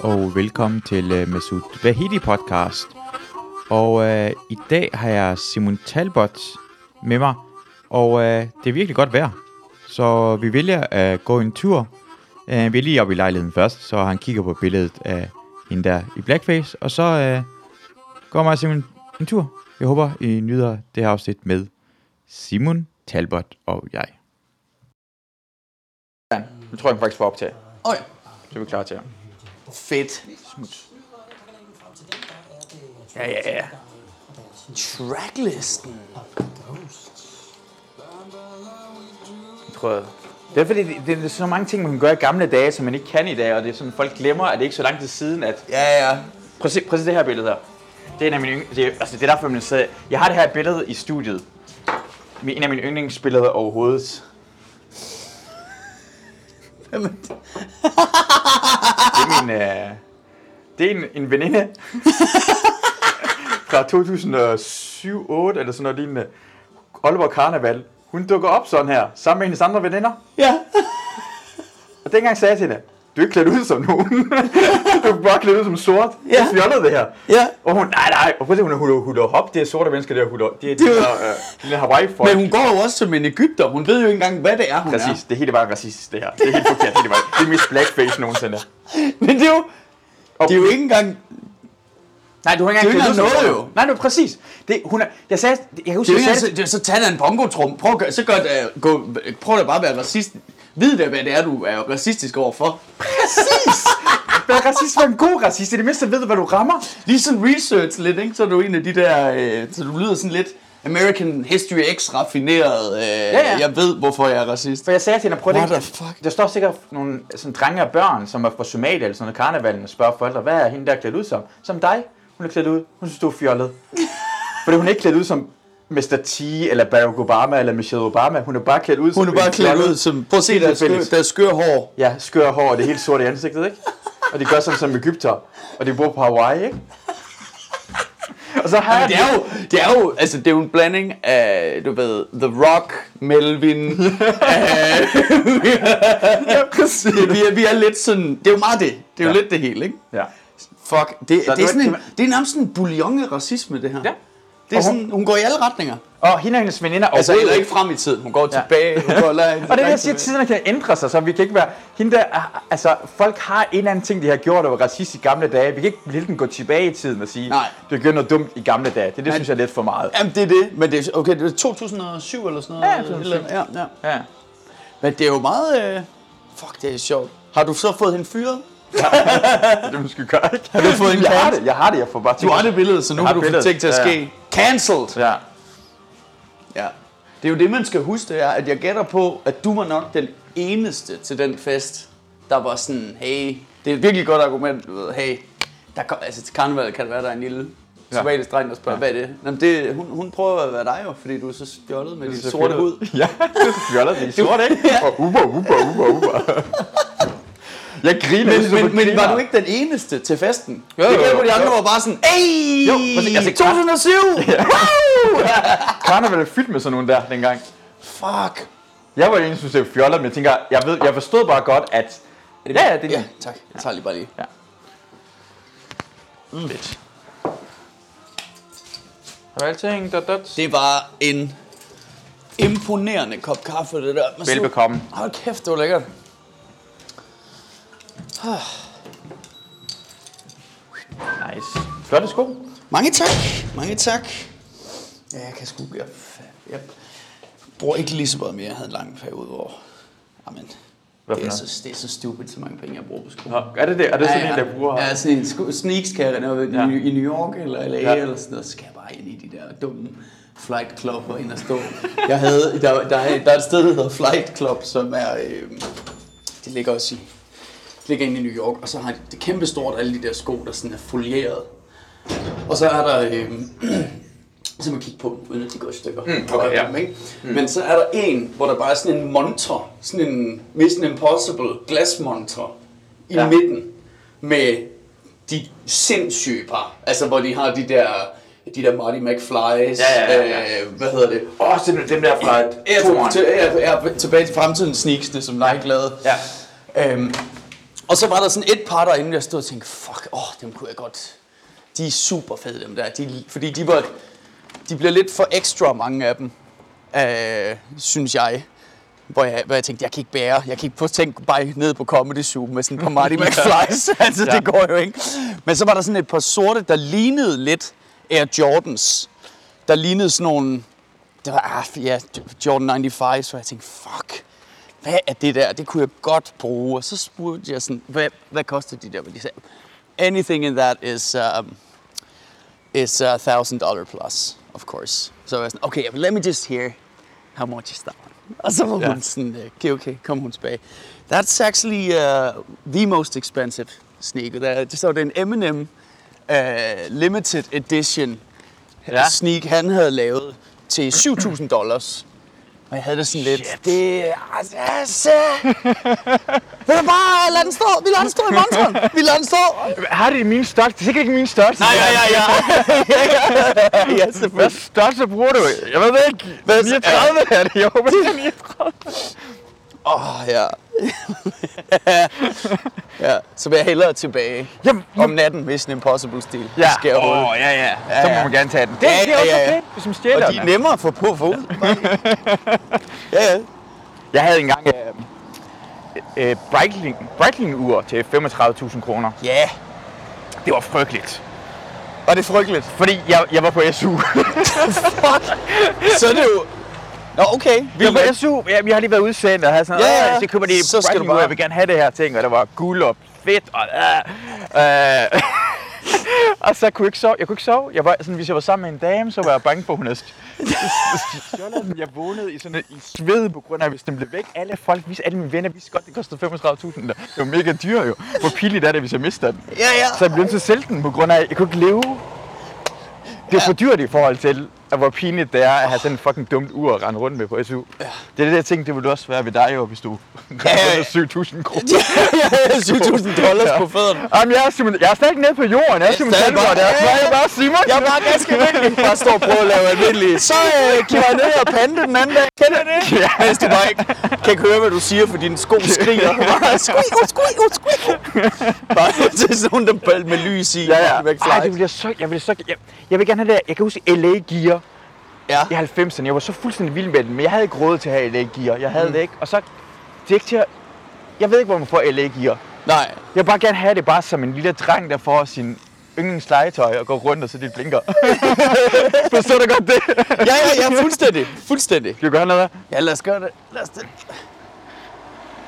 og velkommen til uh, Masoud Vahidi podcast. Og uh, i dag har jeg Simon Talbot med mig, og uh, det er virkelig godt vejr. Så vi vælger at gå en tur. Uh, vi er lige oppe i lejligheden først, så han kigger på billedet af hende der i blackface, og så uh, går mig og Simon en tur. Jeg håber, I nyder det her afsnit med Simon Talbot og jeg. Ja, nu tror jeg faktisk på optag, Okay. så er vi klar til. Fedt. Smut. Ja, ja, ja. Tracklisten. Jeg tror, det er fordi, det, det er så mange ting, man kan gøre i gamle dage, som man ikke kan i dag, og det er sådan, folk glemmer, at det ikke er så lang tid siden, at... Ja, ja. Prøv se, prøv at se det her billede her. Det er en af mine yng... det, er, altså, det er derfor, man sidder... Jeg har det her billede i studiet. En af mine yndlingsbilleder overhovedet. Det er min... Øh, det er en, en veninde fra 2007-8 eller sådan noget lignende. Aalborg Karneval. Hun dukker op sådan her, sammen med hendes andre veninder. Ja. Og dengang sagde jeg til hende, du er ikke klædt ud som nogen. du er bare klædt ud som sort. Ja. Det er fjollet det her. Ja. Og hun, nej, nej, og prøv at se, hun er hula, hula hop, det er sorte mennesker der, hula, det er de Det er- der, øh, de Hawaii folk. Men hun går jo også som en Ægypter. Hun ved jo ikke engang, hvad det er, hun Præcis, det er helt bare racistisk det her. Det er helt forkert, det er bare, det er mest blackface nogensinde. er. Men det er jo, det er jo ikke engang... Nej, du har ikke Det er engang klædt noget, jo. Nej, nu præcis. Det, hun er, jeg sagde, jeg kan huske, Det er jeg sagde, så, så tag da en bongotrum. Prøv, at gøre- så gør det, gå, prøv da bare at være racist. Vid da, hvad det er, du er racistisk overfor. præcis. Vær racist, vær en god racist. Det er det mindste, ved du, hvad du rammer. Lige sådan research lidt, ikke? Så er du en af de der... Øh, så du lyder sådan lidt American History X raffineret. Øh, ja, ja. Jeg ved, hvorfor jeg er racist. For jeg sagde til hende, prøv fuck? Der står sikkert nogle sådan, drenge og børn, som er fra Somalia eller sådan noget karnevalen, og spørger forældre, hvad er hende der klædt ud som? Som dig. Hun er klædt ud. Hun synes, du er fjollet. Fordi hun er ikke klædt ud som Mr. T, eller Barack Obama, eller Michelle Obama. Hun er bare klædt ud som Hun er bare klædt ud som... Prøv at se, Helt der er skør, hår. Ja, skør hår, og det er helt sort i ansigtet, ikke? Og de gør sådan som Ægypter. Og de bor på Hawaii, ikke? Og så har Det er jo, det er jo, altså det er jo en blanding af, du ved, The Rock, Melvin. af, ja, præcis. det, vi, er, vi er lidt sådan, det er jo meget det. Det er jo Ja. lidt det hele, ikke? Ja. Fuck, det, Så det, er sådan en, det- er nærmest sådan en bouillon racisme, det her. Ja. Det er Og hun- sådan, hun går i alle retninger. Og hende og hendes veninder Altså, overhovedet eller ikke frem i tiden. Hun går tilbage. Hun går langt, Og det er det, jeg siger, tilbage. tiderne kan ændre sig, så vi kan ikke være... Hende der, altså, folk har en eller anden ting, de har gjort, der var racist i gamle dage. Vi kan ikke hele tiden gå tilbage i tiden og sige, Nej. det gjorde noget dumt i gamle dage. Det, det synes jeg er lidt for meget. Jamen, det er det. Men det er, okay, det er 2007 eller sådan noget. Ja, 2007. Eller- Ja, ja. Ja. Men det er jo meget... Øh... Fuck, det er sjovt. Har du så fået hende fyret? Det er det måske gøre, ikke? Har du fået en jeg har det, jeg har det, jeg får bare Du har det billede, så nu har kan du få billedet. ting til at Ja, ja. ske. Cancelled! Ja. Ja. Det er jo det, man skal huske, det er, at jeg gætter på, at du var nok den eneste til den fest, der var sådan, hey, det er et virkelig godt argument, du ved, hey, der kom, altså til karneval kan det være, der er en lille Ja. somalisk dreng, der spørger, hvad er det? Jamen, det hun, hun prøver at være dig jo, fordi du er så stjålet med din sorte fjollet. hud. Ja, det er så fjollet, de er sorte, ikke? Ja. Og uber, uber, uber, uber. Jeg griner. Men, men, men var du ikke den eneste til festen? Jo, jo, det gælder, jo, de andre jo. var bare sådan, hey, Jo, præcis. Altså, 2007! Karneval er fyldt med sådan nogle der dengang. Fuck. Jeg var egentlig synes, det var fjollet, men jeg tænker, jeg, ved, jeg forstod bare godt, at... Ja, ja, det er Ja, tak. Jeg tager lige bare lige. Ja. Mm. Fedt. Har alting, dot, dot? Det var en imponerende kop kaffe, det der. Velbekomme. Hold kæft, det var lækkert. Nice. Flotte sko. Mange tak. Mange tak. Ja, jeg kan sgu... Jeg, jeg bruger ikke lige så meget mere. Jeg havde en lang periode, hvor... Hvad det er, så, det er så stupid, så mange penge, jeg bruger på sko. Nå, er det det? Er det sådan en, der bruger? Ja, sådan en sko- sneaks kan jeg Ja. ja. i, New York eller LA Ja. ja. eller sådan noget, så skal jeg bare ind i de der dumme flight club og ind og stå. Jeg havde, der, der, er, der er et sted, der hedder Flight Club, som er, øh, det ligger også i, ligger inde i New York, og så har de, det kæmpe stort, alle de der sko, der sådan er folieret. Og så er der, øh, så man kigge på dem, uden at de går i stykker. Mm, okay, ja. Dem, ikke? Men så er der en, hvor der bare er sådan en montre, sådan en Mission Impossible glasmontre i Ja. ja. midten, med de sindssyge par. Altså, hvor de har de der, de der Marty McFly's, Ja, ja, ja, ja. Øh, hvad hedder det? Åh, oh, simpelthen dem der fra Ja, toeren. til, ja, ja, tilbage til fremtiden sneaksene, som Nike lavede. Ja. Øhm, Og så var der sådan et par derinde, jeg stod og tænkte, fuck, åh, dem kunne jeg godt. De er super fede, dem der. De, fordi de, var, de bliver lidt for ekstra, mange af dem, øh, synes jeg. Hvor jeg, hvor jeg tænkte, jeg kan ikke bære, jeg kan ikke på tænke bare ned på Comedy Zoo med sådan par Marty McFlys. altså, Ja. det går jo ikke. Men så var der sådan et par sorte, der lignede lidt Air Jordans. Der lignede sådan nogle, det var, ah, ja, Jordan 95, så jeg tænkte, fuck, hvad er det der? Det kunne jeg godt bruge. Og så spurgte jeg sådan, hvad, hvad koster de der? Og de sagde, anything in that is, um, is a thousand dollar plus, of course. Så jeg var sådan, okay, let me just hear how much is that one? Og så var hun sådan, øh, okay, okay, kom hun tilbage. That's actually uh, the most expensive sneaker. Der, så det er en M&M uh, limited edition ja. sneak, han havde lavet til 7.000 dollars. Og jeg havde det sådan lidt, Shit. det er altså... Vil du bare lade den stå? Vi lader den stå i montren. Vi lader den stå. Har det i min størrelse? Det er sikkert ikke min størrelse. Nej, ja, ja, ja. ja, ja, Hvad selvfølgelig. størrelse bruger du? Jeg ved det ikke. Hvad- 39 er det. Jeg håber, det er 39. Åh, oh, ja. ja. Så vil jeg hellere tilbage Jamen, om natten, Mission Impossible-stil. Ja, åh, hul. ja, ja. Ja, Så må ja. man gerne tage den. Det, Ja, det er også ja, ja. okay, hvis man stjæler Og de er nemmere at få på for ud. ja, ja. Jeg havde engang øh, øh, Breitling, Breitling-ur til 35.000 kroner. Ja, Det var frygteligt. var det frygteligt. Fordi jeg, jeg var på SU. Så er det jo... Nå, okay. jeg Vildt nok. SU. Ja, vi har lige været udsendt og havde sådan, Ja, ja, ja. ja. så køber de Så skal du bare- jeg vil gerne have det her ting, og der var guld og fedt. Og, øh, øh, og så kunne jeg ikke sove. Jeg kunne ikke sove. Jeg var, sådan, hvis jeg var sammen med en dame, så var jeg bange for, at hun havde. Jeg vågnede i, sådan, et- i sved på grund af, hvis den blev væk. Alle folk, vidste, alle mine venner vidste godt, det kostede 35.000. Det var mega dyr jo. Hvor pinligt er det, hvis jeg mister den? Ja, ja. Så jeg blev nødt til at sælge den på grund af, at jeg kunne ikke leve. Det er for dyrt i forhold til, at hvor pinligt det er at have sådan en fucking dumt ur at rende rundt med på SU. Ja. Det er det, jeg tænkte, det ville også være ved dig jo, hvis du Ja, ja. ja, 7.000 kroner. 7.000 dollars Ja. på fødderne. Jamen, jeg er, Simon, jeg er stadig ikke nede på jorden. Jeg er Simon Talbot. bare- Jeg Ja, er ja. bare Simon. Jeg er bare ganske almindelig. Bare står og prøver at lave almindelige. Så øh, kan jeg ned og pande den anden dag. Kender det? Ja. Mens du bare ikke kan ikke høre, hvad du siger, for dine sko skriger. Bare squeak, oh, squeak, oh, squeak. Bare til sådan nogle, der med lys i. Ja, ja. Ej, det jeg så... Jeg vil, så jeg, jeg vil gerne have det. Jeg kan huske LA Gear Ja. i 90'erne. Jeg var så fuldstændig vild med den, men jeg havde ikke råd til at have LA Gear. Jeg havde mm. det ikke. Og så... Det er ikke til at... Jeg ved ikke, hvor man får LA Gear. Nej. Jeg vil bare gerne have det bare som en lille dreng, der får sin yndlingslegetøj og går rundt, og så det blinker. Forstår du godt det? Ja, ja, ja, fuldstændig. Fuldstændig. Skal vi gøre noget? Ja, lad os gøre det. Lad os det.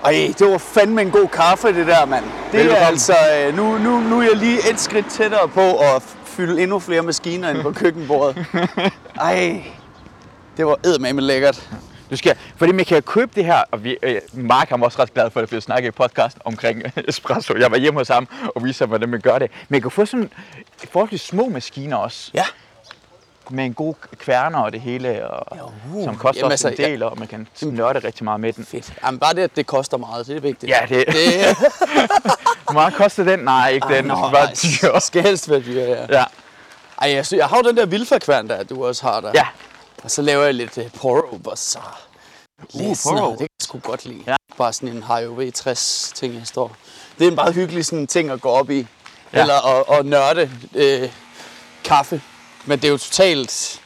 Ej, det var fandme en god kaffe, det der, mand. Det er Velbekomme. altså... øh, Nu, nu, nu er jeg lige et skridt tættere på at fylde endnu flere maskiner ind på køkkenbordet. Ej, det var eddermame lækkert. Du skal, fordi man kan købe det her, og vi, øh, Mark han var også ret glad for, at vi snakke i podcast omkring espresso. Jeg var hjemme hos ham og viste ham, hvordan man gør det. Men jeg kan få sådan forholdsvis små maskiner også, Ja. med en god kværner og det hele, og, uh, som koster jamen også en altså, ja. del, og man kan nørde rigtig meget med den. Fedt. Jamen, bare det, at det koster meget, det er vigtigt. Ja, det, Det, hvor meget koster den? Nej, ikke den. Nå, den skal bare nej, skal helst være dyr, ja. Ja. Ej, jeg, jeg har jo den der vildfærkværn der, du også har der. ja. Og så laver jeg lidt uh, poro bazaar. Uh, Poro. det kan jeg sgu godt lide. Ja. Bare sådan en HIOV 60 ting, jeg står. Det er en meget hyggelig sådan ting at gå op i. Ja. Eller at, at nørde øh, kaffe. Men det er jo totalt...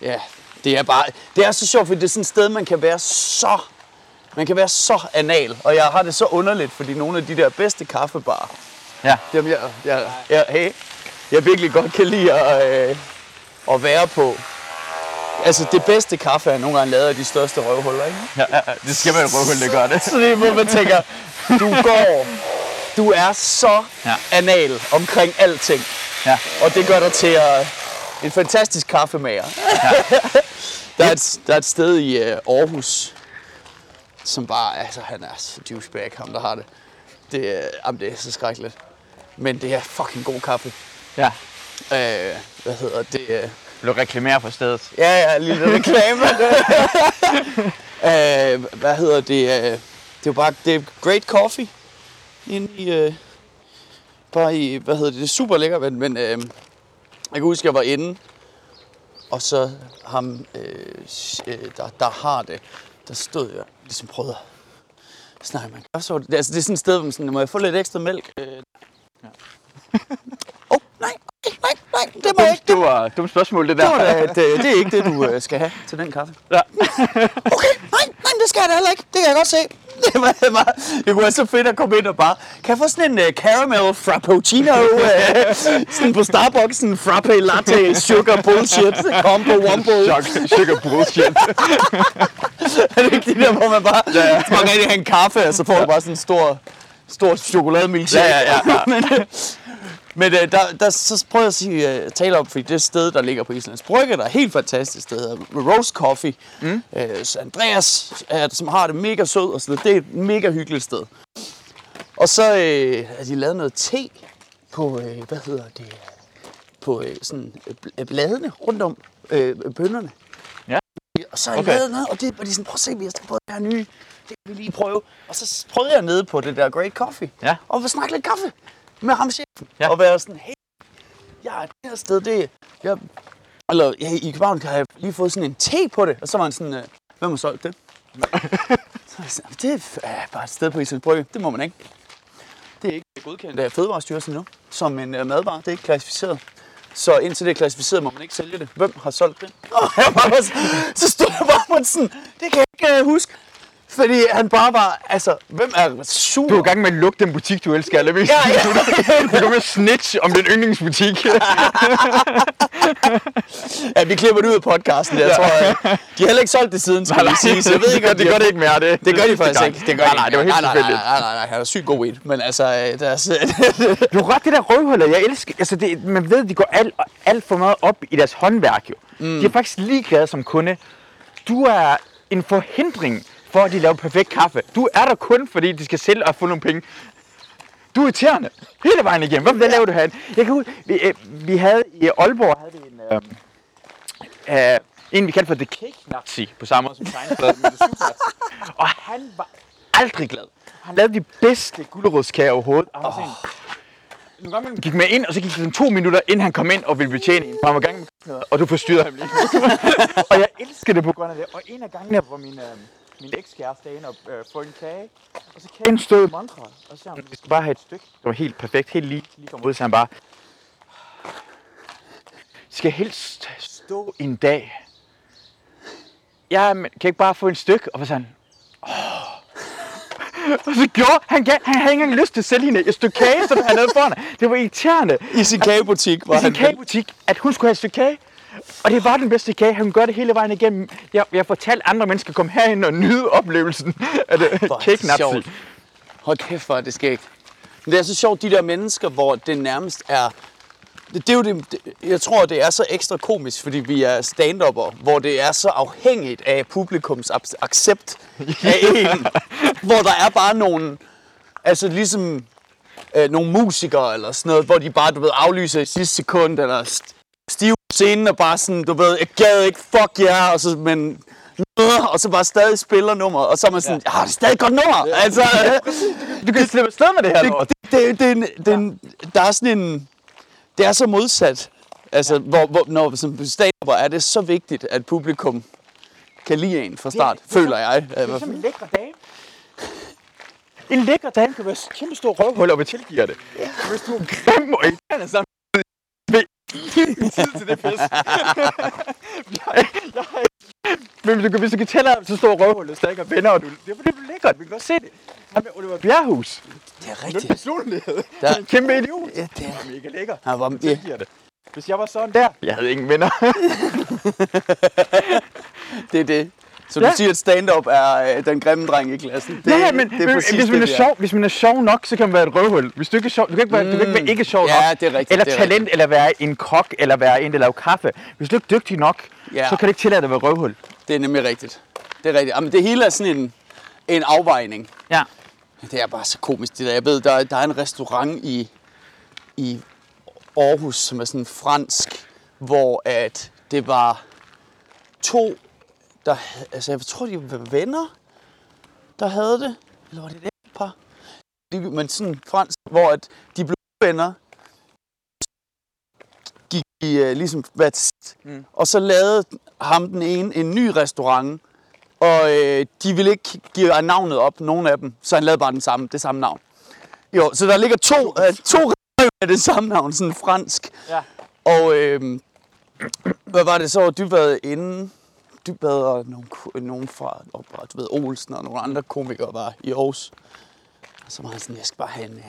Ja, det er bare... Det er så sjovt, fordi det er sådan et sted, man kan være så... Man kan være så anal. Og jeg har det så underligt, fordi nogle af de der bedste kaffebarer, Ja. dem jeg, jeg, jeg, hey, jeg virkelig godt kan lide at, øh, at være på. Altså det bedste kaffe er nogle gange lavet af de største røvhuller, ikke? Ja, ja, ja. det skal man jo prøve, det gør det. Så det er, hvor man tænker, du går, du er så Ja. anal omkring alting. Ja. Og det gør dig til uh, en fantastisk kaffemager. der, er et, der er et sted i uh, Aarhus, som bare, altså han er så douchebag, ham der har det. Det, er- jamen, det er så skrækkeligt. Men det er fucking god kaffe. Ja. Øh, hvad hedder det? øh, Vil du reklamere for stedet? Ja, ja, lille reklame. øh, hvad hedder det? Øh, det er jo bare det er great coffee. Inde i, øh, bare i, hvad hedder det? Det er super lækkert, men, men øh, jeg kan huske, jeg var inde, og så ham, øh, øh, der, der har det, der stod jeg, ligesom prøvede at man kaffesort. Det, altså, det er sådan et sted, hvor man sådan, må jeg få lidt ekstra mælk? Øh, ja. nej, nej, det må jeg ikke. Det var dumt spørgsmål, det Det, der. var da, det, det er ikke det, du øh, skal have til den kaffe. Ja. Okay, nej, nej, det skal jeg da heller ikke. Det kan jeg godt se. Det, var, det, var, det kunne være så fedt at komme ind og bare, kan jeg få sådan en uh, caramel frappuccino, uh, sådan på Starbucks, sådan frappe latte, sugar bullshit, combo wombo. Sugar, sugar bullshit. Er det ikke det der, hvor man bare, ja, ja. man kan rigtig have en kaffe, og så får du bare sådan en stor, stor chokolademilkshake. Ja, ja, ja, ja. Men øh, der, der, så prøver jeg at sige, uh, tale om, fordi det sted, der ligger på Islands Brygge, der er helt fantastisk sted, hedder Rose Coffee. Mm. Øh, Andreas, øh, som har det mega sød, og så det er et mega hyggeligt sted. Og så øh, har de lavet noget te på, øh, hvad hedder det, på øh, sådan øh, bl- bladene rundt om øh, bønderne. Ja. Og så har de Okay. lavet noget, og det var de sådan, prøv at se, vi har prøvet det her nye. Det kan vi lige prøve. Og så prøvede jeg nede på det der Great Coffee. Ja. Og vi snakke lidt kaffe med ham chefen. Ja. Og være sådan, hey, ja, det her sted, det jeg, eller ja, i København har jeg lige fået sådan en te på det. Og så var han sådan, øh, hvem har solgt det? så var jeg sådan, det er bare et sted på Islands Brygge. Det må man ikke. Det er ikke godkendt af Fødevarestyrelsen nu, som en uh, madvare. Det er ikke klassificeret. Så indtil det er klassificeret, må man ikke sælge det. Hvem har solgt det? Og jeg bare, så, stod jeg bare sådan, det kan jeg ikke uh, huske. Fordi han bare var, altså, hvem er sur? Du er i gang med at lukke den butik, du elsker allermest. Ja, ja. Du kommer med snitch om din yndlingsbutik. Ja, vi klipper det ud af podcasten der, tror jeg. De har heller ikke solgt det siden, skal jeg sige. Så jeg ved ikke, om det gør det ikke mere. Det, Det gør de faktisk ikke. Det gør nej, nej, det var helt nej, nej, tilfældigt. Nej, nej, nej, nej, han er sygt god weed. Men altså, øh, deres, Du har ret, det der røvhuller, jeg elsker, altså det, man ved, de går alt, alt for meget op i deres håndværk jo. Mm. De er faktisk ligeglade som kunde. Du er en forhindring for, at de laver perfekt kaffe. Du er der kun, fordi de skal sælge og få nogle penge. Du er irriterende. Hele vejen igennem. Hvad, hvad laver du her? Jeg kan huske, vi, øh, vi havde i Aalborg, havde vi en, øh, øh, en vi kaldte for The Cake Nazi, på samme måde som tegnebladet med. Og han var aldrig glad. Han lavede de bedste gulerodskager overhovedet. Og var sådan, gik med ind, og så gik det sådan to minutter, inden han kom ind og ville betjene en. Han var gang med og du forstyrrede ham lige. og jeg elsker det på grund af det. Og en af gangene, hvor min, øh, min ekskæreste inde og øh, får en kage, og så kagen stod i montret, og så han, vi skal bare have et stykke. Det var helt perfekt, helt lige, lige kom ud, så han bare, "Det skal helst stå en dag. Ja, men kan jeg ikke bare få et stykke? Og så han, og så gjorde han, gav, han havde ikke engang lyst til at sælge hende et stykke kage, som han havde foran. Det var irriterende I sin kagebutik var i sin han... kagebutik, at hun skulle have et stykke kage. Og det var den bedste kage. Han gør det hele vejen igennem. Jeg, jeg har fortalt andre mennesker at komme herind og nyde oplevelsen af det sjovt. Hold kæft, hvor er det skægt. Men det er så sjovt, de der mennesker, hvor det nærmest er... Det, det er jo det, det, jeg tror, det er så ekstra komisk, fordi vi er stand hvor det er så afhængigt af publikums accept af en. hvor der er bare nogle, altså ligesom øh, nogle musikere eller sådan noget, hvor de bare, du ved, aflyser i sidste sekund, eller st- stive på scenen og bare sådan, du ved, jeg gad ikke, fuck ja, yeah, og så, men og så bare stadig spiller nummer, og så er man sådan, ja, det er stadig et godt nummer. Ja. Altså, Du kan slippe afsted med det her. det, lort. det, det, det, er det, er en- der er sådan en, det er så modsat. Altså, hvor, hvor, når som stand er det så vigtigt, at publikum kan lide en fra start, Det- det er føler jeg. Det er som en lækker dame. En lækker dame kan være kæmpe stor røvhul, og vi tilgiver det. Hvis du er grim og irriterende ingen tid til det fest. jeg, jeg, men du kan, hvis du kan tælle så stor røvhul, og stadig er venner, og du, det er det er lækkert, vi kan godt se det. Han med Oliver Bjerghus. Det er Det er rigtigt. personlighed. Der- Der. En kæmpe idiot. Ja, det er, Det er mega lækker. han var, Jeg ja, det. Hvis jeg var sådan der, jeg havde ingen venner. det er det. Så Ja. du siger, at stand-up er øh, den grimme dreng i klassen. Det, ja, ja, men, det er præcis hvis, man er det, sjov, hvis man er sjov nok, så kan man være et røvhul. Hvis du ikke er sjov, du kan ikke være, du kan ikke være ikke sjov Mm. Ja, nok. det er rigtigt, Eller det er talent, eller være en kok, eller være en, der laver kaffe. Hvis du ikke er dygtig nok, Ja. så kan du ikke tillade dig at være røvhul. Det er nemlig rigtigt. Det er rigtigt. Jamen, det hele er sådan en, en afvejning. Ja. Det er bare så komisk, det der. Jeg ved, der, der er en restaurant i, i Aarhus, som er sådan fransk, hvor at det var to, der, altså jeg tror, de var venner, der havde det. Eller var det et par? De- Men sådan fransk, hvor at de blev venner, gik de uh, ligesom hver til sit. Mm. Og så lavede ham den ene en ny restaurant, Og øh, de ville ikke give navnet op, nogen af dem, så han lavede bare den samme, det samme navn. Jo, så der ligger to, øh, to med det samme navn, sådan fransk. Ja. Og øh, hvad var det så? Dybvad inden Dybvad og nogle, nogen fra opret, du ved, Olsen og nogle andre komikere var i Aarhus. Og så var han sådan, jeg skal bare have en øh,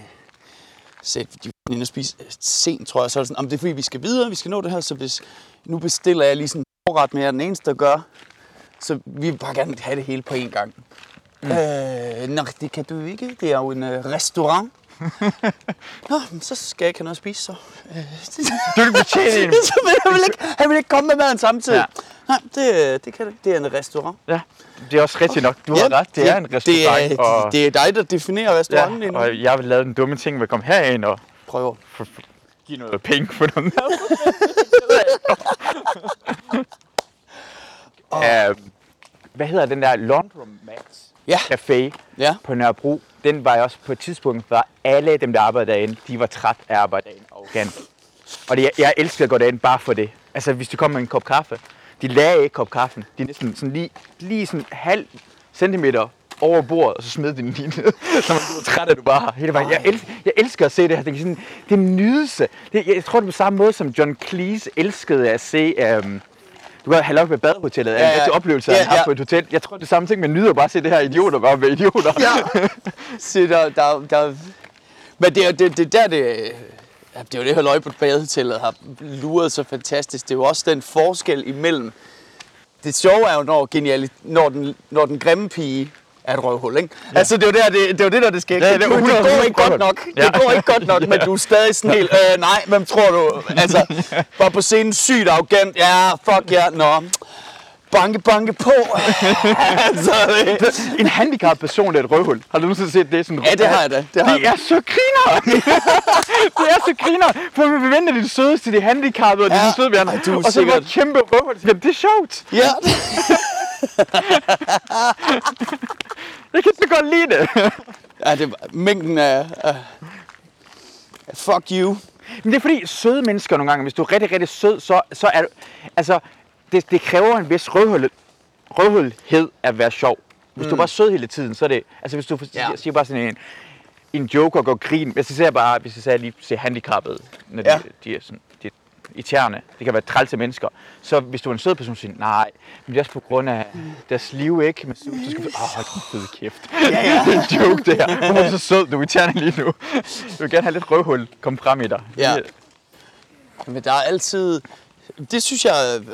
sæt, de var inde og spise øh, sent, tror jeg. Så er det sådan, "Jamen, det er fordi, vi skal videre, vi skal nå det her, så hvis, nu bestiller jeg lige sådan en forret med, jeg er den eneste, der gør. Så vi vil bare gerne have det hele på én gang. Mm. Øh, nå, det kan du ikke. Det er jo en øh, restaurant. Nå, men så skal jeg ikke have noget at spise, så. Øh, Du kan betjene en. så vil han, vil ikke, han vil ikke komme med maden samtidig. Ja. Ja. Nej, det, det, kan, det- det er en restaurant. Ja, det er også rigtigt nok. Du har ret, det er en restaurant. Det er, og, det er dig, der definerer restauranten ja, og jeg vil lave den dumme ting ved at komme herind og Prøv. f- f- give noget penge for noget mad. uh, hvad hedder den der Laundromats Ja. Café Ja. på Nørrebro? Den var jeg også på et tidspunkt, var alle dem, der arbejdede derinde, de var træt af at arbejde derinde. Og, og det, jeg, jeg elsker at gå derind bare for det. Altså, hvis du kom med en kop kaffe, de lagde ikke kop kaffen. De er næsten sådan lige, lige sådan halv centimeter over bordet, og så smed de den lige ned, så man blev træt, at du bare hele vejen. Jeg elsker, jeg elsker at se det her. Det er, sådan, det er en nydelse. Det, jeg tror, det er på samme måde, som John Cleese elskede at se... øhm, du kan have op med badehotellet, ja, Ja, en oplevelse, Ja, har ja. på et hotel. Jeg tror, det er samme ting, men nyder bare at se det her idioter bare være idioter. Ja. Så der, der, der, men det er, det, det er der, det, det er jo det her løg på badehotellet har luret så fantastisk. Det er jo også den forskel imellem. Det sjove er jo, når, geniali, når, den, når den grimme pige er et røvhul, ikke? Ja. Altså, det er jo der, det, det, er jo det, der det sker. Ja, det, det det, det, 100 går ikke godt nok. Ja. Det går ikke godt nok, men du er stadig sådan helt, øh, nej, hvem tror du? Altså, var på scenen sygt arrogant. Ja, fuck ja, nå. Banke, banke på. altså, det, En handicappet person er et røvhul. Har du nogensinde set det? Sådan, Ja, det har jeg da. Det har de jeg. er så griner. det er så griner. For vi forventer de sødeste, de handicappede, og de Ja. søde du er Og så et kæmpe røvhul. Jamen, det er sjovt. ja. Jeg kan så godt lide det. Ja, det var mængden af... af fuck you. Men det er fordi, søde mennesker nogle gange, hvis du er rigtig, rigtig sød, så, så er du... Altså, det, det kræver en vis røvhul, røvhulhed at være sjov. Hvis mm. du er bare sød hele tiden, så er det... Altså, hvis du Ja. siger bare sådan en, en joke og går grin. Hvis jeg ser bare, hvis jeg ser lige ser handicappede, når de, Ja. de er sådan, er irriterende. Det kan være trælse mennesker. Så hvis du er en sød person, så siger nej, men det er også på grund af deres liv, ikke? Men så, så skal du, åh, hold din fede kæft. Ja, ja. det er en joke, det her. Hvorfor er du så sød? Du er irriterende lige nu. Du vil gerne have lidt røvhul komme frem i dig. Ja. Men der er altid... Det synes jeg... øh,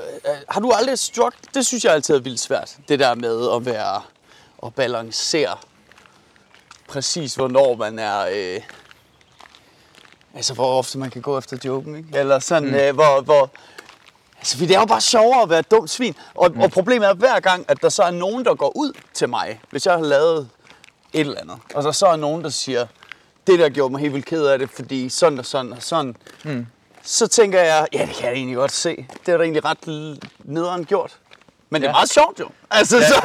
Har du aldrig struck? Det synes jeg altid er vildt svært. Det der med at være... At balancere præcis, hvornår man er... Øh, altså, hvor ofte man kan gå efter joken, ikke? Eller sådan, mm. øh, hvor... hvor Altså, fordi det er jo bare sjovere at være et dumt svin. Og, mm. og problemet er hver gang, at der så er nogen, der går ud til mig, hvis jeg har lavet et eller andet, og der så er nogen, der siger, det der gjorde mig helt vildt ked af det, fordi sådan og sådan og sådan. Mm. Så tænker jeg, ja, det kan jeg egentlig godt se. Det er da egentlig ret nederen gjort. Men det er Ja. meget sjovt jo. Altså, ja. så,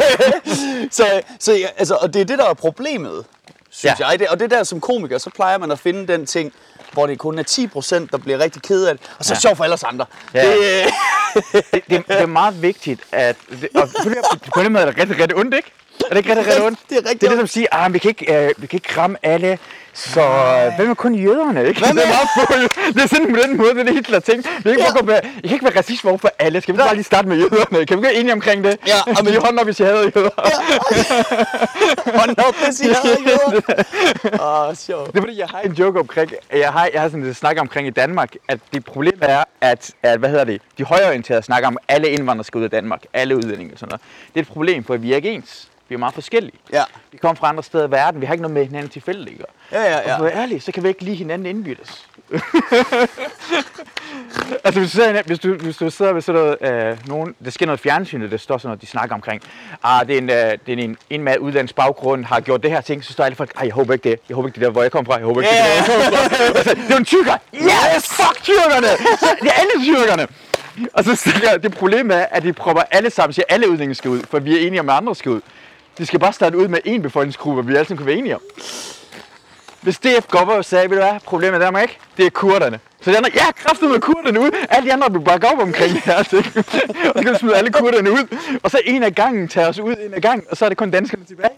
så, så ja, altså, og det er det, der er problemet, synes Ja. jeg. Det, og det der som komiker, så plejer man at finde den ting, hvor det kun er 10 procent, der bliver rigtig ked af det, og så er Ja. sjovt for alle os andre. Ja. Det, det, det, det er meget vigtigt, at... Det, og på den måde- på den måde er det rigtig, rigtig ondt, ikke? Er det ikke rigtig, rigtig ondt? Det er rigtig Det er ligesom at sige, at vi, kan ikke, øh, vi kan ikke ramme alle, så øh, hvem er kun jøderne, ikke? Hvad det er med- meget fuld. Det er sådan på den måde, det er det Hitler tænkte. Vi kan ikke, Ja. være, I kan ikke være racist over for alle. Skal vi bare lige starte med jøderne? Kan vi gå enige omkring det? Ja, og men... hånden op, hvis jeg havde jøder. Ja. Hold op, det siger jeg ikke. Åh, sjovt. Det er fordi, jeg har en joke omkring, jeg har, jeg har sådan en snak omkring i Danmark, at det problem er, at, at hvad hedder det, de højorienterede snakker om, at alle indvandrere skal ud af Danmark, alle udlændinge og sådan noget. Det er et problem, for vi er ikke ens. Vi er meget forskellige. Ja. Vi kommer fra andre steder i verden, vi har ikke noget med hinanden til fælles. ikke? Ja, ja, Og for at ja. være ærlig, så kan vi ikke lide hinanden indbyttes. altså hvis du, sidder, hvis, du, hvis du sidder ved sådan noget, øh, nogen, der sker noget i fjernsynet, der står sådan noget, de snakker omkring, ah, det er en, øh, det er en, en med udlandsk baggrund, har gjort det her ting, så står alle folk, jeg håber ikke det, jeg håber ikke det der, hvor jeg kommer fra, jeg håber ikke Ja, det, der, hvor jeg kommer fra. Altså, det er en tyrker, yes, fuck tyrkerne, det er alle tyrkerne. Og så siger det problem er, at de propper alle sammen, siger alle udlændinge skal ud, for vi er enige om, at andre skal ud. De skal bare starte ud med én befolkningsgruppe, vi alle sammen kan være enige om. Hvis DF går op og sagde, ved du hvad, problemet er Danmark ikke, det er kurderne. Så de andre, ja, kraftet med kurterne ud. Alle de andre vil bakke op omkring det her. Altså, så, og så kan vi smide alle kurterne ud. Og så en af gangen tager os ud, en af gangen. Og så er det kun danskerne tilbage.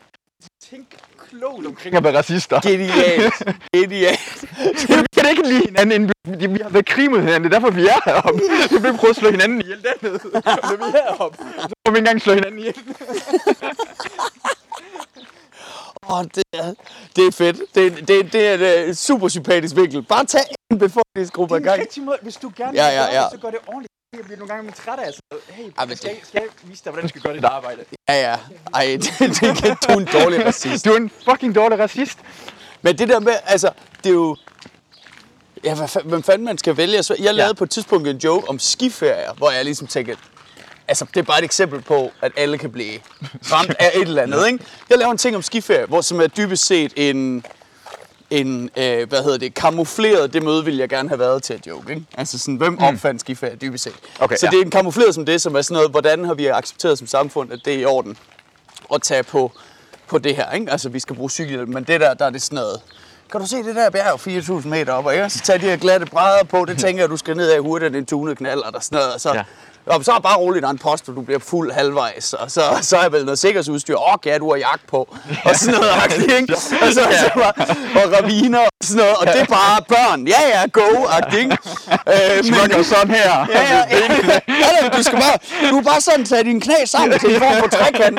Tænk klogt omkring at være racister. Genialt. Genialt. Vi kan ikke lide hinanden, inden vi, vi har været krig mod hinanden. Det er derfor, vi er heroppe. Vi vil prøve at slå hinanden ihjel dernede. Når vi er heroppe, så må vi ikke engang slå hinanden ihjel. Åh, det, er, det er fedt. Det, det, det er et super sympatisk vinkel. Bare tag en befolkningsgruppe ad Det er en gang. rigtig måde, hvis du gerne Ja, vil ja, gøre ja. det, så gør det ordentligt. Jeg bliver nogle gange træt af, altså, hey, men skal, det- skal jeg vise dig, hvordan du skal gøre dit arbejde? Ja, ja. Ej, det, det kan du er en dårlig racist. Du er en fucking dårlig racist. Men det der med, altså, det er jo... Ja, hvad, fa- hvem fanden man skal vælge? Så jeg lavede Ja. på et tidspunkt en joke om skiferier, hvor jeg ligesom tænkte, altså det er bare et eksempel på, at alle kan blive ramt af et eller andet, ikke? Jeg laver en ting om skiferie, hvor som er dybest set en, en øh, hvad hedder det, kamufleret, det møde ville jeg gerne have været til at joke, ikke? Altså sådan, hvem opfandt skiferie dybest set? Okay, så ja. det er en kamufleret som det, som er sådan noget, hvordan har vi accepteret som samfund, at det er i orden at tage på, på det her, ikke? Altså vi skal bruge cykelhjelm, men det der, der er det sådan noget, kan du se det der bjerg 4.000 meter op, og ikke? så tager de her glatte brædder på, det tænker jeg, du skal ned af hurtigt, en tunet knald, og der sådan noget, og så, Ja. og så er bare roligt, der er en post, og du bliver fuld halvvejs, og så, så er vel noget sikkerhedsudstyr, åh, ja, du har jagt på, og sådan noget, agtigt, ikke? Og, så, så bare, og raviner, og sådan noget, og det er bare børn, ja, ja, go, agtigt, ikke? Øh, Men gør sådan her. Ja, ja, ja. ja, du skal bare, du kan bare sådan tage dine knæ sammen til en form for trekant,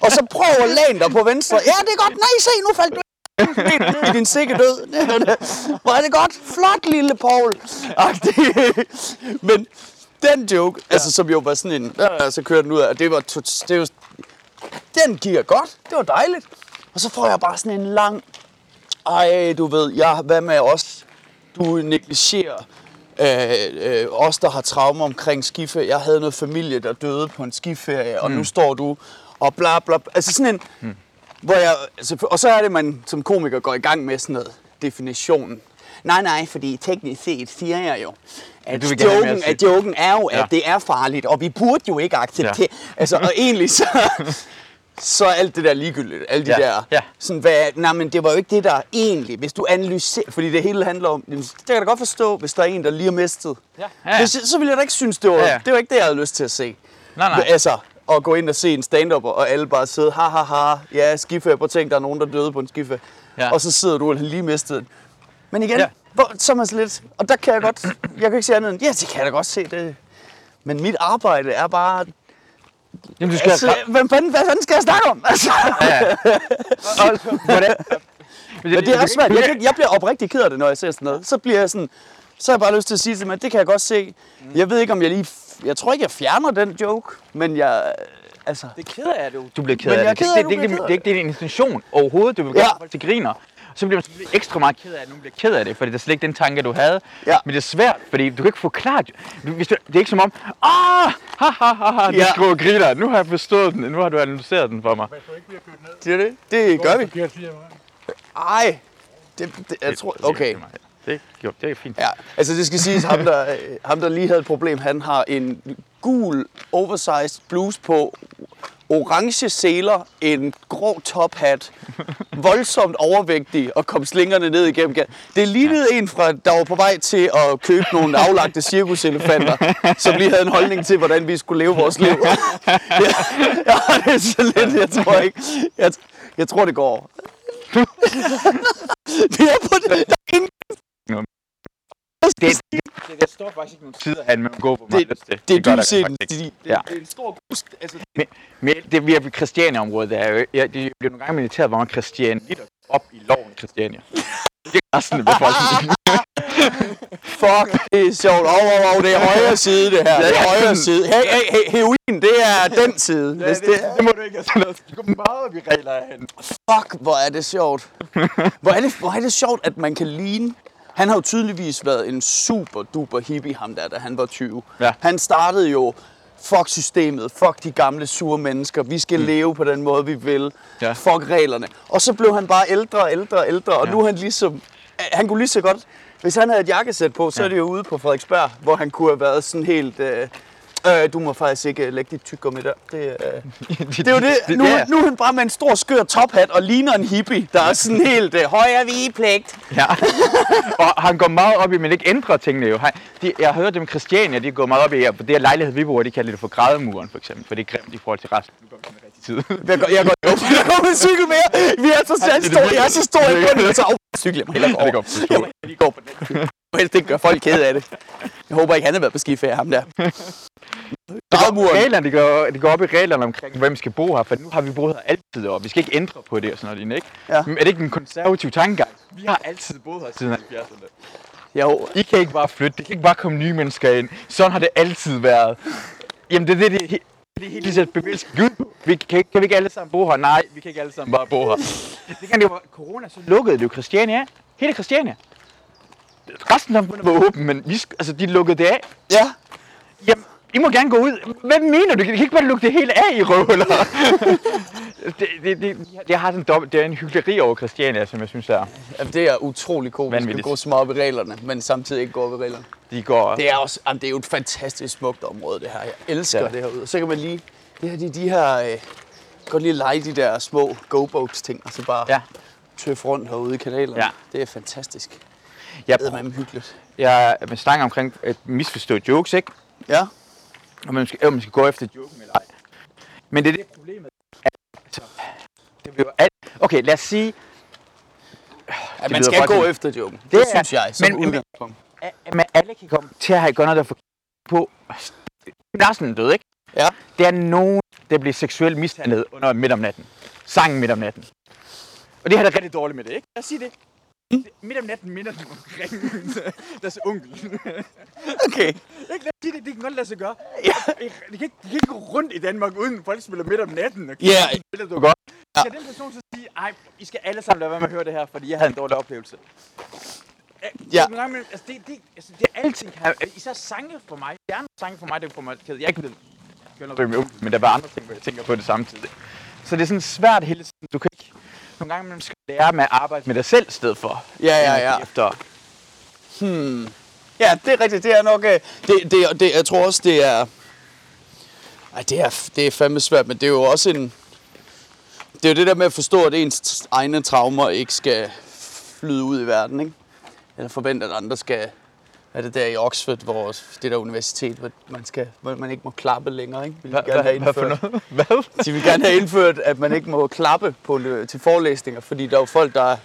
og så prøv at læne dig på venstre. Ja, det er godt. Nej, se, nu faldt du ned i din sikke død. Hvor er det godt. Flot, lille Paul. Men den joke, ja. altså som jo var sådan en, ja, så kørte den ud af, det var, det var, den giver godt. Det var dejligt. Og så får jeg bare sådan en lang, ej, du ved, jeg, hvad med os? Du negligerer øh, øh, os, der har traumer omkring skiferie. Jeg havde noget familie, der døde på en skiferie, og Mm. nu står du og bla bla. Altså sådan en, hvor jeg, altså, og så er det, man som komiker går i gang med sådan noget definition. Nej, nej, fordi teknisk set siger jeg jo, at du joken, at joken er jo, at Ja. det er farligt, og vi burde jo ikke acceptere. Altså, og egentlig så, så er alt det der ligegyldigt. Alle de Ja, der, ja. sådan, hvad, nej, men det var jo ikke det, der egentlig, hvis du analyserer, fordi det hele handler om, det kan jeg da godt forstå, hvis der er en, der lige har mistet. Ja. Ja, ja. Så, så ville jeg da ikke synes, det var, Ja, ja. det var ikke det, jeg havde lyst til at se. Nej, nej. Altså, at gå ind og se en stand-up, og alle bare sidder, ha ha ha, ja, skiferie, at tænke, der er nogen, der døde på en skiferie. Ja. Og så sidder du og har lige mistet den. Men igen, Ja. ja. hvor, så er man lidt, og der kan jeg godt, jeg kan ikke se andet end, ja, det kan jeg da godt se, det. Men mit arbejde er bare, Jamen, du skal altså, hvem fanden, hvad fanden skal jeg snakke om? Altså, Og, hvordan? men det er også svært. Jeg, jeg bliver oprigtig ked af det, når jeg ser sådan noget. Så bliver jeg sådan, så har jeg bare lyst til at sige til mig, det kan jeg godt se. Jeg ved ikke, om jeg lige, jeg tror ikke, jeg fjerner den joke, men jeg, altså, Det er ked af, at du, du bliver ked Men af jeg er det. ked af, det, du det, det, bliver det, det, det, det er din intention overhovedet. Du vil Ja. gøre folk til griner. Så bliver man ekstra meget ked af, at nogen bliver ked af det, fordi det er slet ikke den tanke, du havde. Ja. Men det er svært, fordi du kan ikke forklare det. Du- Hvis du, det er ikke som om, ah, ha, ha, ha, ha, du Ja. og griner. Nu har jeg forstået den. Nu har du analyseret den for mig. det er det. Det gør vi. Ej, det, det, jeg tror, okay. Det, jo, det er fint. Ja, altså det skal siges, ham der, øh, ham der lige havde et problem, han har en gul oversized bluse på, orange seler, en grå tophat, voldsomt overvægtig og kom slingerne ned igennem. gaden. Det lignede en, fra, der var på vej til at købe nogle aflagte cirkuselefanter, som lige havde en holdning til, hvordan vi skulle leve vores liv. ja, ja, det er så lidt, jeg tror ikke. Jeg, jeg tror, det går. det er på det. Der er ingen det, det står faktisk ikke nogen tider, han man gå på mig. det, det er set faktisk en ikke. sti. Ja. Det er en stor gust. Altså, Men, men det vi er ved Christiania-området, der er jo, jeg, det bliver nogle gange militæret, hvor man Christianitter op i loven Christiania. Det er resten af befolkningen. fuck, det er sjovt. Oh, oh, oh, det er højre side, det her. Det er højre side. Hey, hey, hey, heroin, det er den side. Hvis det, det, må du ikke have sådan noget. Det går meget op i regler hende. fuck, hvor er det sjovt. Hvor er det, hvor er det sjovt, at man kan ligne... Han har jo tydeligvis været en super duper hippie, ham der, da han var 20. Ja. Han startede jo, fuck systemet, fuck de gamle sure mennesker, vi skal mm. leve på den måde, vi vil, Ja. fuck reglerne. Og så blev han bare ældre og ældre og ældre, og ja. nu er han ligesom, han kunne lige så godt, hvis han havde et jakkesæt på, så ja. er det jo ude på Frederiksberg, hvor han kunne have været sådan helt, øh, Øh, du må faktisk ikke øh, lægge dit tyggegummi der. Det, øh, det er jo det. Nu, nu er han bare med en stor skør tophat og ligner en hippie, der er sådan helt øh, højere vigepligt. Ja. og han går meget op i, men ikke ændrer tingene jo. Han, de, jeg har hørt dem Christiania, de går meget op i, at det her lejlighed, vi bor de kalder det for grædemuren, for eksempel. For det er grimt i forhold til resten. Går med tid. Jeg går, jeg går, jeg går med cykel mere. Vi er så store. Jeg er så stor i bunden, så oh, cykler jeg mig Ja, det går over. skole. Jeg må lige gå på den. Jeg helst ikke gøre folk ked af det. Jeg håber ikke, han har været på skiferie, ham der. Grædmuren. Reglerne, de går, de går op i reglerne omkring, hvem skal bo her, for nu har vi boet her altid, og vi skal ikke ændre på det og sådan noget, ikke? Ja. Men er det ikke en konservativ tankegang? Vi har altid boet her siden 70'erne. Jo, I kan ikke bare flytte, det kan ikke bare komme nye mennesker ind. Sådan har det altid været. Jamen det er det, det, det, er helt ligesom bevægelse Gud. Vi kan, kan vi ikke alle sammen bo her? Nej, vi kan ikke alle sammen bare bo her. Det kan det var corona, så lukkede det jo Christiania. Hele Christiania. Resten af samfundet var åben, men vi, altså, de lukkede det af. ja. Jamen, I må gerne gå ud. Hvad mener du? I kan ikke bare lukke det hele af i røvhuller. det, det, det, det, har sådan dobbelt, det er en hyggeleri over Christiania, som jeg synes er. Jamen, det er utrolig komisk Vanvittigt. gå så meget op i reglerne, men samtidig ikke gå op i reglerne. De går... Det er, også, jamen, det er jo et fantastisk smukt område, det her. Jeg elsker Ja. det herude. Så kan man lige... Det her, de, de her... Øh, godt lige lege de der små go-boats ting, og så bare Ja. tøffe rundt herude i kanalerne. Ja. Det er fantastisk. Jeg, Det er med hyggeligt. jeg, man snakker omkring et misforstået jokes, ikke? Ja. Og man skal, øh, man skal gå efter joken eller ej. Men det er det problemet. At, altså, det bliver alt... Okay, lad os sige... At man skal gå efter joken. Det, Det er- synes jeg, som men- men- udgangspunkt. man alle kan komme til at have godt noget, på... Larsen er død, ikke? Ja. Det er nogen, der bliver seksuelt mishandlet under midt om natten. Sangen midt om natten. Og det har det rigtig dårligt med det, ikke? Lad os sige det. Midt om natten minder den omkring deres onkel. Okay. Ikke? Sige det, det kan godt lade sig gøre. Ja. De kan, ikke, de kan ikke gå rundt i Danmark, uden folk spiller midt om natten. Og Ja. spiller du godt. Ja. Skal den person så sige, ej, I skal alle sammen lade være med at høre det her, fordi jeg havde en dårlig oplevelse. Ja. Nogle gange, altså, det, det, altså, det er alting her. Især sange for mig. Gerne sange for mig, det får mig ked. Jeg ikke ved gøre noget med men der er bare andre ting, hvor jeg tænker på det samtidig. Så det er sådan svært hele tiden. Du kan ikke... Nogle gange man skal lære med at arbejde med dig selv i stedet for. Ja, ja, ja. Efter. Hmm. Ja, det er rigtigt. Det er nok... øh, Det, det, det, jeg tror også, det er... Ej, det er, det er fandme svært, men det er jo også en... Det er jo det der med at forstå, at ens egne traumer ikke skal flyde ud i verden, ikke? Eller forvente, at andre skal... Hvad er det der i Oxford, hvor det der universitet, hvor man, skal, hvor man ikke må klappe længere, ikke? Vil de gerne have hvad indført. noget? Hvad? De vil gerne have indført, at man ikke må klappe på, til forelæsninger, fordi der er jo folk, der er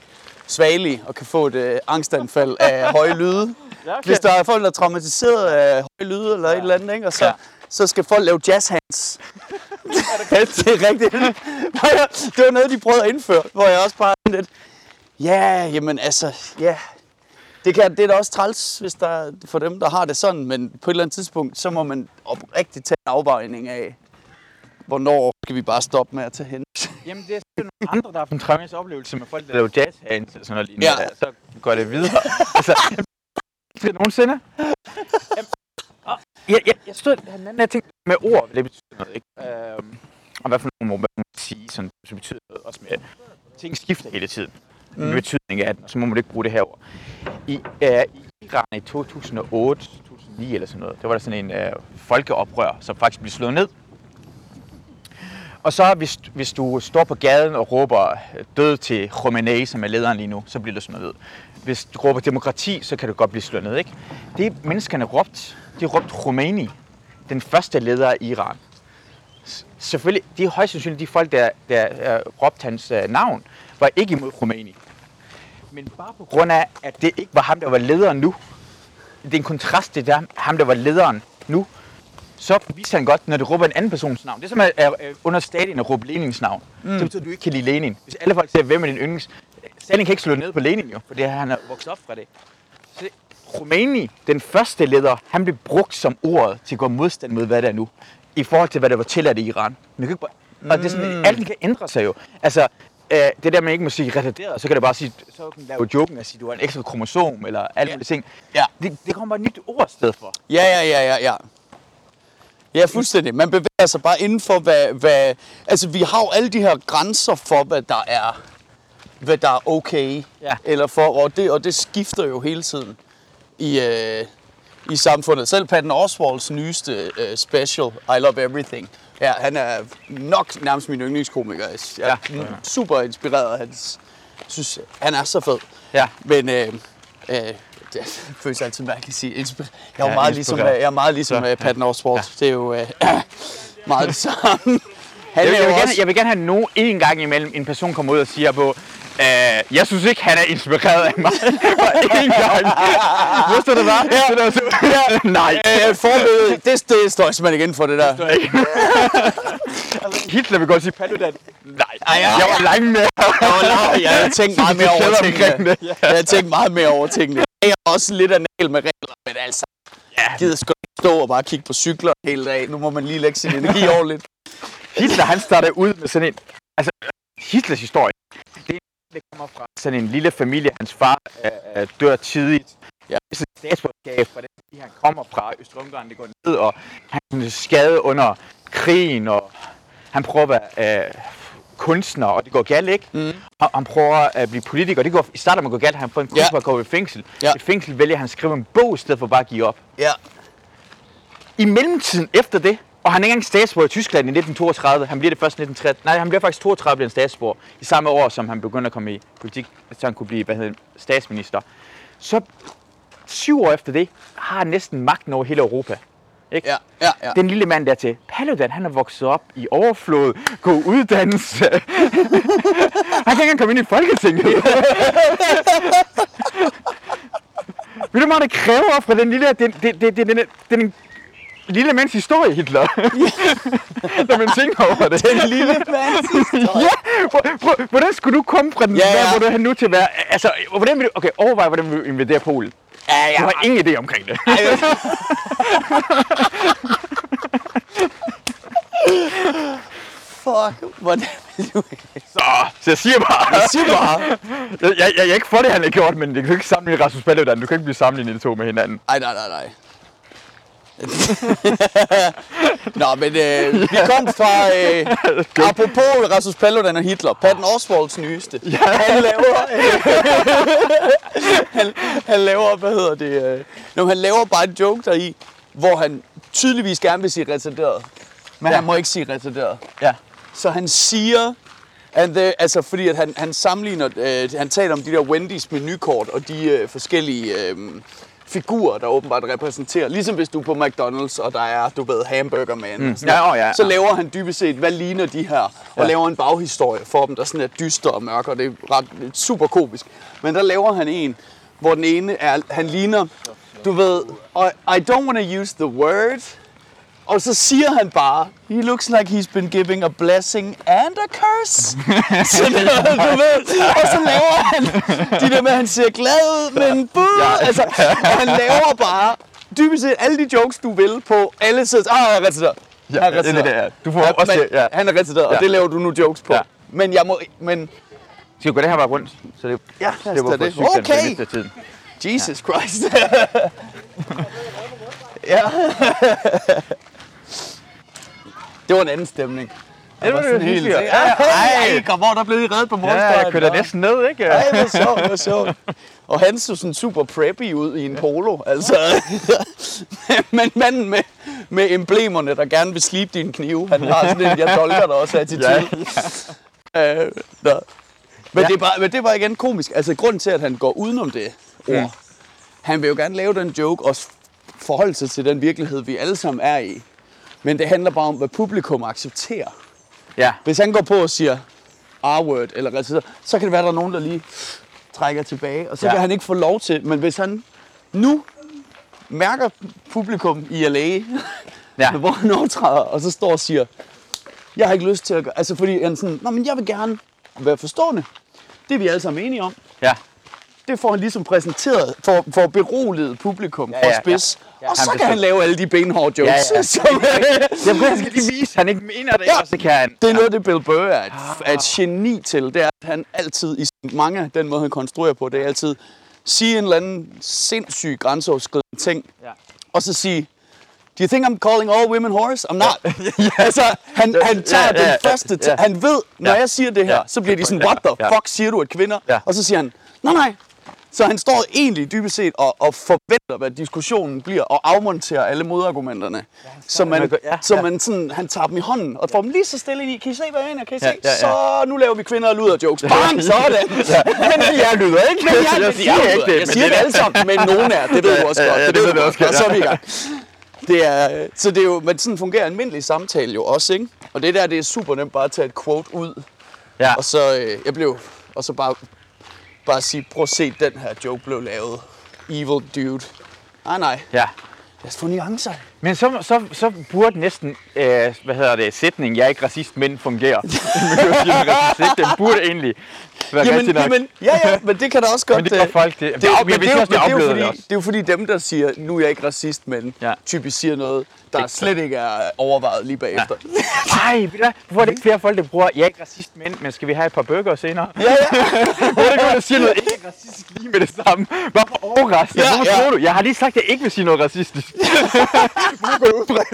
svagelige og kan få et øh, angstanfald af høje lyde. Ja, okay. Hvis der er folk, der er traumatiseret af høje lyde eller et eller andet, ikke? og så, Ja. ja. så skal folk lave jazz hands. det er rigtigt. Det var noget, de prøvede at indføre, hvor jeg også bare lidt, ja, jamen altså, ja. Det, kan, det er da også træls, hvis der er for dem, der har det sådan, men på et eller andet tidspunkt, så må man oprigtigt tage en afvejning af, hvornår skal vi bare stoppe med at tage hen. Jamen, det er sådan nogle andre, der har haft en traumatisk oplevelse med folk, der laver jazz eller sådan noget lignende. Ja. Så går det videre. altså, det nogensinde? Jamen, og jeg, jeg, jeg stod den anden jeg tænkte med ord, det betyder noget, ikke? Øhm, og hvad for nogle må man sige, sådan, så betyder noget også med, ting skifter hele tiden. Mm. Betydning af, at så må man ikke bruge det her ord. I, øh, i Iran i 2008, 2009 eller sådan noget, der var der sådan en øh, folkeoprør, som faktisk blev slået ned. Og så hvis, hvis du står på gaden og råber øh, død til Khomeini, som er lederen lige nu, så bliver du slået ned. Hvis du råber demokrati, så kan du godt blive slået ned, ikke? Det menneskerne råbt, de råbte Khomeini, den første leder af Iran. Selvfølgelig, de er højst sandsynligt de folk, der, der uh, råbte hans uh, navn, var ikke imod Khomeini. Men bare på grund af, at det ikke var ham, der var lederen nu. Det er en kontrast til det, ham, der var lederen nu så viser han godt, når du råber en anden persons navn. Det er som at, at, under Stalin at råbe Lenins navn. Mm. Det betyder, at du ikke kan lide Lenin. Hvis alle folk siger, hvem er din yndlings... Stalin kan ikke slå ned på Lenin jo, fordi han er vokset op fra det. Så Khomeini, den første leder, han blev brugt som ordet til at gå modstand mod, hvad det er nu. I forhold til, hvad der var tilladt i Iran. Men du kan ikke bare... Og det er sådan, alt kan ændre sig jo. Altså, øh, det der, man ikke må sige retarderet, så kan du bare sige, så kan lave joken og sige, du har en ekstra kromosom, eller alle Ja. ting. Ja. Det, det kommer bare et nyt ord i stedet for. Ja, ja, ja, ja, ja. Ja, fuldstændig. Man bevæger sig bare inden for, hvad, hvad... Altså, vi har jo alle de her grænser for, hvad der er, hvad der er okay. Ja. Eller for, og det, og det skifter jo hele tiden i, øh, i samfundet. Selv Patton Oswalds nyeste uh, special, I Love Everything. Ja, han er nok nærmest min yndlingskomiker. Jeg er ja. super inspireret af hans... synes, han er så fed. Ja. Men øh, øh, det føles altid mærkeligt at sige. Inspir- jeg er Ja, meget ligesom, øh, jeg er meget ligesom Så, Patton Oswalt. Det er jo øh, meget det samme. Han Jeg, er jeg, vil gerne, jeg vil gerne have nogen en gang imellem, en person kommer ud og siger på, øh, jeg synes ikke, han er inspireret af mig. Bare en gang. Vidste du det var? Ja. Det der, så, ja. Nej. Øh, forbillede, det, det står simpelthen igen for, det der. Hitler vil godt sige Paludan. Nej, Ej, ja, jeg var langt med. Jeg, var jeg havde tænkt meget mere over tingene. det. Jeg havde tænkt meget mere over tingene. Jeg er også lidt af næl med regler, men altså, jeg gider sgu ikke stå og bare kigge på cykler hele dag. Nu må man lige lægge sin energi ordentligt. Hitler, han startede ud med sådan en... Altså, Hitlers historie, det, er- kommer fra sådan en lille familie. Hans far øh, dør tidligt. Ja. Det er sådan et statsborgerskab fra den, fordi han kommer fra Øst-Ungarn, det går ned, og han er skadet under krigen, og han prøver at være øh, kunstner, og det går galt, ikke? Mm. Og han prøver at blive politiker, og det går, i starten med at gå galt, han får en Ja. kunstner, ja. går i fængsel. Ja. I fængsel vælger han at skrive en bog, i stedet for bare at give op. Ja. I mellemtiden efter det, og han er ikke engang statsborger i Tyskland i 1932, han bliver det først i 1930, nej, han bliver faktisk 32 bliver han statsborger, i samme år, som han begynder at komme i politik, så han kunne blive hvad hedder, statsminister. Så syv år efter det, har han næsten magten over hele Europa. Ikke? Ja, ja, ja. Den lille mand der til Paludan, han er vokset op i overflod, god uddannelse. han kan ikke engang komme ind i Folketinget. Ved du meget det kræver fra den lille, den, den, den, den, den, den lille mands historie, Hitler? Når man tænker over det. Den lille mands historie. ja, hvor, hvor, hvordan skulle du komme fra den Ja, ja, ja. ja. hvor du er nu til at være... Altså, hvordan vil du... Okay, overvej, hvordan vil du invadere Polen. Ja, Jeg ja. har ingen idé omkring det. Fuck, hvordan vil du... Så, så jeg siger bare... Jeg siger bare... Jeg, jeg, jeg, jeg er ikke for det, han har gjort, men det kan ikke sammenligne Rasmus Paludan. Du kan ikke blive sammenlignet de to med hinanden. Ej, nej, nej, nej. Nå, men øh, vi kom fra, øh, apropos Rasmus Paludan og Hitler, Patton Oswalds nyeste. Ja. Han laver, øh, han, han laver, hvad hedder det, øh, når han laver bare en joke der i, hvor han tydeligvis gerne vil sige retarderet, men ja. Ja. han må ikke sige retarderet. Ja. Så han siger, and the, altså fordi at han, han sammenligner, øh, han taler om de der Wendy's menukort og de øh, forskellige øh, figurer, der åbenbart repræsenterer. Ligesom hvis du er på McDonald's, og der er, du ved, hamburger man. Mm. Ja, åh, ja, Så ja. laver han dybest set, hvad ligner de her? Og Ja. laver en baghistorie for dem, der sådan er dyster og mørk, og det er ret er super komisk. Men der laver han en, hvor den ene er, han ligner, du ved, I don't want to use the word, og så siger han bare, he looks like he's been giving a blessing and a curse. så, du ved, og så laver han de der med, at han ser glad ud, men bud. Ja. Altså, og han laver bare dybest set alle de jokes, du vil på alle sider. Ah, jeg er retarderet. Ja, Han er det er det, retarderet. ja. Du får også men, det, ja. Han er retarderet, og Ja. det laver du nu jokes på. Ja. Men jeg må, men Skal vi gå det her bare rundt? Så det, Ja, det det. sygt, den Okay. tiden. Jesus Christ. ja. det var en anden stemning. Det var det hyggeligt. Ja, ej, kom over, der blev I reddet på Ja, morgenstøjen. jeg kører da næsten ned, ikke? Ej, hvor sjovt, hvor sjovt. Og han så sådan super preppy ud i en polo, altså. Men manden med, med emblemerne, der gerne vil slibe din knive, han har sådan en, jeg dolker der også attitude. Ja, Øh, nå. men, Ja. det er bare, men det var igen komisk. Altså, grunden til, at han går udenom det ord, Mm. han vil jo gerne lave den joke og forholde sig til den virkelighed, vi alle sammen er i. Men det handler bare om, hvad publikum accepterer. Ja. Hvis han går på og siger R-word eller retarderet, så kan det være, at der er nogen, der lige trækker tilbage, og så ja. Kan han ikke få lov til. Men hvis han nu mærker publikum i LA, Ja. hvor han optræder, og så står og siger, jeg har ikke lyst til at gøre... Altså fordi han sådan, Nå, men jeg vil gerne være forstående. Det er vi alle sammen enige om. Ja. Det får han ligesom præsenteret for, for at berolige publikum ja, Ja, ja, ja, for spids. ja. Ja. Ja, Og han så kan bestemt. han lave alle de benhårde jokes. Ja, ja. Som, Jamen, jeg skal lige vise, han ikke mener det, Ja. ja. og så kan han... Det er noget, det Bill Burr er et, er et geni til. Det er, at han altid, i mange af den måde, han konstruerer på, det er altid sige en eller anden sindssyg grænseoverskridende ting, Ja. og så sige, Do you think I'm calling all women whores? I'm not. altså, han, han tager Ja, ja, den ja, første... ja. Han ved, når Ja. jeg siger det her, Ja. så bliver de sådan, what the Ja. fuck siger du, at kvinder? Ja. Og så siger han, nej, nej. Så han står egentlig dybest set og, og forventer, hvad diskussionen bliver, og afmonterer alle modargumenterne. Så man, Ja, så ja. man sådan, han tager dem i hånden og får dem lige så stille ind i. Kan I se, hvad jeg mener? Kan I se? Ja, ja, ja. Så nu laver vi kvinder og luder jokes. Bang, sådan! Men jeg lyder ikke. Men jeg, jeg siger ikke det. Jeg men siger det der- alle sammen, men nogen er. Det ved du også Ja, godt. ja, det, det ved jeg også godt. godt, Så er vi i gang. Det er, øh, så det er jo, men sådan fungerer almindelig samtale jo også, ikke? Og det der, det er super nemt bare at tage et quote ud, Ja. og så, øh, jeg blev, og så bare, bare sige, prøv at se, den her joke blev lavet. Evil dude. Nej, nej. ja. Lad os få nuancer. Men så, så, så burde næsten, øh, hvad hedder det, sætningen, jeg er ikke racist, men fungerer. Sige, den burde egentlig være Jamen, jamen, ja, ja, men det kan da også godt... Men det gør øh, folk, det- det, er jo- men det, er siger jo- også, men de det, er jo fordi, det det er jo fordi dem, der siger, nu er jeg ikke racist, men Ja. ja. typisk siger noget, der Ikke- slet ikke er overvejet lige bagefter. Nej, ved du hvad? hvorfor er det ikke flere folk, der bruger, jeg er ikke racist, men, men skal vi have et par burger senere? Ja, ja. Hvorfor er det nogen, der siger noget ikke racistisk lige med det samme? Hvorfor overraskende? Ja, ja. du? Jeg har lige sagt, at jeg ikke vil sige noget racistisk. Hvorfor går du ud fra, at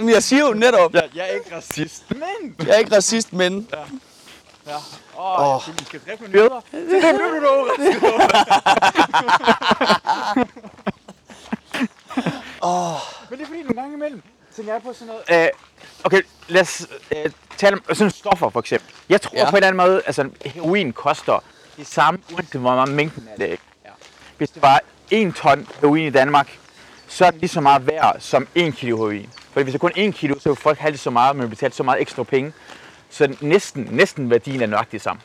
jeg jeg siger jo netop, Ja, jeg er ikke racist, men... jeg er ikke racist, men... Ja. Åh, oh, jeg synes, vi skal dræbe nogle jøder. Det er du, du, oh. Men det er fordi, nogle gange imellem, tænker jeg på sådan noget... Øh, okay, lad os øh, tale om sådan stoffer, for eksempel. Jeg tror Ja. på en eller anden måde, altså heroin koster det samme, uanset hvor meget mængden af det er. Ja. Hvis det var 1 ton heroin i Danmark, så er det lige så meget værd som 1 kilo heroin. For hvis det er kun 1 kilo, så vil folk have det så meget, men betale så meget ekstra penge. Så næsten, næsten værdien er nøjagtig det samme.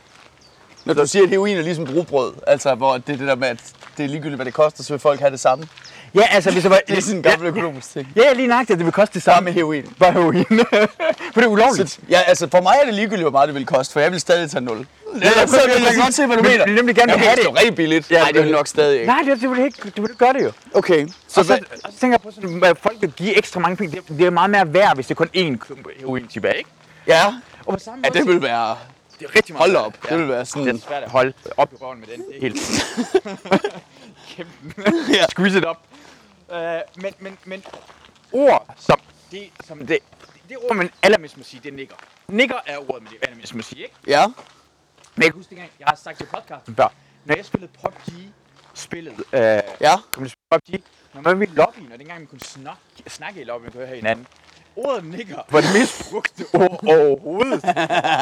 Når du siger, at heroin er ligesom brugbrød, altså hvor det er det der med, at det er ligegyldigt, hvad det koster, så vil folk have det samme. Ja, altså hvis det var... Det er sådan en gammel økonomisk ting. Ja, ja lige nøjagtigt, at det vil koste det Bare samme. med heroin. Bare heroin. for det er ulovligt. Så, ja, altså for mig er det ligegyldigt, hvor meget det vil koste, for jeg vil stadig tage 0. Ja, jeg så vil jeg godt se, hvad du men- mener. men nemlig gerne vil have det. det. er jo rigtig billigt. Ja, Nej, det vil nok stadig ikke. Nej, det, det vil ikke, du vil gøre det jo. Okay, så og så, og så tænker jeg på sådan, at folk vil give ekstra mange penge. Det, det er meget mere værd, hvis det er kun én klump heroin tilbage, ikke? Ja, Og på samme ja, det vil være... det er rigtig meget Hold op, det vil være sådan... Det er svært at holde op i røven med den. Det er helt... Kæmpe. Ja. Squeeze it up. Uh, men, men, men ord, som det, som det, det ord, man allermest må sige, det er nigger. Nigger er ordet, man allermest må sige, ikke? Ja, Men jeg kan huske dengang, jeg har sagt til podcasten før, når jeg spillede PUBG, spillet, øh, ja. kom til PUBG, når man var i lobbyen, og dengang man kunne snakke, snakke i lobbyen, kunne høre hinanden, ordet nigger var det mest brugte ord overhovedet.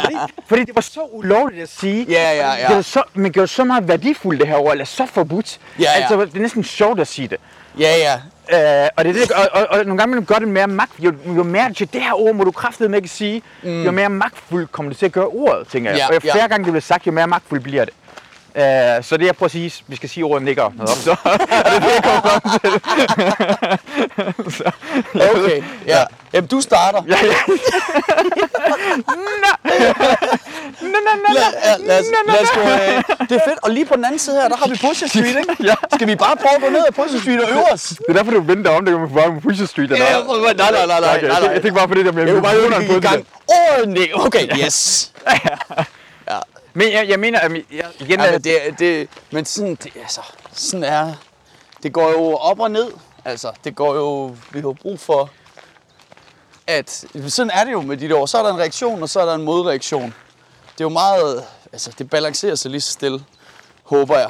fordi, fordi det var så ulovligt at sige. Ja, ja, ja. Det var så, man gjorde så meget værdifuldt det her ord, eller så forbudt. Ja, ja. Altså, det er næsten sjovt at sige det. Ja, ja. Øh, og, det, det, og, og, og, nogle gange man gør det mere magt. Jo, jo mere til det her ord må du kraftedeme ikke sige, mm. jo mere magtfuld kommer det til at gøre ordet, tænker jeg. Ja, og jo ja. flere gange det bliver sagt, jo mere magtfuld bliver det. Øh, så det jeg at sige, vi skal sige ordet nikker noget op, så er det det, jeg kommer frem til. så, Okay, ja. Jamen, du starter. ja, ja. Nå, nå, nå, Lad, ja, lad, os, nå, nå, lad os gå, øh, det er fedt. Og lige på den anden side her, der har vi Pusher Street, ikke? Ja. Skal vi bare prøve at gå ned ad Pusher Street og øve os? Det er derfor, du venter om, det kan man bare med Pusher Street. Eller? Ja, nej, nej, nej, nej, nej, Okay, nej. Jeg tænker bare på det der med Jeg vil bare mikrofonerne lige på i det gang. Åh, nej. Okay, yes. Men jeg, jeg mener, at jeg, igen, Ja, men, det, det, men sådan, det, altså, sådan er, det går jo op og ned. Altså, det går jo, vi har brug for, at sådan er det jo med de der ord. Så er der en reaktion, og så er der en modreaktion. Det er jo meget, altså, det balancerer sig lige så stille, håber jeg.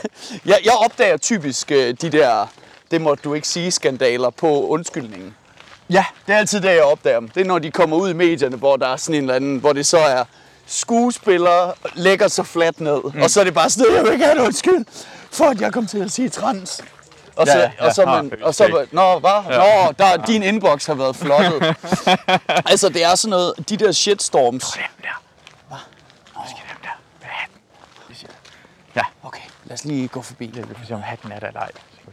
jeg, jeg opdager typisk øh, de der, det må du ikke sige, skandaler på undskyldningen. Ja, det er altid der, jeg opdager dem. Det er, når de kommer ud i medierne, hvor der er sådan en eller anden, hvor det så er skuespillere lægger sig fladt ned, mm. og så er det bare sådan, jeg vil gerne undskyld, for at jeg kom til at sige trans. Og så, Ja, ja, og så, ja. man, Ah, og så, nå, hvad? Nå, der, din inbox har været flottet. altså, det er sådan noget, de der shitstorms. Dem der. Hvad? Vi skal dem der. Siger jeg. Ja, Okay, lad os lige gå forbi. det er vi får se, om hatten er der eller ej.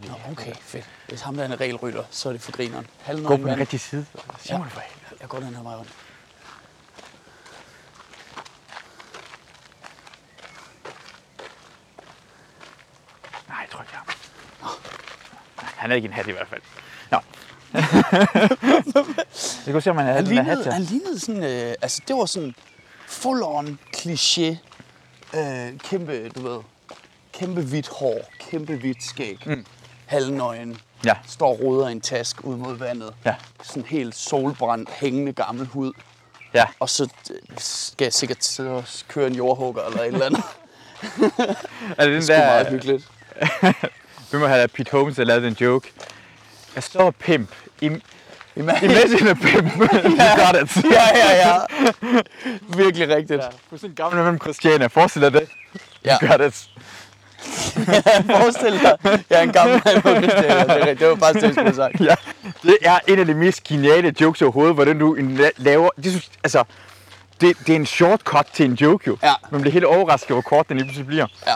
Nå, okay, fedt. Hvis ham der er en regelrytter, så er det for grineren. Gå Halvnøgen på den rigtige side. Sig mig for helvede. Jeg går den her vej rundt. Nej, jeg tror ikke, jeg har. Han er ikke en hat i hvert fald. Nå. Vi kan se, om han havde Han der hat lignede, til. han lignede sådan, øh, altså det var sådan full on kliché. Øh, kæmpe, du ved, kæmpe hvidt hår, kæmpe hvidt skæg. Mm. Halvnøgen. Ja. Står og roder i en task ud mod vandet. Ja. Sådan helt solbrændt, hængende gammel hud. Ja. Og så øh, skal jeg sikkert sidde og køre en jordhugger eller et eller andet. Er det den Det er meget der, hyggeligt. Vi må have Pete Holmes, der lavede en joke. Jeg står pimp. I, Imagine- a pimp. you got it. ja, ja, ja. Virkelig rigtigt. Ja, du er sådan en gammel mand med Christiane. Forestil dig det. Ja. You got it. Forestil dig, jeg er en gammel mand på Christian. Det, var faktisk det, jeg skulle have sagt. Ja, det er en af de mest geniale jokes overhovedet, hvordan du laver... Det, synes, altså, det, det er en shortcut til en joke jo. Ja. Man bliver helt overrasket, hvor kort den lige pludselig bliver. Ja.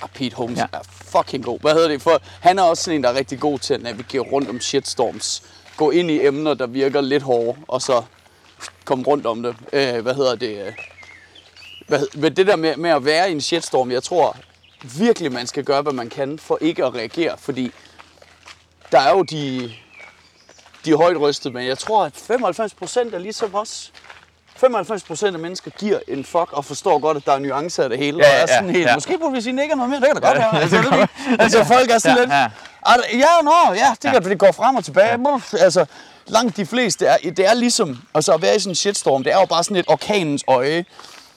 Og Pete Holmes ja. er fucking god. Hvad hedder det? For han er også sådan en, der er rigtig god til at navigere rundt om shitstorms. Gå ind i emner, der virker lidt hårde, og så komme rundt om det. Øh, hvad hedder det? Øh, hvad, Hvad, det der med, med at være i en shitstorm, jeg tror virkelig, man skal gøre, hvad man kan for ikke at reagere. Fordi der er jo de, de er højt rystet, men jeg tror, at 95 procent er ligesom os. 95 procent af mennesker giver en fuck og forstår godt, at der er nuancer af det hele. Ja, og er ja, sådan helt, ja. måske burde vi sige, at ikke er noget mere. Det kan da godt Ja, være. det Altså, det, godt er- altså, folk er sådan Ja, lidt... ja. "Ah, Ja, nå, ja, det kan det går frem og tilbage. Ja. Altså, langt de fleste, er, det er ligesom, altså at være i sådan en shitstorm, det er jo bare sådan et orkanens øje,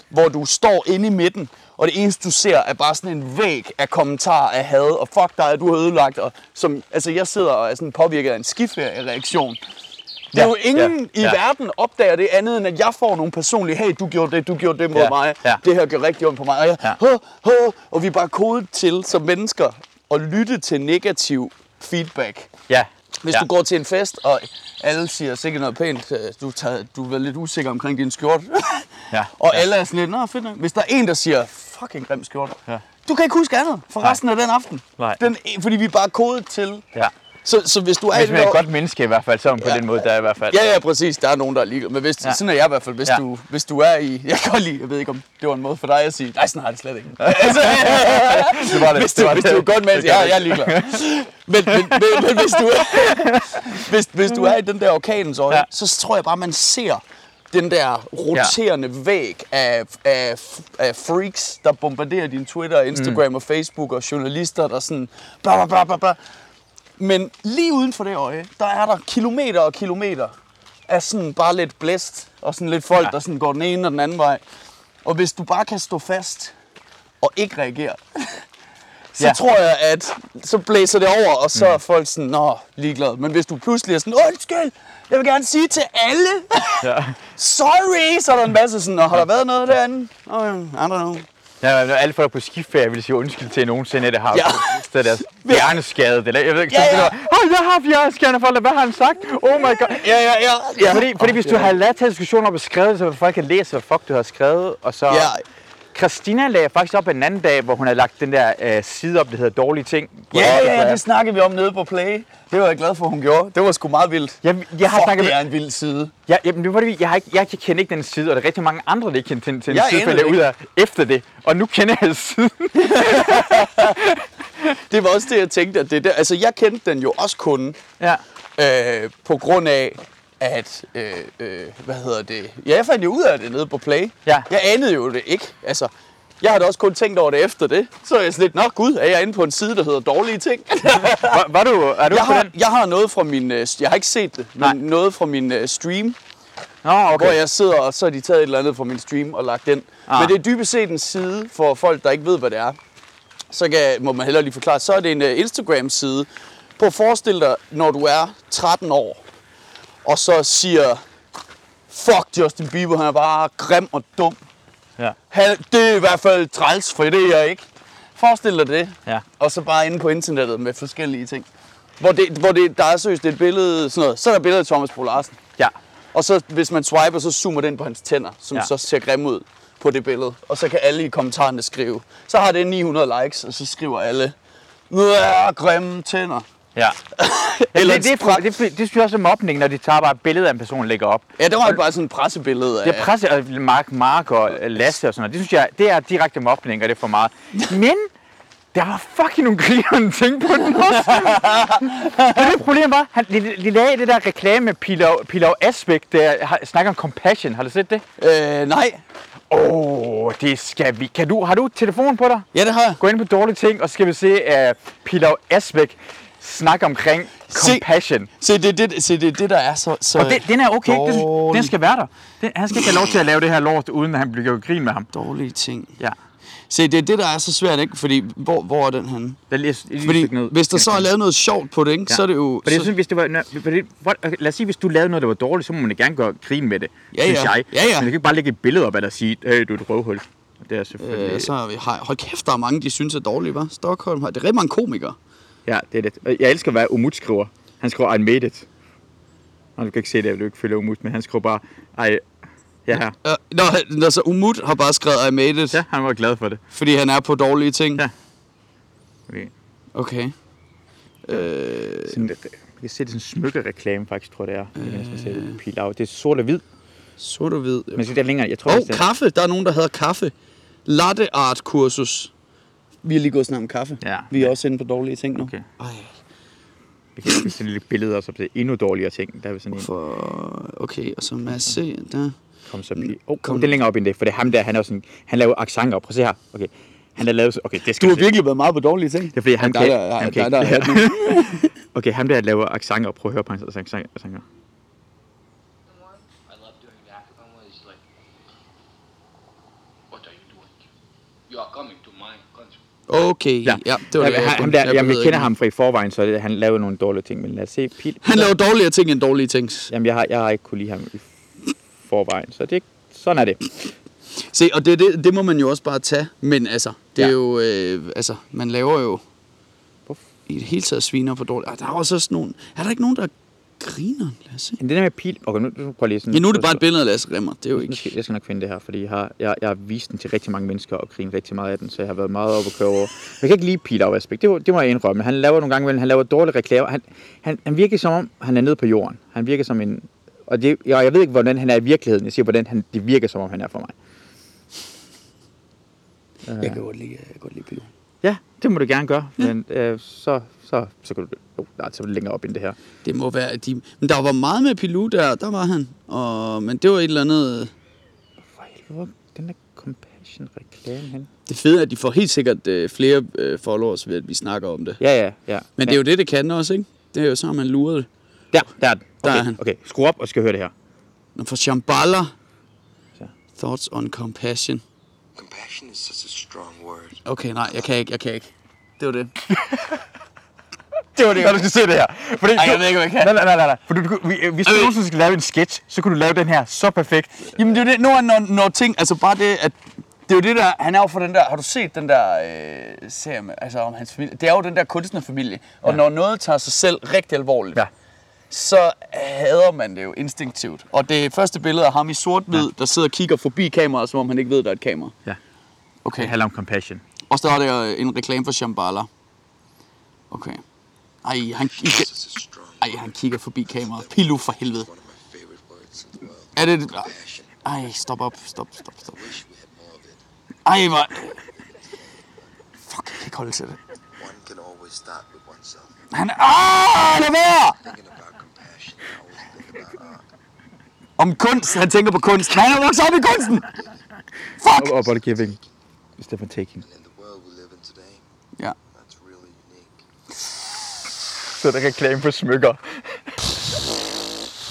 hvor du står inde i midten, og det eneste du ser er bare sådan en væg af kommentarer af had, og fuck dig, du har ødelagt, og som, altså jeg sidder og er sådan påvirket af en skiferie-reaktion. Det er Ja, jo ingen ja, i ja. verden opdager det andet, end at jeg får nogle personlige, hey, du gjorde det, du gjorde det mod Ja, mig, ja. det her gør rigtig ondt på mig, og, jeg, Ja. "Hå, hå", og vi er bare kodet til som mennesker at lytte til negativ feedback. Ja. Hvis ja. du går til en fest, og alle siger sikkert noget pænt, øh, du, tager, du er lidt usikker omkring din skjorte, Ja, og ja. alle er sådan lidt, nå fedt. Hvis der er en, der siger, fucking grim skjorte, Ja. du kan ikke huske andet for resten af den aften. Nej. Den, fordi vi er bare kodet til. Ja. Så, så hvis du er Hvis det man er et der- godt menneske i hvert fald, så er man på Ja. den måde, der er i hvert fald. Ja, ja, præcis. Der er nogen, der er ligeglade. Men hvis, Ja. ja. sådan er jeg i hvert fald. Hvis, Ja. ja. du, hvis du er i... Jeg kan godt lide... Jeg ved ikke, om det var en måde for dig at sige... Nej, sådan har jeg det slet ikke. altså, det var det. hvis det du, var hvis det. du er godt. Det Ja, jeg er ligeglad. Men, men, men, men hvis, du er, hvis, hvis du er i den der orkanens øje, Ja. ja. så tror jeg bare, man ser den der roterende ja. væg af, af, af freaks, der bombarderer din Twitter, Instagram mm. og Facebook, og journalister, der sådan... Bla, bla, bla, bla, bla. Men lige uden for det øje, der er der kilometer og kilometer af sådan bare lidt blæst, og sådan lidt folk, Ja. der sådan går den ene og den anden vej. Og hvis du bare kan stå fast og ikke reagere, så Ja. tror jeg, at så blæser det over, og så er folk sådan, nå, ligeglade. Men hvis du pludselig er sådan, undskyld, jeg vil gerne sige til alle, Ja. sorry, så er der en masse sådan, og har der været noget derinde? Oh, I don't know. Ja, når alle folk på skiferie vil sige undskyld til nogensinde, det har Ja. det er deres hjerneskade. Eller, jeg ved ikke, Ja, ja. Oh, jeg har haft hjerneskade, folk, hvad har han sagt? Oh my god. Ja, ja, ja. Ja, fordi, fordi hvis du ja. har lavet til diskussioner og beskrevet, så folk kan læse, hvad fuck du har skrevet, og så... Ja, Christina lagde faktisk op en anden dag, hvor hun havde lagt den der øh, side op, der hedder dårlige ting. ja, ja, Instagram. det snakkede vi om nede på Play. Det var jeg glad for, hun gjorde. Det var sgu meget vildt. Jeg, jeg har Fuck, snakket det er en vild side. Ja, jamen, det var det, jeg, har ikke, jeg kender ikke den side, og der er rigtig mange andre, der ikke kender til, til den side, jeg ud af efter det. Og nu kender jeg siden. Det var også det, jeg tænkte, at det der. Altså, jeg kendte den jo også kun ja. øh, på grund af, at, øh, øh, hvad hedder det? Ja, jeg fandt jo ud af det nede på Play. Ja. Jeg anede jo det ikke. Altså, jeg havde også kun tænkt over det efter det. Så er jeg sådan lidt, nå gud, er jeg inde på en side, der hedder dårlige ting? Var, var du, er du jeg, har, den? jeg har noget fra min, øh, jeg har ikke set det, Nej. men noget fra min øh, stream, Nå, okay. hvor jeg sidder, og så har de taget et eller andet fra min stream og lagt den. Ah. Men det er dybest set en side for folk, der ikke ved, hvad det er. Så kan, må man hellere lige forklare. Så er det en uh, Instagram-side. Prøv at forestille dig, når du er 13 år, og så siger, fuck Justin Bieber, han er bare grim og dum. Ja. Han, det er i hvert fald træls, for det er jeg ikke. Forestil dig det. Ja. Og så bare inde på internettet med forskellige ting. Hvor, det, hvor det, der er seriøst et billede, sådan noget. Så er der et billede af Thomas Bo Larsen. Ja. Og så hvis man swiper, så zoomer den på hans tænder, som Ja. så ser grimme ud på det billede. Og så kan alle i kommentarerne skrive. Så har det 900 likes, og så skriver alle, grimme tænder. Ja. Eller det, det, er, det, det, det synes jeg også er mobning, når de tager bare et billede af en person og lægger op. Ja, det var jo bare sådan et pressebillede af... Det er presse, og Mark, Mark og Lasse og sådan noget. Det synes jeg, det er direkte mobning, og det er for meget. Men der var fucking nogle grinerende ting på den også. det, problem var, han, de, de lavede det der reklame med Pilav, Pilav Asbæk, der har, snakker om compassion. Har du set det? Øh, nej. Åh, oh, det skal vi. Kan du, har du telefon på dig? Ja, det har jeg. Gå ind på dårlige ting, og så skal vi se uh, Pilav Asbæk snakke omkring Se- compassion. Se, det er det, se, det, det der er så... så Og det, den er okay, det, dårlig. den skal være der. Den, han skal ikke have lov til at lave det her lort, uden at han bliver grin med ham. Dårlige ting. Ja. Se, det er det, der er så svært, ikke? Fordi, hvor, hvor er den henne? Der er lige, lige Fordi, ned. hvis der så er lavet noget sjovt på det, ikke? Så er det jo... Fordi jeg så, synes, hvis det var... Fordi, lad os sige, hvis du lavede noget, der var dårligt, så må man gerne gøre grin med det, Ja, synes ja. jeg. Ja, ja. Men du kan ikke bare lægge et billede op af dig og sige, hey, du er et røvhul. Det er selvfølgelig... øh, så har vi, hold kæft, der er mange, de synes er dårlige, hva'? Stockholm har... Det er rigtig mange komikere. Ja, det er det. Og Jeg elsker, hvad Umut skriver. Han skriver, I made it. Og du kan ikke se det, du ikke følger Umut, men han skriver bare, ej, ja, her. Øh, nå, nå, så Umut har bare skrevet, I made it, Ja, han var glad for det. fordi han er på dårlige ting. Ja. Okay. Okay. Øh, Sådan, jeg kan se, det er sådan en smykkereklame, faktisk, tror jeg, det er. Det, kan man se, det, pil af. det er sort og hvid. sort og hvid. Men så det er længere. Jeg tror, Åh, oh, kaffe. Der er nogen, der hedder kaffe. Latte art kursus. Vi har lige gået snakke om kaffe. Ja. Vi er også inde på dårlige ting nu. Okay. Ej, vi kan se lille billeder også, op til endnu dårligere ting. Der er sådan en, for... Okay, og så Mads der. kom så pil. Oh, Kom. kom. Det er længere op end det, for det er ham der, han er sådan, han laver accenter. Prøv at se her. Okay. Han har lavet, okay, det Du skal har se. virkelig været meget på dårlige ting. Det er fordi, han der, kan, der, han der, der, ikke. der, der, Okay, ham der laver accenter. Prøv at høre på hans accenter. accenter. I love doing that. One was like, what are you doing? You are coming to my country. Okay, ja, ja det var det. ja, jeg han, der, jeg jamen, jeg kender ham fra i forvejen, så det, han laver nogle dårlige ting. Men lad os se, Pil. Han laver dårligere ting end dårlige ting. Jamen, jeg har, jeg har ikke kunne lide ham i forvejen, så det, sådan er det. Se, og det, det, det må man jo også bare tage. Men altså, det er Ja. jo... Øh, altså, man laver jo... I det hele taget sviner på dårligt. Ah, der er også sådan nogen... Er der ikke nogen, der griner? Lad os se. Men det der med Pil... Okay, nu, nu prøv lige sådan... Ja, nu er det bare et billede af Lasse Remmer. Det er jo ikke... skal, jeg skal nok finde det her, fordi jeg har, jeg, jeg har vist den til rigtig mange mennesker og grinet rigtig meget af den, så jeg har været meget oppe at køre over. Jeg kan ikke lide Pil af aspekt, det, må- det må jeg indrømme. Han laver nogle gange, imellem- han laver dårlige reklamer. Han, han, han virker som om, han er nede på jorden. Han virker som en... Og det, jeg, jeg ved ikke, hvordan han er i virkeligheden. Jeg siger, hvordan han, det virker som om, han er for mig. Jeg kan godt lide, jeg kan godt lide pilot. Ja, det må du gerne gøre. Men øh, så, så, så kan du... Jo, nej, så er det længere op end det her. Det må være, at de... Men der var meget med Pilou der, der var han. Og, men det var et eller andet... For helvede, den der compassion-reklame hen? Det fede er, at de får helt sikkert øh, flere øh, followers ved, at vi snakker om det. Ja, ja, ja. Men det er jo det, det kan også, ikke? Det er jo så, at man lurer det. Der, der er den. Der Okay, er han. Okay, skru op og skal høre det her. Når for Shambhala, thoughts on compassion. Compassion is such a strong word. Okay, nej, jeg kan ikke, jeg kan ikke. Det var det. Det var det. Når du skal se det her. Fordi Ej, du- jeg ved ikke, hvad jeg kan. Nej, nej, nej, nej. For du, vi, hvis du Øh. nogensinde skal lave en sketch, så kunne du lave den her så perfekt. Jamen det er jo det, når, når, når ting, altså bare det, at det er jo det der, han er jo for den der, har du set den der øh, serie med, altså om hans familie? Det er jo den der kunstnerfamilie, og ja. når noget tager sig selv rigtig alvorligt, Ja. så hader man det jo instinktivt. Og det første billede af ham i sort-hvid, ja. der sidder og kigger forbi kameraet, som om han ikke ved, der er et kamera. Ja. Okay. Det handler om compassion. Og så er der øh, en reklame for Shambhala. Okay. Ej, han, strong ej, han kigger forbi kameraet. Pilu for helvede. Er det... Ej, stop op, stop, stop, stop. Ej, hvor... Fuck, jeg kan ikke holde til det. One can always start with oneself. Han er... Ah, lad være! About about. Om kunst, han tænker på kunst. Nej, han er vokset op i kunsten! Fuck! Og body giving. Instead of taking. And in the world we live in today, Ja. that's really unique. Så er der reklame for smykker.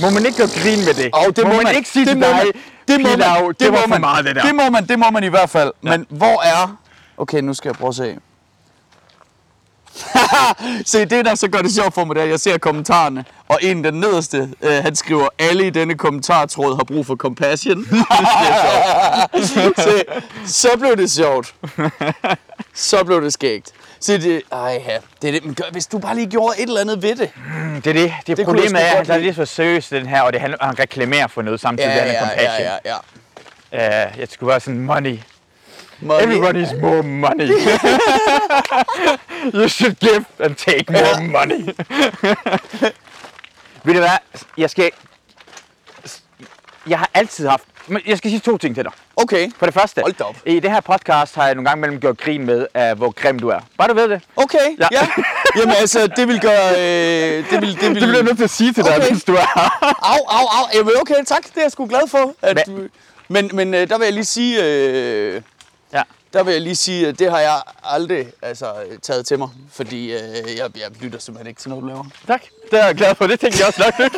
Må man ikke gøre grin med det? Og det må, man, ikke sige det til må dig, man, det må man, det, må var for man, meget det der. Det må man, det må man i hvert fald. Ja. Men hvor er... Okay, nu skal jeg prøve at se. se, det der så gør det sjovt for mig, det er, at jeg ser kommentarerne, og en den nederste, øh, han skriver, alle i denne kommentartråd har brug for compassion. se, så blev det sjovt. Så blev det skægt. Se, det, ej, ja, det er det. Men gør, hvis du bare lige gjorde et eller andet ved det. Det er det. Det, Det problemet er, at der er lidt for seriøst den her, og det handler, han reklamerer for noget samtidig, ja, ja, compassion. ja, ja. Uh, jeg skulle være sådan, money. Money. Everybody needs more money. you should give and take more money. Ved du hvad? Jeg skal... Jeg har altid haft... Men Jeg skal sige to ting til dig. Okay. For det første, Hold da op. i det her podcast har jeg nogle gange mellem gjort grin med, uh, hvor grim du er. Bare du ved det. Okay, Ja. ja. ja. Jamen altså, det vil gøre... Øh, det vil, det vil... Det bliver jeg nødt til at sige til dig, Okay. hvis du er Au, au, au. Jamen okay, tak. Det er jeg sgu glad for. At Men- du... Men, men øh, der vil jeg lige sige... Øh, Ja. der vil jeg lige sige, at det har jeg aldrig altså, taget til mig. Fordi øh, jeg, jeg lytter simpelthen ikke til noget, du laver. Tak. Det er jeg glad for. Det tænkte jeg også nok.